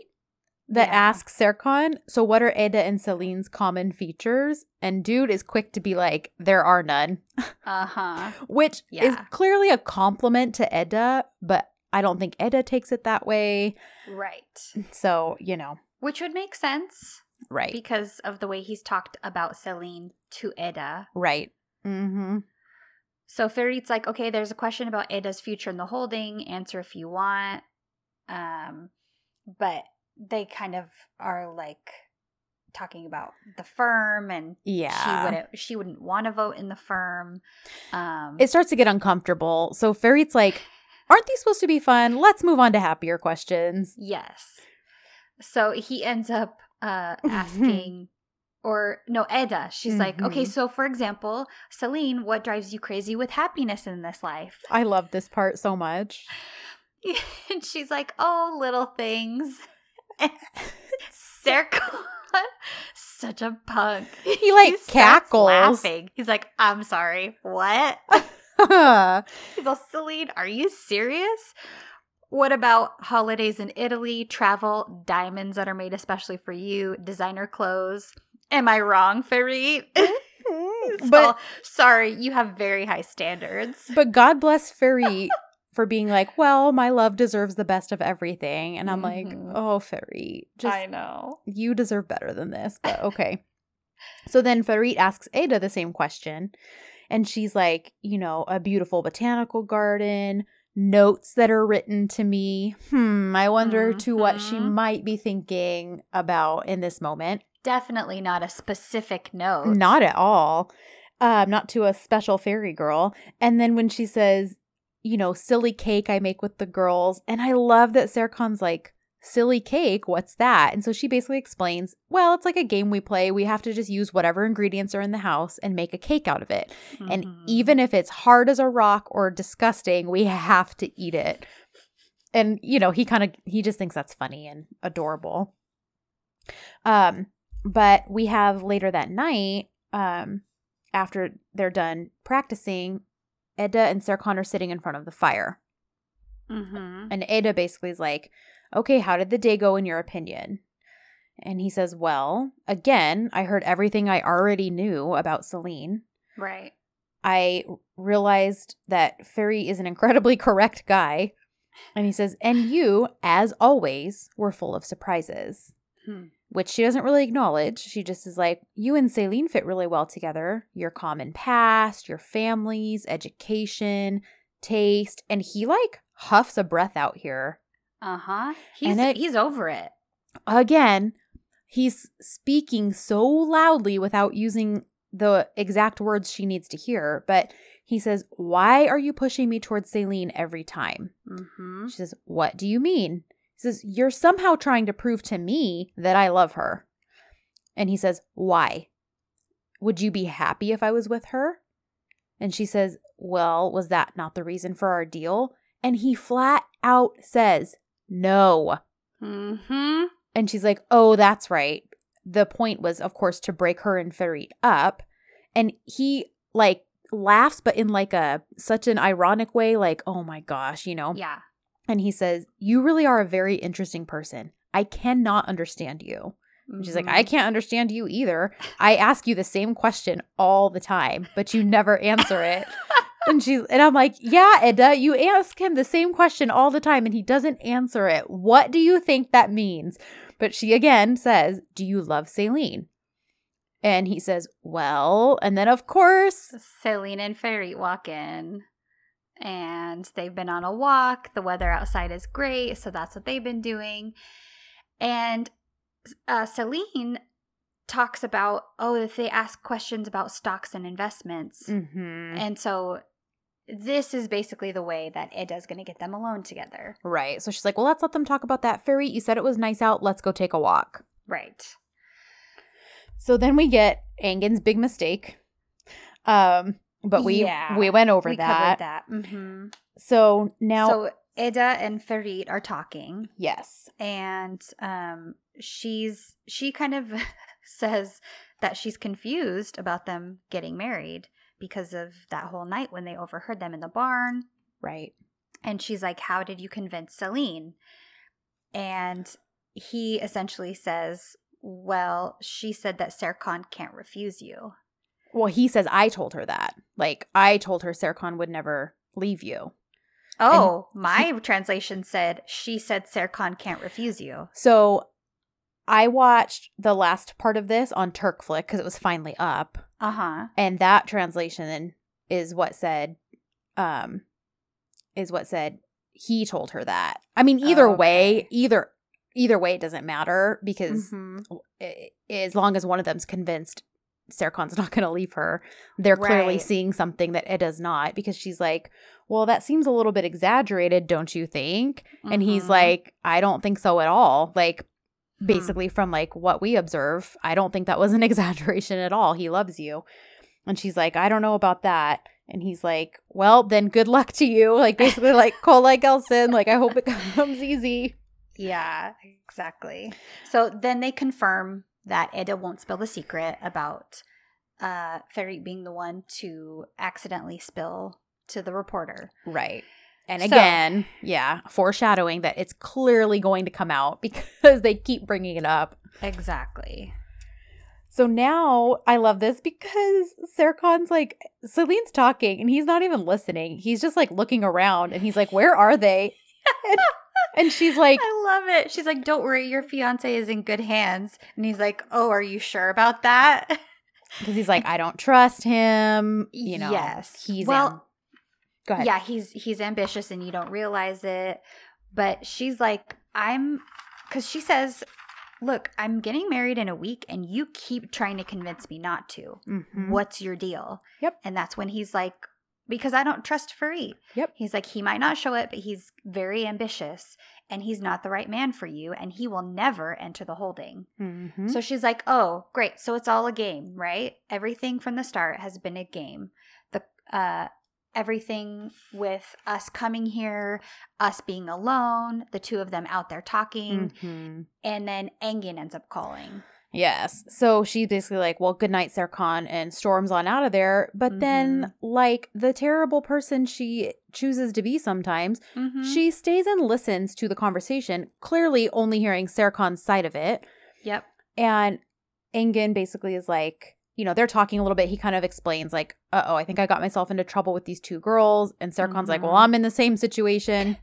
[SPEAKER 1] that
[SPEAKER 2] Yeah.
[SPEAKER 1] asks Serkan, So what are Eda and Selin's common features? And dude is quick to be like, There are none
[SPEAKER 2] Uh-huh.
[SPEAKER 1] which is clearly a compliment to Eda, but I don't think Eda takes it that way.
[SPEAKER 2] Right.
[SPEAKER 1] So, you know,
[SPEAKER 2] Which would make sense
[SPEAKER 1] right.
[SPEAKER 2] because of the way he's talked about Selin to Eda.
[SPEAKER 1] right. Mm-hmm.
[SPEAKER 2] So Ferit's like, okay, there's a question about Eda's future in the holding. Answer if you want. Um, but they kind of are like talking about the firm and
[SPEAKER 1] Yeah.
[SPEAKER 2] she wouldn't she wouldn't want to vote in the firm. Um
[SPEAKER 1] It starts to get uncomfortable. So Ferit's like, Aren't these supposed to be fun? Let's move on to happier questions.
[SPEAKER 2] Yes. So he ends up uh, asking, or no, Eda. She's like, okay,
[SPEAKER 1] Mhm.
[SPEAKER 2] so for example, Selin, what drives you crazy with happiness in this life?
[SPEAKER 1] I love this part so much.
[SPEAKER 2] and she's like, oh, little things. Serkan, such a punk.
[SPEAKER 1] He, like,
[SPEAKER 2] starts
[SPEAKER 1] cackles.
[SPEAKER 2] laughing. He's like, I'm sorry, what? He's all, Selin, are you serious? What about holidays in Italy, travel, diamonds that are made especially for you, designer clothes? Am I wrong, Ferit?
[SPEAKER 1] but
[SPEAKER 2] but sorry, you have very high standards.
[SPEAKER 1] but God bless Ferit for being like, well, my love deserves the best of everything. And I'm like,
[SPEAKER 2] Mhm.
[SPEAKER 1] oh, Ferit, just
[SPEAKER 2] I know.
[SPEAKER 1] you deserve better than this, but okay. so then Ferit asks Eda the same question. And she's like, you know, a beautiful botanical garden, notes that are written to me. Hmm, I wonder to what she
[SPEAKER 2] Mhm.
[SPEAKER 1] might be thinking about in this moment.
[SPEAKER 2] Definitely not a specific note.
[SPEAKER 1] Not at all. Um, not to a special fairy girl. And then when she says, you know, silly cake I make with the girls, and I love that Serkan's like, silly cake, what's that? And so she basically explains, well, it's like a game we play. We have to just use whatever ingredients are in the house and make a cake out of it. And
[SPEAKER 2] Mhm.
[SPEAKER 1] even if it's hard as a rock or disgusting, we have to eat it. And you know, he kind of he just thinks that's funny and adorable. Um, but we have later that night, um, after they're done practicing, Eda and Serkan are sitting in front of the fire.
[SPEAKER 2] Mhm.
[SPEAKER 1] And Eda basically is like, okay, how did the day go in your opinion? And he says, well, again, I heard everything I already knew about Selin.
[SPEAKER 2] Right.
[SPEAKER 1] I realized that Ferit is an incredibly correct guy. And he says, and you, as always, were full of surprises,
[SPEAKER 2] Hmm.
[SPEAKER 1] which she doesn't really acknowledge. She just is like, you and Selin fit really well together. Your common past, your families, education, taste. And he like huffs a breath out here.
[SPEAKER 2] Uh huh. He's
[SPEAKER 1] it-
[SPEAKER 2] he's over it.
[SPEAKER 1] Again, he's speaking so loudly without using the exact words she needs to hear, but he says, Why are you pushing me towards Selin every time?
[SPEAKER 2] Mm-hmm.
[SPEAKER 1] She says, What do you mean? He says, You're somehow trying to prove to me that I love her. And he says, Why? Would you be happy if I was with her? And she says, Well, was that not the reason for our deal? And he flat out says, No.
[SPEAKER 2] Mm-hmm.
[SPEAKER 1] And she's like, Oh, that's right. The point was, of course, to break her and Ferit up. And he like laughs, but in like a such an ironic way, like, oh my gosh, you know?
[SPEAKER 2] Yeah.
[SPEAKER 1] And he says, You really are a very interesting person. I cannot understand you. And she's like. I can't understand you either. I ask you the same question all the time, but you never answer it. and she's and I'm like, Yeah, Eda, you ask him the same question all the time and he doesn't answer it. What do you think that means? But she again says, Do you love Selin? And he says, Well, and then of course,
[SPEAKER 2] Selin and Ferit walk in and they've been on a walk. The weather outside is great, so that's what they've been doing. And uh, Selin talks about, oh, if they ask questions about stocks and investments.
[SPEAKER 1] Mhm.
[SPEAKER 2] And so this is basically the way that Eda's going to get them alone together.
[SPEAKER 1] right. So she's like, Well, let's let them talk about that. Fairy, you said it was nice out. Let's go take a walk.
[SPEAKER 2] Right.
[SPEAKER 1] So then we get Engin's big mistake. Um, but we
[SPEAKER 2] Yeah,
[SPEAKER 1] we went over
[SPEAKER 2] we
[SPEAKER 1] that.
[SPEAKER 2] covered that. hmm
[SPEAKER 1] So now
[SPEAKER 2] So Eda and Ferit are talking.
[SPEAKER 1] yes.
[SPEAKER 2] and um she's she kind of says that she's confused about them getting married because of that whole night when they overheard them in the barn
[SPEAKER 1] Right.
[SPEAKER 2] and she's like how did you convince Selin and he essentially says well she said that Serkan can't refuse you
[SPEAKER 1] Well, he says I told her that. Like I told her Serkan would never leave you.
[SPEAKER 2] oh my translation said she said Serkan can't refuse you
[SPEAKER 1] So I watched the last part of this on Turkflix because it was finally up.
[SPEAKER 2] uh-huh
[SPEAKER 1] And that translation is what said, um, is what said he told her that. I mean, either way,
[SPEAKER 2] Okay.
[SPEAKER 1] either either way, it doesn't matter because
[SPEAKER 2] Mhm.
[SPEAKER 1] i- as long as one of them's convinced Serkan's not going to leave her. They're clearly seeing something that it does not because she's like, well, that seems a little bit exaggerated, don't you think? And he's
[SPEAKER 2] Mhm.
[SPEAKER 1] like, I don't think so at all. Like. Basically, from like what we observe, I don't think that was an exaggeration at all. He loves you. And she's like, I don't know about that. And he's like, well, then good luck to you. Like, basically, like, kolay gelsin. Like, I hope it comes easy.
[SPEAKER 2] Yeah, exactly. So then they confirm that Eda won't spill the secret about uh Ferit being the one to accidentally spill to the reporter.
[SPEAKER 1] Right. And
[SPEAKER 2] So-
[SPEAKER 1] again, yeah, foreshadowing that it's clearly going to come out because they keep bringing it up.
[SPEAKER 2] Exactly.
[SPEAKER 1] So now I love this because Serkan's like, Selin's talking and he's not even listening. He's just like looking around and he's like, Where are they? And, and she's like,
[SPEAKER 2] I love it. She's like, "Don't worry, your fiance is in good hands." And he's like, "Oh, are you sure about that?"
[SPEAKER 1] Because he's like, I don't trust him. You know,
[SPEAKER 2] Yes.
[SPEAKER 1] He's
[SPEAKER 2] Well,
[SPEAKER 1] am- Go ahead.
[SPEAKER 2] Yeah, he's he's ambitious and you don't realize it. But she's like, I'm because she says, Look, I'm getting married in a week and you keep trying to convince me not to.
[SPEAKER 1] Mhm.
[SPEAKER 2] What's your deal?
[SPEAKER 1] Yep.
[SPEAKER 2] And that's when he's like, Because I don't trust Ferit.
[SPEAKER 1] Yep.
[SPEAKER 2] He's like, He might not show it, but he's very ambitious and he's not the right man for you and he will never enter the holding.
[SPEAKER 1] Mhm.
[SPEAKER 2] So she's like, "Oh, great. So it's all a game, right? Everything from the start has been a game. The uh everything with us coming here, us being alone, the two of them out there talking,
[SPEAKER 1] Mhm.
[SPEAKER 2] and then Engin ends up calling.
[SPEAKER 1] Yes. So she's basically like, well, good night, Serkan, and storms on out of there. But then, like the terrible person she chooses to be sometimes,
[SPEAKER 2] Mm-hmm.
[SPEAKER 1] she stays and listens to the conversation, clearly only hearing Serkan's side of it.
[SPEAKER 2] Yep.
[SPEAKER 1] And Engin basically is like, you know, they're talking a little bit. He kind of explains, like, uh oh, I think I got myself into trouble with these two girls. And Serkan's like,
[SPEAKER 2] Mhm.
[SPEAKER 1] well, I'm in the same situation.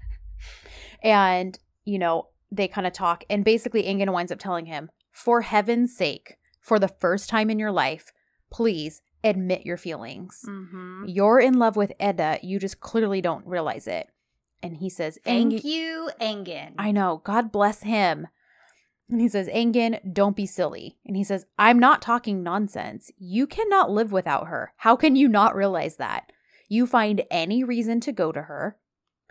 [SPEAKER 1] and, you know, they kind of talk. And basically, Engin winds up telling him, for heaven's sake, for the first time in your life, please admit your feelings.
[SPEAKER 2] Mm-hmm.
[SPEAKER 1] You're in love with Eda. You just clearly don't realize it. And he says,
[SPEAKER 2] Thank you, Engin.
[SPEAKER 1] I know. God bless him. And he says, Engin, don't be silly. And he says, I'm not talking nonsense. You cannot live without her. How can you not realize that? You find any reason to go to her.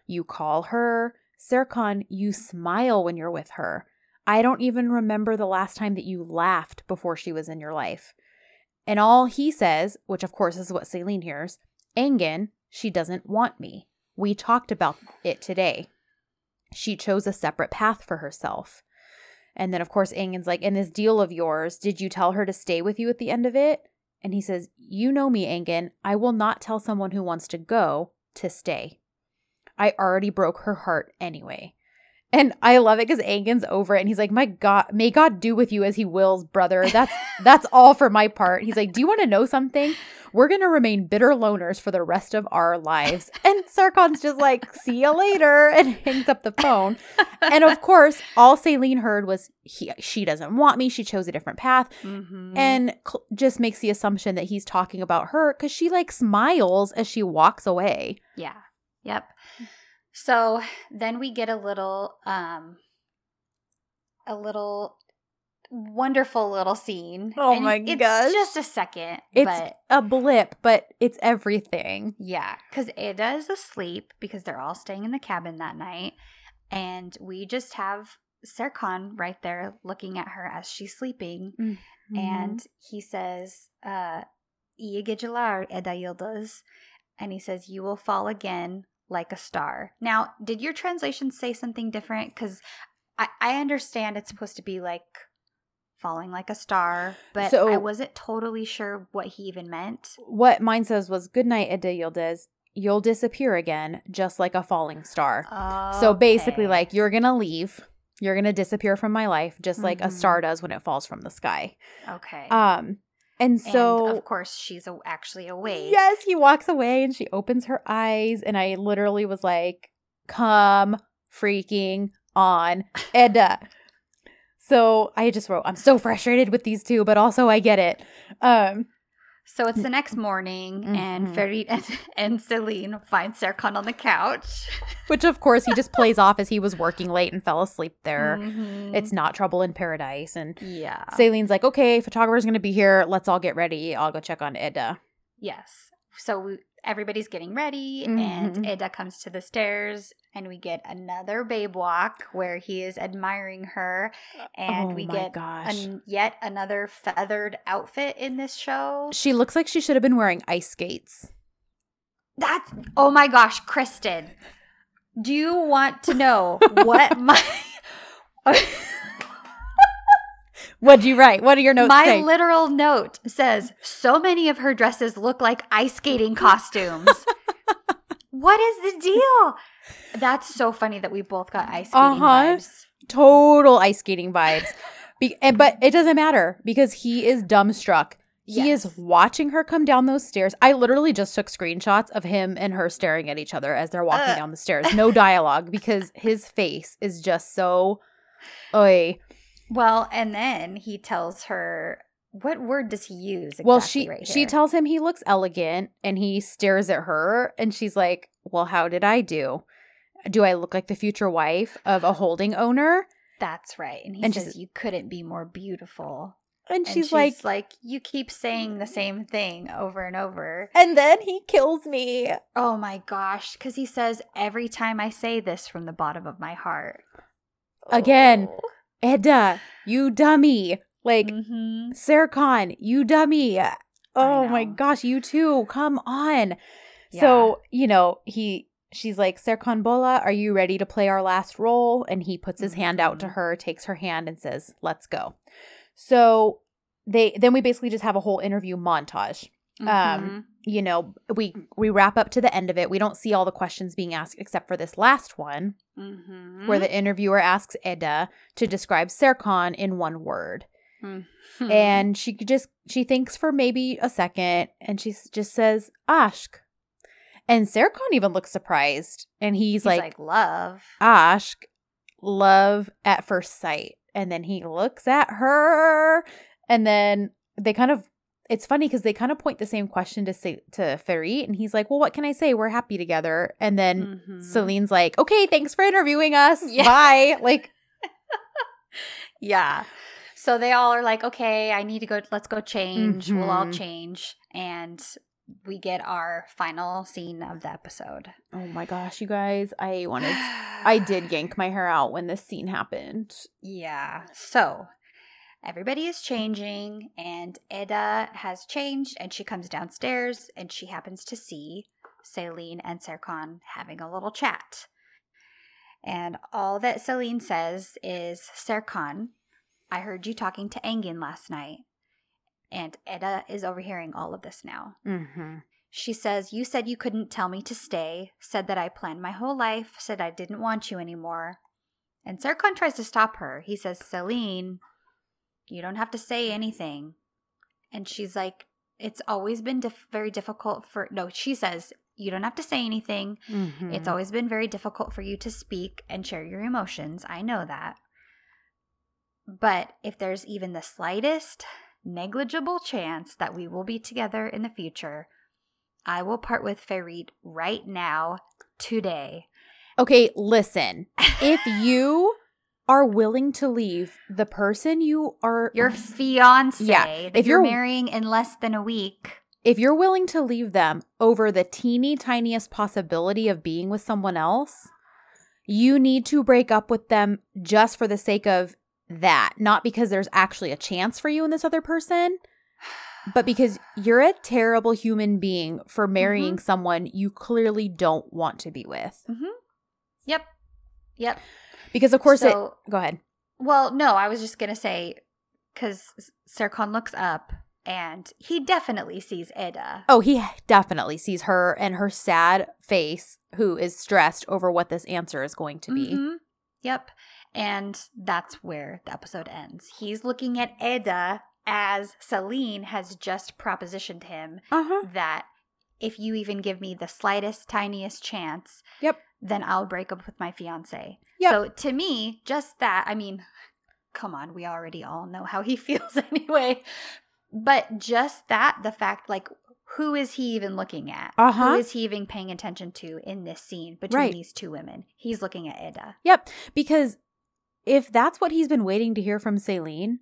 [SPEAKER 1] You call her. Serkan, you smile when you're with her. I don't even remember the last time that you laughed before she was in your life. And all he says, which of course is what Selin hears, Engin, she doesn't want me. We talked about it today. She chose a separate path for herself. And then, of course, Engin's like, In this deal of yours, did you tell her to stay with you at the end of it? And he says, You know me, Engin. I will not tell someone who wants to go to stay. I already broke her heart anyway. And I love it because Engin's over it and he's like, My God, may God do with you as he wills, brother. That's that's all for my part. He's like, Do you want to know something? We're gonna remain bitter loners for the rest of our lives. And Serkan's just like, see you later, and hangs up the phone. And of course, all Selin heard was he she doesn't want me. She chose a different path.
[SPEAKER 2] Mhm.
[SPEAKER 1] And cl- just makes the assumption that he's talking about her because she like smiles as she walks away.
[SPEAKER 2] Yeah. Yep. So then we get a little um a little wonderful little scene.
[SPEAKER 1] Oh
[SPEAKER 2] And
[SPEAKER 1] my
[SPEAKER 2] it's
[SPEAKER 1] gosh.
[SPEAKER 2] just a second.
[SPEAKER 1] It's
[SPEAKER 2] but
[SPEAKER 1] a blip, but it's everything.
[SPEAKER 2] yeah, because Eda is asleep because they're all staying in the cabin that night. And we just have Serkan right there looking at her as she's sleeping.
[SPEAKER 1] Mm-hmm.
[SPEAKER 2] and he says, uh, "İyi geceler Eda Yıldız," and he says, "You will fall again like a star." Now, did your translation say something different? Because I, I understand it's supposed to be like falling like a star, but
[SPEAKER 1] So-
[SPEAKER 2] I wasn't totally sure what he even meant.
[SPEAKER 1] what mine says was good night, Eda Yildiz. You'll disappear again, just like a falling star. So basically, like you're gonna leave. You're gonna disappear from my life, just like a star does when it falls from the sky.
[SPEAKER 2] okay.
[SPEAKER 1] Um, and so
[SPEAKER 2] and of course, she's a- actually awake.
[SPEAKER 1] Yes, he walks away and she opens her eyes, and I literally was like, "Come freaking on, Eda." so I just wrote, "I'm so frustrated with these two, but also I get it." Um,
[SPEAKER 2] So it's the next morning, and
[SPEAKER 1] Mhm.
[SPEAKER 2] Ferit and, and Selin find Serkan on the couch.
[SPEAKER 1] Which, of course, he just plays off as he was working late and fell asleep there.
[SPEAKER 2] Mhm.
[SPEAKER 1] It's not trouble in paradise. And
[SPEAKER 2] yeah.
[SPEAKER 1] Selin's like, okay, photographer's going to be here. Let's all get ready. I'll go check on Eda.
[SPEAKER 2] Yes. So we, everybody's getting ready,
[SPEAKER 1] Mhm.
[SPEAKER 2] and Eda comes to the stairs, and we get another babe walk where he is admiring her, and
[SPEAKER 1] oh
[SPEAKER 2] we get an, yet another feathered outfit in this show.
[SPEAKER 1] she looks like she should have been wearing ice skates.
[SPEAKER 2] That's oh my gosh, Kristen, do you want to know what my
[SPEAKER 1] What'd you write? What are your notes
[SPEAKER 2] my
[SPEAKER 1] say?
[SPEAKER 2] literal note says? So many of her dresses look like ice skating costumes. what is the deal? That's so funny that we both got ice skating
[SPEAKER 1] Uh-huh.
[SPEAKER 2] vibes.
[SPEAKER 1] Total ice skating vibes. Be- and- but it doesn't matter because he is dumbstruck. He
[SPEAKER 2] Yes.
[SPEAKER 1] is watching her come down those stairs. I literally just took screenshots of him and her staring at each other as they're walking
[SPEAKER 2] Ugh.
[SPEAKER 1] down the stairs. No dialogue because his face is just so. Oy.
[SPEAKER 2] Well, and then he tells her what word does he use? Exactly
[SPEAKER 1] well, she
[SPEAKER 2] right
[SPEAKER 1] she tells him he looks elegant, and he stares at her, and she's like, "Well, how did I do? Do I look like the future wife of a holding owner?"
[SPEAKER 2] that's right, and he
[SPEAKER 1] and
[SPEAKER 2] says you couldn't be more beautiful.
[SPEAKER 1] And
[SPEAKER 2] And
[SPEAKER 1] she's, like,
[SPEAKER 2] like, you keep saying the same thing over and over.
[SPEAKER 1] and then he kills me.
[SPEAKER 2] Oh my gosh, because he says every time I say this from the bottom of my heart.
[SPEAKER 1] Again. Oh. Eda, you dummy. Like,
[SPEAKER 2] Mhm.
[SPEAKER 1] Serkan, you dummy. Oh my gosh, you too. Come on. So, you know, he she's like, Serkan Bolat, are you ready to play our last role? And he puts his hand out to
[SPEAKER 2] Mhm.
[SPEAKER 1] her, takes her hand, and says, Let's go. So they then we basically just have a whole interview montage.
[SPEAKER 2] Mhm.
[SPEAKER 1] Um, You know, we we wrap up to the end of it. We don't see all the questions being asked except for this last one,
[SPEAKER 2] Mhm.
[SPEAKER 1] where the interviewer asks Eda to describe Serkan in one word.
[SPEAKER 2] Mhm.
[SPEAKER 1] and she just she thinks for maybe a second and she just says aşk and Serkan even looks surprised and he's,
[SPEAKER 2] he's
[SPEAKER 1] like,
[SPEAKER 2] like, love.
[SPEAKER 1] aşk love at first sight and then he looks at her and then they kind of it's funny because they kind of point the same question to say to Ferit and he's like well what can I say we're happy together and then
[SPEAKER 2] Mhm.
[SPEAKER 1] Selin's like okay thanks for interviewing us
[SPEAKER 2] Yeah.
[SPEAKER 1] bye like
[SPEAKER 2] Yeah. So they all are like, okay, I need to go. Let's go change. We'll all
[SPEAKER 1] Mhm.
[SPEAKER 2] change. And we get our final scene of the episode.
[SPEAKER 1] oh my gosh you guys I wanted I did yank my hair out when this scene happened.
[SPEAKER 2] Yeah. So everybody is changing, and Eda has changed, and she comes downstairs, and she happens to see Selin and Serkan having a little chat. And all that Selin says is, Serkan, I heard you talking to Engin last night. And Eda is overhearing all of this now.
[SPEAKER 1] Mm-hmm.
[SPEAKER 2] She says, You said you couldn't tell me to stay, said that I planned my whole life, said I didn't want you anymore. And Serkan tries to stop her. He says, Selin, you don't have to say anything. And she's like, It's always been dif- very difficult for. No, she says, You don't have to say anything.
[SPEAKER 1] Mm-hmm.
[SPEAKER 2] It's always been very difficult for you to speak and share your emotions. I know that. But if there's even the slightest negligible chance that we will be together in the future, I will part with Ferit right now, today.
[SPEAKER 1] okay. Listen, if you are willing to leave the person you are,
[SPEAKER 2] Your fiance
[SPEAKER 1] Yeah, if
[SPEAKER 2] you're,
[SPEAKER 1] you're-
[SPEAKER 2] marrying in less than a week.
[SPEAKER 1] if you're willing to leave them over the teeny tiniest possibility of being with someone else, you need to break up with them just for the sake of that, not because there's actually a chance for you and this other person. But because you're a terrible human being for mm-hmm. marrying someone you clearly don't want to be with. Mm-hmm.
[SPEAKER 2] Yep. Yep.
[SPEAKER 1] Because of course
[SPEAKER 2] So-
[SPEAKER 1] it go ahead.
[SPEAKER 2] Well, no, I was just going to say because Serkan looks up and he definitely sees Eda.
[SPEAKER 1] Oh, he definitely sees her and her sad face, who is stressed over what this answer is going to be.
[SPEAKER 2] Mhm. Yep. And that's where the episode ends. He's looking at Eda as Selin has just propositioned him
[SPEAKER 1] Uh huh.
[SPEAKER 2] that if you even give me the slightest, tiniest chance,
[SPEAKER 1] Yep.
[SPEAKER 2] Then I'll break up with my fiance.
[SPEAKER 1] Yep.
[SPEAKER 2] So to me, just that, I mean, come on, we already all know how he feels anyway. But just that, the fact, like, who is he even looking at?
[SPEAKER 1] Uh-huh.
[SPEAKER 2] Who is he even paying attention to in this scene between
[SPEAKER 1] Right.
[SPEAKER 2] these two women? He's looking at Eda.
[SPEAKER 1] Yep. Because if that's what he's been waiting to hear from Selin,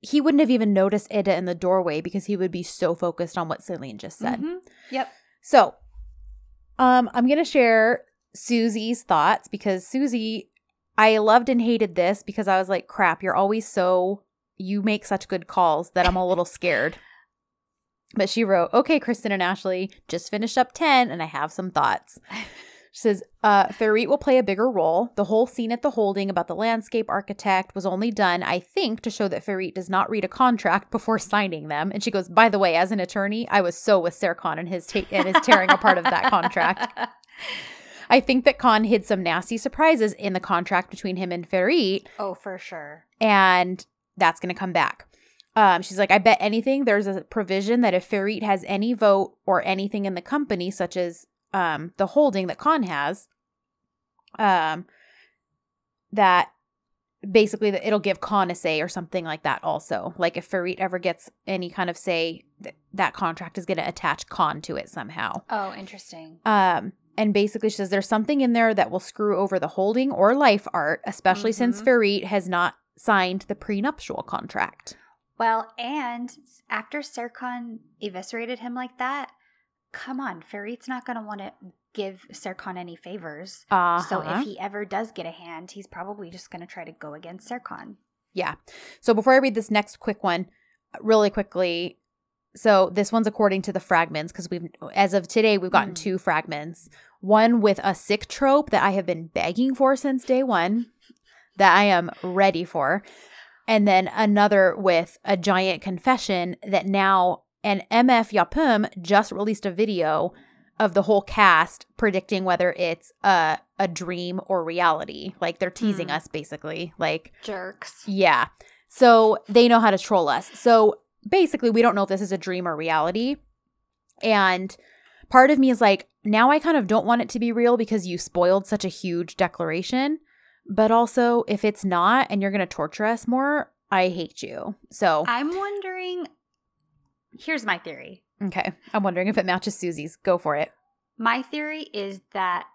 [SPEAKER 1] he wouldn't have even noticed Eda in the doorway because he would be so focused on what Selin just said.
[SPEAKER 2] Mhm. Yep.
[SPEAKER 1] So, um, I'm gonna share Susie's thoughts because Susie, I loved and hated this because I was like, crap, you're always so you make such good calls that I'm a little scared. But she wrote, okay, Kristen and Ashley, just finished up 10 and I have some thoughts. She says, uh, Ferit will play a bigger role. The whole scene at the holding about the landscape architect was only done, I think, to show that Ferit does not read a contract before signing them. And she goes, by the way, as an attorney, I was so with Serkan and his, ta- and his tearing apart of that contract. I think that Kaan hid some nasty surprises in the contract between him and Ferit,
[SPEAKER 2] Oh, for sure.
[SPEAKER 1] and that's going to come back. Um, she's like, I bet anything there's a provision that if Ferit has any vote or anything in the company, such as um, the holding that Kaan has, um, that basically that it'll give Kaan a say or something like that. Also, like if Ferit ever gets any kind of say, th- that contract is going to attach Kaan to it somehow.
[SPEAKER 2] Oh, interesting.
[SPEAKER 1] Um, and basically, she says there's something in there that will screw over the holding or life art, especially since
[SPEAKER 2] Mhm.
[SPEAKER 1] Ferit has not signed the prenuptial contract.
[SPEAKER 2] Well, and after Serkan eviscerated him like that, come on, Ferit's not going to want to give Serkan any favors.
[SPEAKER 1] Uh
[SPEAKER 2] So if he ever does get a hand, he's probably just going to try to go against Serkan.
[SPEAKER 1] yeah. So before I read this next quick one, really quickly. So this one's according to the fragments because we've, as of today, we've gotten
[SPEAKER 2] Mm.
[SPEAKER 1] two fragments. One with a sick trope that I have been begging for since day one, that I am ready for, and then another with a giant confession that now an MF Yapım just released a video of the whole cast predicting whether it's a a dream or reality. Like they're teasing
[SPEAKER 2] Hmm.
[SPEAKER 1] us basically. Like
[SPEAKER 2] Jerks.
[SPEAKER 1] yeah. So they know how to troll us. So basically, we don't know if this is a dream or reality. And part of me is like, now I kind of don't want it to be real because you spoiled such a huge declaration. But also, if it's not and you're going to torture us more, I hate you. So,
[SPEAKER 2] I'm wondering. Here's my theory.
[SPEAKER 1] okay. I'm wondering if it matches Susie's. Go for it.
[SPEAKER 2] My theory is that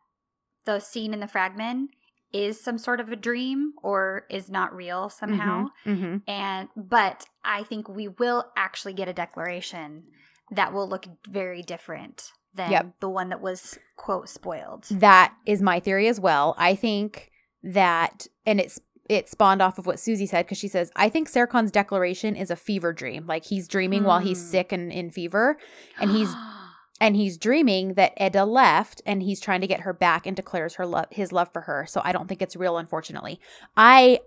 [SPEAKER 2] the scene in the fragment is some sort of a dream or is not real somehow.
[SPEAKER 1] Mm-hmm.
[SPEAKER 2] And but I think we will actually get a declaration that will look very different than
[SPEAKER 1] Yep.
[SPEAKER 2] the one that was quote spoiled.
[SPEAKER 1] That is my theory as well. I think that, and it's it spawned off of what Susie said because she says, I think Serkan's declaration is a fever dream. Like he's dreaming while he's
[SPEAKER 2] Hmm.
[SPEAKER 1] sick and in fever, and he's and he's dreaming that Eda left and he's trying to get her back and declares her love his love for her. So I don't think it's real, unfortunately. I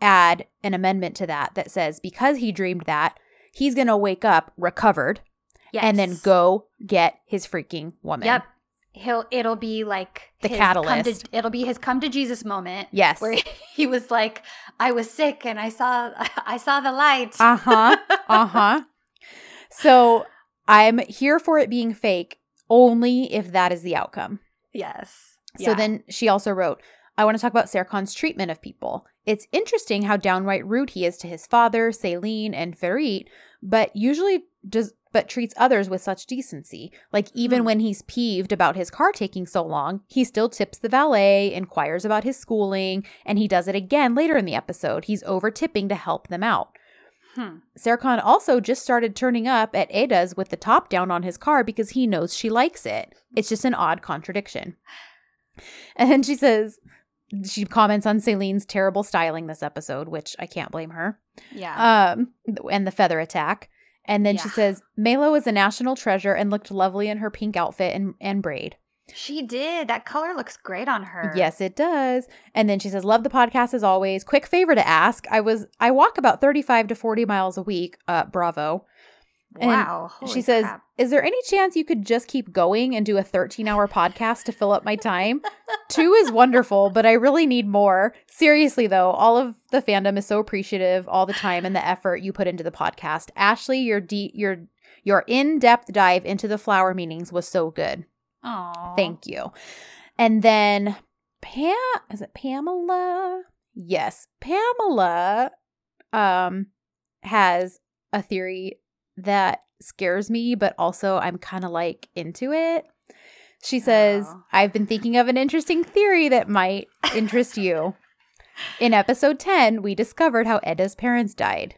[SPEAKER 1] add an amendment to that that says because he dreamed that, he's gonna wake up recovered and then go get his freaking woman.
[SPEAKER 2] Yep. He'll it'll be like
[SPEAKER 1] The
[SPEAKER 2] his come to-
[SPEAKER 1] catalyst.
[SPEAKER 2] it'll be his come to Jesus moment.
[SPEAKER 1] Yes.
[SPEAKER 2] Where he was like, I was sick and I saw I saw the light.
[SPEAKER 1] Uh huh. Uh huh. So I'm here for it being fake only if that is the outcome.
[SPEAKER 2] yes.
[SPEAKER 1] So
[SPEAKER 2] Yeah.
[SPEAKER 1] then she also wrote, I want to talk about Serkan's treatment of people. It's interesting how downright rude he is to his father, Selin, and Ferit, but usually does but treats others with such decency. Like even
[SPEAKER 2] Hmm.
[SPEAKER 1] when he's peeved about his car taking so long, he still tips the valet, inquires about his schooling, and he does it again later in the episode. He's over tipping to help them out.
[SPEAKER 2] Hmm.
[SPEAKER 1] Serkan also just started turning up at Eda's with the top down on his car because he knows she likes it. It's just an odd contradiction. And then she says, she comments on Selin's terrible styling this episode, which I can't blame her.
[SPEAKER 2] Yeah.
[SPEAKER 1] Um, and the feather attack. And then she says, Melo is a national treasure and looked lovely in her pink outfit and, and braid.
[SPEAKER 2] she did. That color looks great on her.
[SPEAKER 1] Yes, it does. And then she says, "Love the podcast as always. Quick favor to ask. I was I walk about 35 to 40 miles a week. Uh bravo. And
[SPEAKER 2] Wow.
[SPEAKER 1] She says,
[SPEAKER 2] crap.
[SPEAKER 1] "Is there any chance you could just keep going and do a 13-hour podcast to fill up my time? 2 is wonderful, but I really need more. Seriously though, all of the fandom is so appreciative all the time and the effort you put into the podcast. Ashley, your de- your your in-depth dive into the flower meanings was so good.
[SPEAKER 2] Aw.
[SPEAKER 1] Thank you. And then Pam is it Pamela? Yes. Pamela um has a theory that scares me, but also I'm kind of like into it. She says,
[SPEAKER 2] Oh.
[SPEAKER 1] I've been thinking of an interesting theory that might interest you. In episode 10, we discovered how Eda's parents died.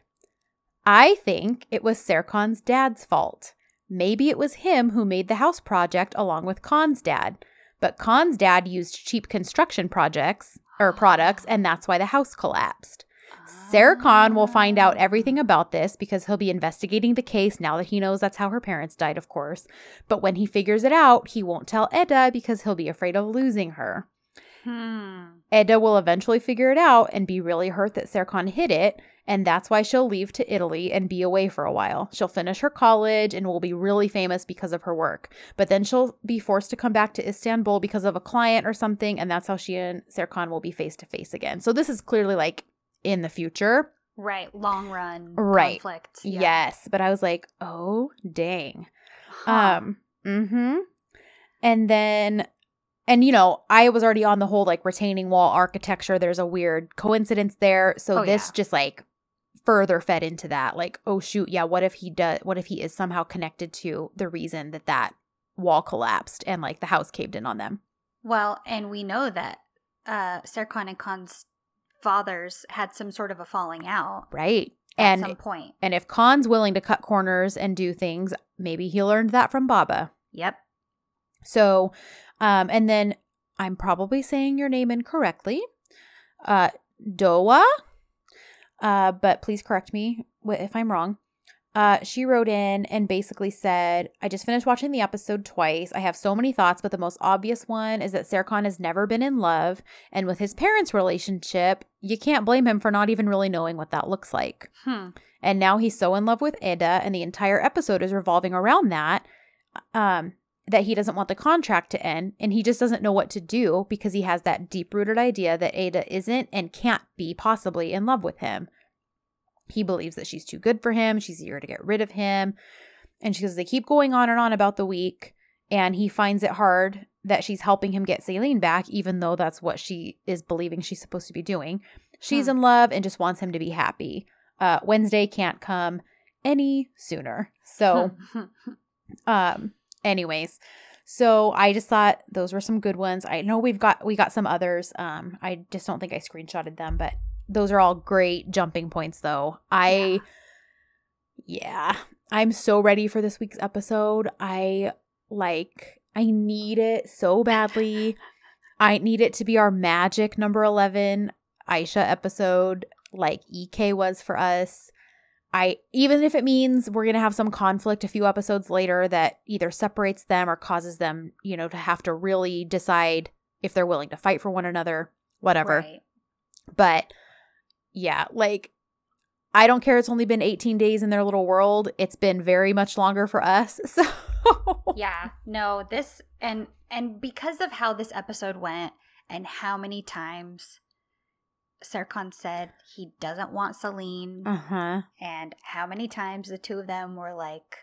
[SPEAKER 1] I think it was Serkan's dad's fault. Maybe it was him who made the house project along with Kaan's dad. But Kaan's dad used cheap construction projects or products, and that's why the house collapsed. Serkan will find out everything about this because he'll be investigating the case now that he knows that's how her parents died, of course. But when he figures it out, he won't tell Eda because he'll be afraid of losing her.
[SPEAKER 2] Hmm.
[SPEAKER 1] Eda will eventually figure it out and be really hurt that Serkan hid it, and that's why she'll leave to Italy and be away for a while. She'll finish her college and will be really famous because of her work. But then she'll be forced to come back to Istanbul because of a client or something, and that's how she and Serkan will be face to face again. So this is clearly like in the future.
[SPEAKER 2] Right. Long run
[SPEAKER 1] Right.
[SPEAKER 2] conflict. Yeah.
[SPEAKER 1] Yes, but I was like, "Oh, dang."
[SPEAKER 2] Huh.
[SPEAKER 1] Um, mhm. And then and you know, I was already on the whole like retaining wall architecture. There's a weird coincidence there. So
[SPEAKER 2] Oh,
[SPEAKER 1] this
[SPEAKER 2] yeah.
[SPEAKER 1] just like further fed into that. Like, oh shoot, yeah, what if he does what if he is somehow connected to the reason that that wall collapsed and like the house caved in on them?
[SPEAKER 2] well, and we know that uh Serkan and Kaan's fathers had some sort of a falling out
[SPEAKER 1] Right?
[SPEAKER 2] at
[SPEAKER 1] And
[SPEAKER 2] some point.
[SPEAKER 1] and if Kaan's willing to cut corners and do things, maybe he learned that from Baba.
[SPEAKER 2] Yep.
[SPEAKER 1] So, um, and then I'm probably saying your name incorrectly. Uh, Doa. Uh, but please correct me if I'm wrong. Uh, she wrote in and basically said, I just finished watching the episode twice. I have so many thoughts, but the most obvious one is that Serkan has never been in love. And with his parents' relationship, you can't blame him for not even really knowing what that looks like.
[SPEAKER 2] Hmm.
[SPEAKER 1] And now he's so in love with Eda, and the entire episode is revolving around that. Um, that he doesn't want the contract to end, and he just doesn't know what to do because he has that deep rooted idea that Eda isn't and can't be possibly in love with him. He believes that she's too good for him, she's eager to get rid of him. And she goes, they keep going on and on about the week, and he finds it hard that she's helping him get Selin back, even though that's what she is believing she's supposed to be doing. She's
[SPEAKER 2] Hmm.
[SPEAKER 1] in love and just wants him to be happy. Uh, Wednesday can't come any sooner. So, um, anyways, so I just thought those were some good ones. I know we've got we got some others. Um, I just don't think I screenshotted them, but those are all great jumping points though. I yeah, I'm so ready for this week's episode. I like I need it so badly. I need it to be our magic number 11 Aisha episode like EK was for us. I even if it means we're going to have some conflict a few episodes later that either separates them or causes them, you know, to have to really decide if they're willing to fight for one another, whatever.
[SPEAKER 2] Right.
[SPEAKER 1] But yeah, like I don't care it's only been 18 days in their little world. It's been very much longer for us. So
[SPEAKER 2] Yeah. No, this and and because of how this episode went and how many times Serkan said he doesn't want Selin
[SPEAKER 1] Uh-huh.
[SPEAKER 2] and how many times the two of them were like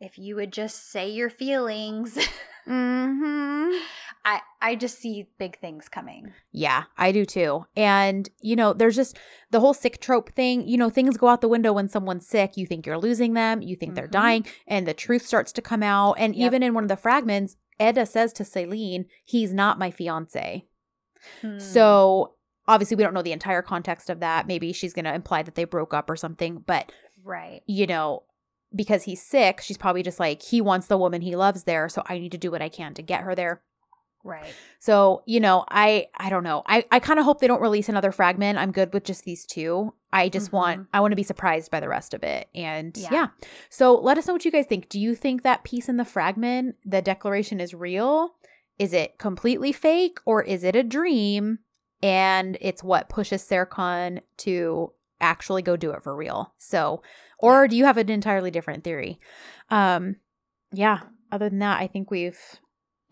[SPEAKER 2] if you would just say your feelings
[SPEAKER 1] Mhm.
[SPEAKER 2] I I just see big things coming.
[SPEAKER 1] Yeah, I do too. And, you know, there's just the whole sick trope thing. You know, things go out the window when someone's sick. You think you're losing them, you think they're
[SPEAKER 2] Mhm.
[SPEAKER 1] dying, and the truth starts to come out. And
[SPEAKER 2] Yep.
[SPEAKER 1] even in one of the fragments, Eda says to Selin, he's not my fiance.
[SPEAKER 2] Hmm.
[SPEAKER 1] So obviously, we don't know the entire context of that. Maybe she's going to imply that they broke up or something. But,
[SPEAKER 2] right.
[SPEAKER 1] you know, because he's sick, she's probably just like, he wants the woman he loves there. So I need to do what I can to get her there.
[SPEAKER 2] Right.
[SPEAKER 1] So, you know, I I don't know. I I kind of hope they don't release another fragment. I'm good with just these two. I just want
[SPEAKER 2] Mhm.
[SPEAKER 1] I want to be surprised by the rest of it. And
[SPEAKER 2] Yeah.
[SPEAKER 1] yeah. So, let us know what you guys think. Do you think that piece in the fragment, the declaration is real? Is it completely fake or is it a dream and it's what pushes Serkan to actually go do it for real? So, or do you have an entirely different theory? Um yeah, other than that, I think we've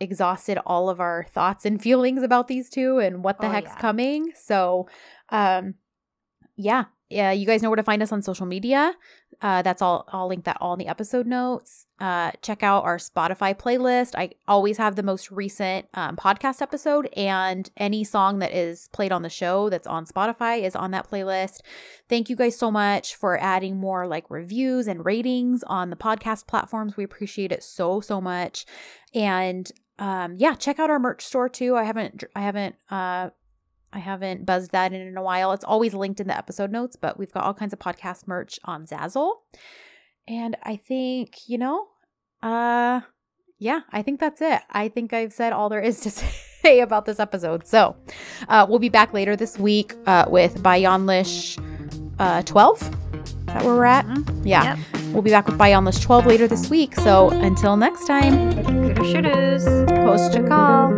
[SPEAKER 1] exhausted all of our thoughts and feelings about these two and what the
[SPEAKER 2] Oh,
[SPEAKER 1] heck's
[SPEAKER 2] yeah.
[SPEAKER 1] coming. So, um yeah, yeah, you guys know where to find us on social media. Uh, that's all. I'll link that all in the episode notes. Uh, check out our Spotify playlist. I always have the most recent um, podcast episode, and any song that is played on the show that's on Spotify is on that playlist. Thank you guys so much for adding more like reviews and ratings on the podcast platforms. We appreciate it so so much. And um, yeah, check out our merch store too. I haven't I haven't uh I haven't buzzed that in in a while. It's always linked in the episode notes, but we've got all kinds of podcast merch on Zazzle. And I think, you know, uh yeah, I think that's it. I think I've said all there is to say about this episode. So, uh we'll be back later this week uh with Bionlish uh 12. Is that where we're at?
[SPEAKER 2] Mhm.
[SPEAKER 1] Yeah.
[SPEAKER 2] Yep.
[SPEAKER 1] We'll be back with Bionlish 12 later this week. So, until next time, post your call.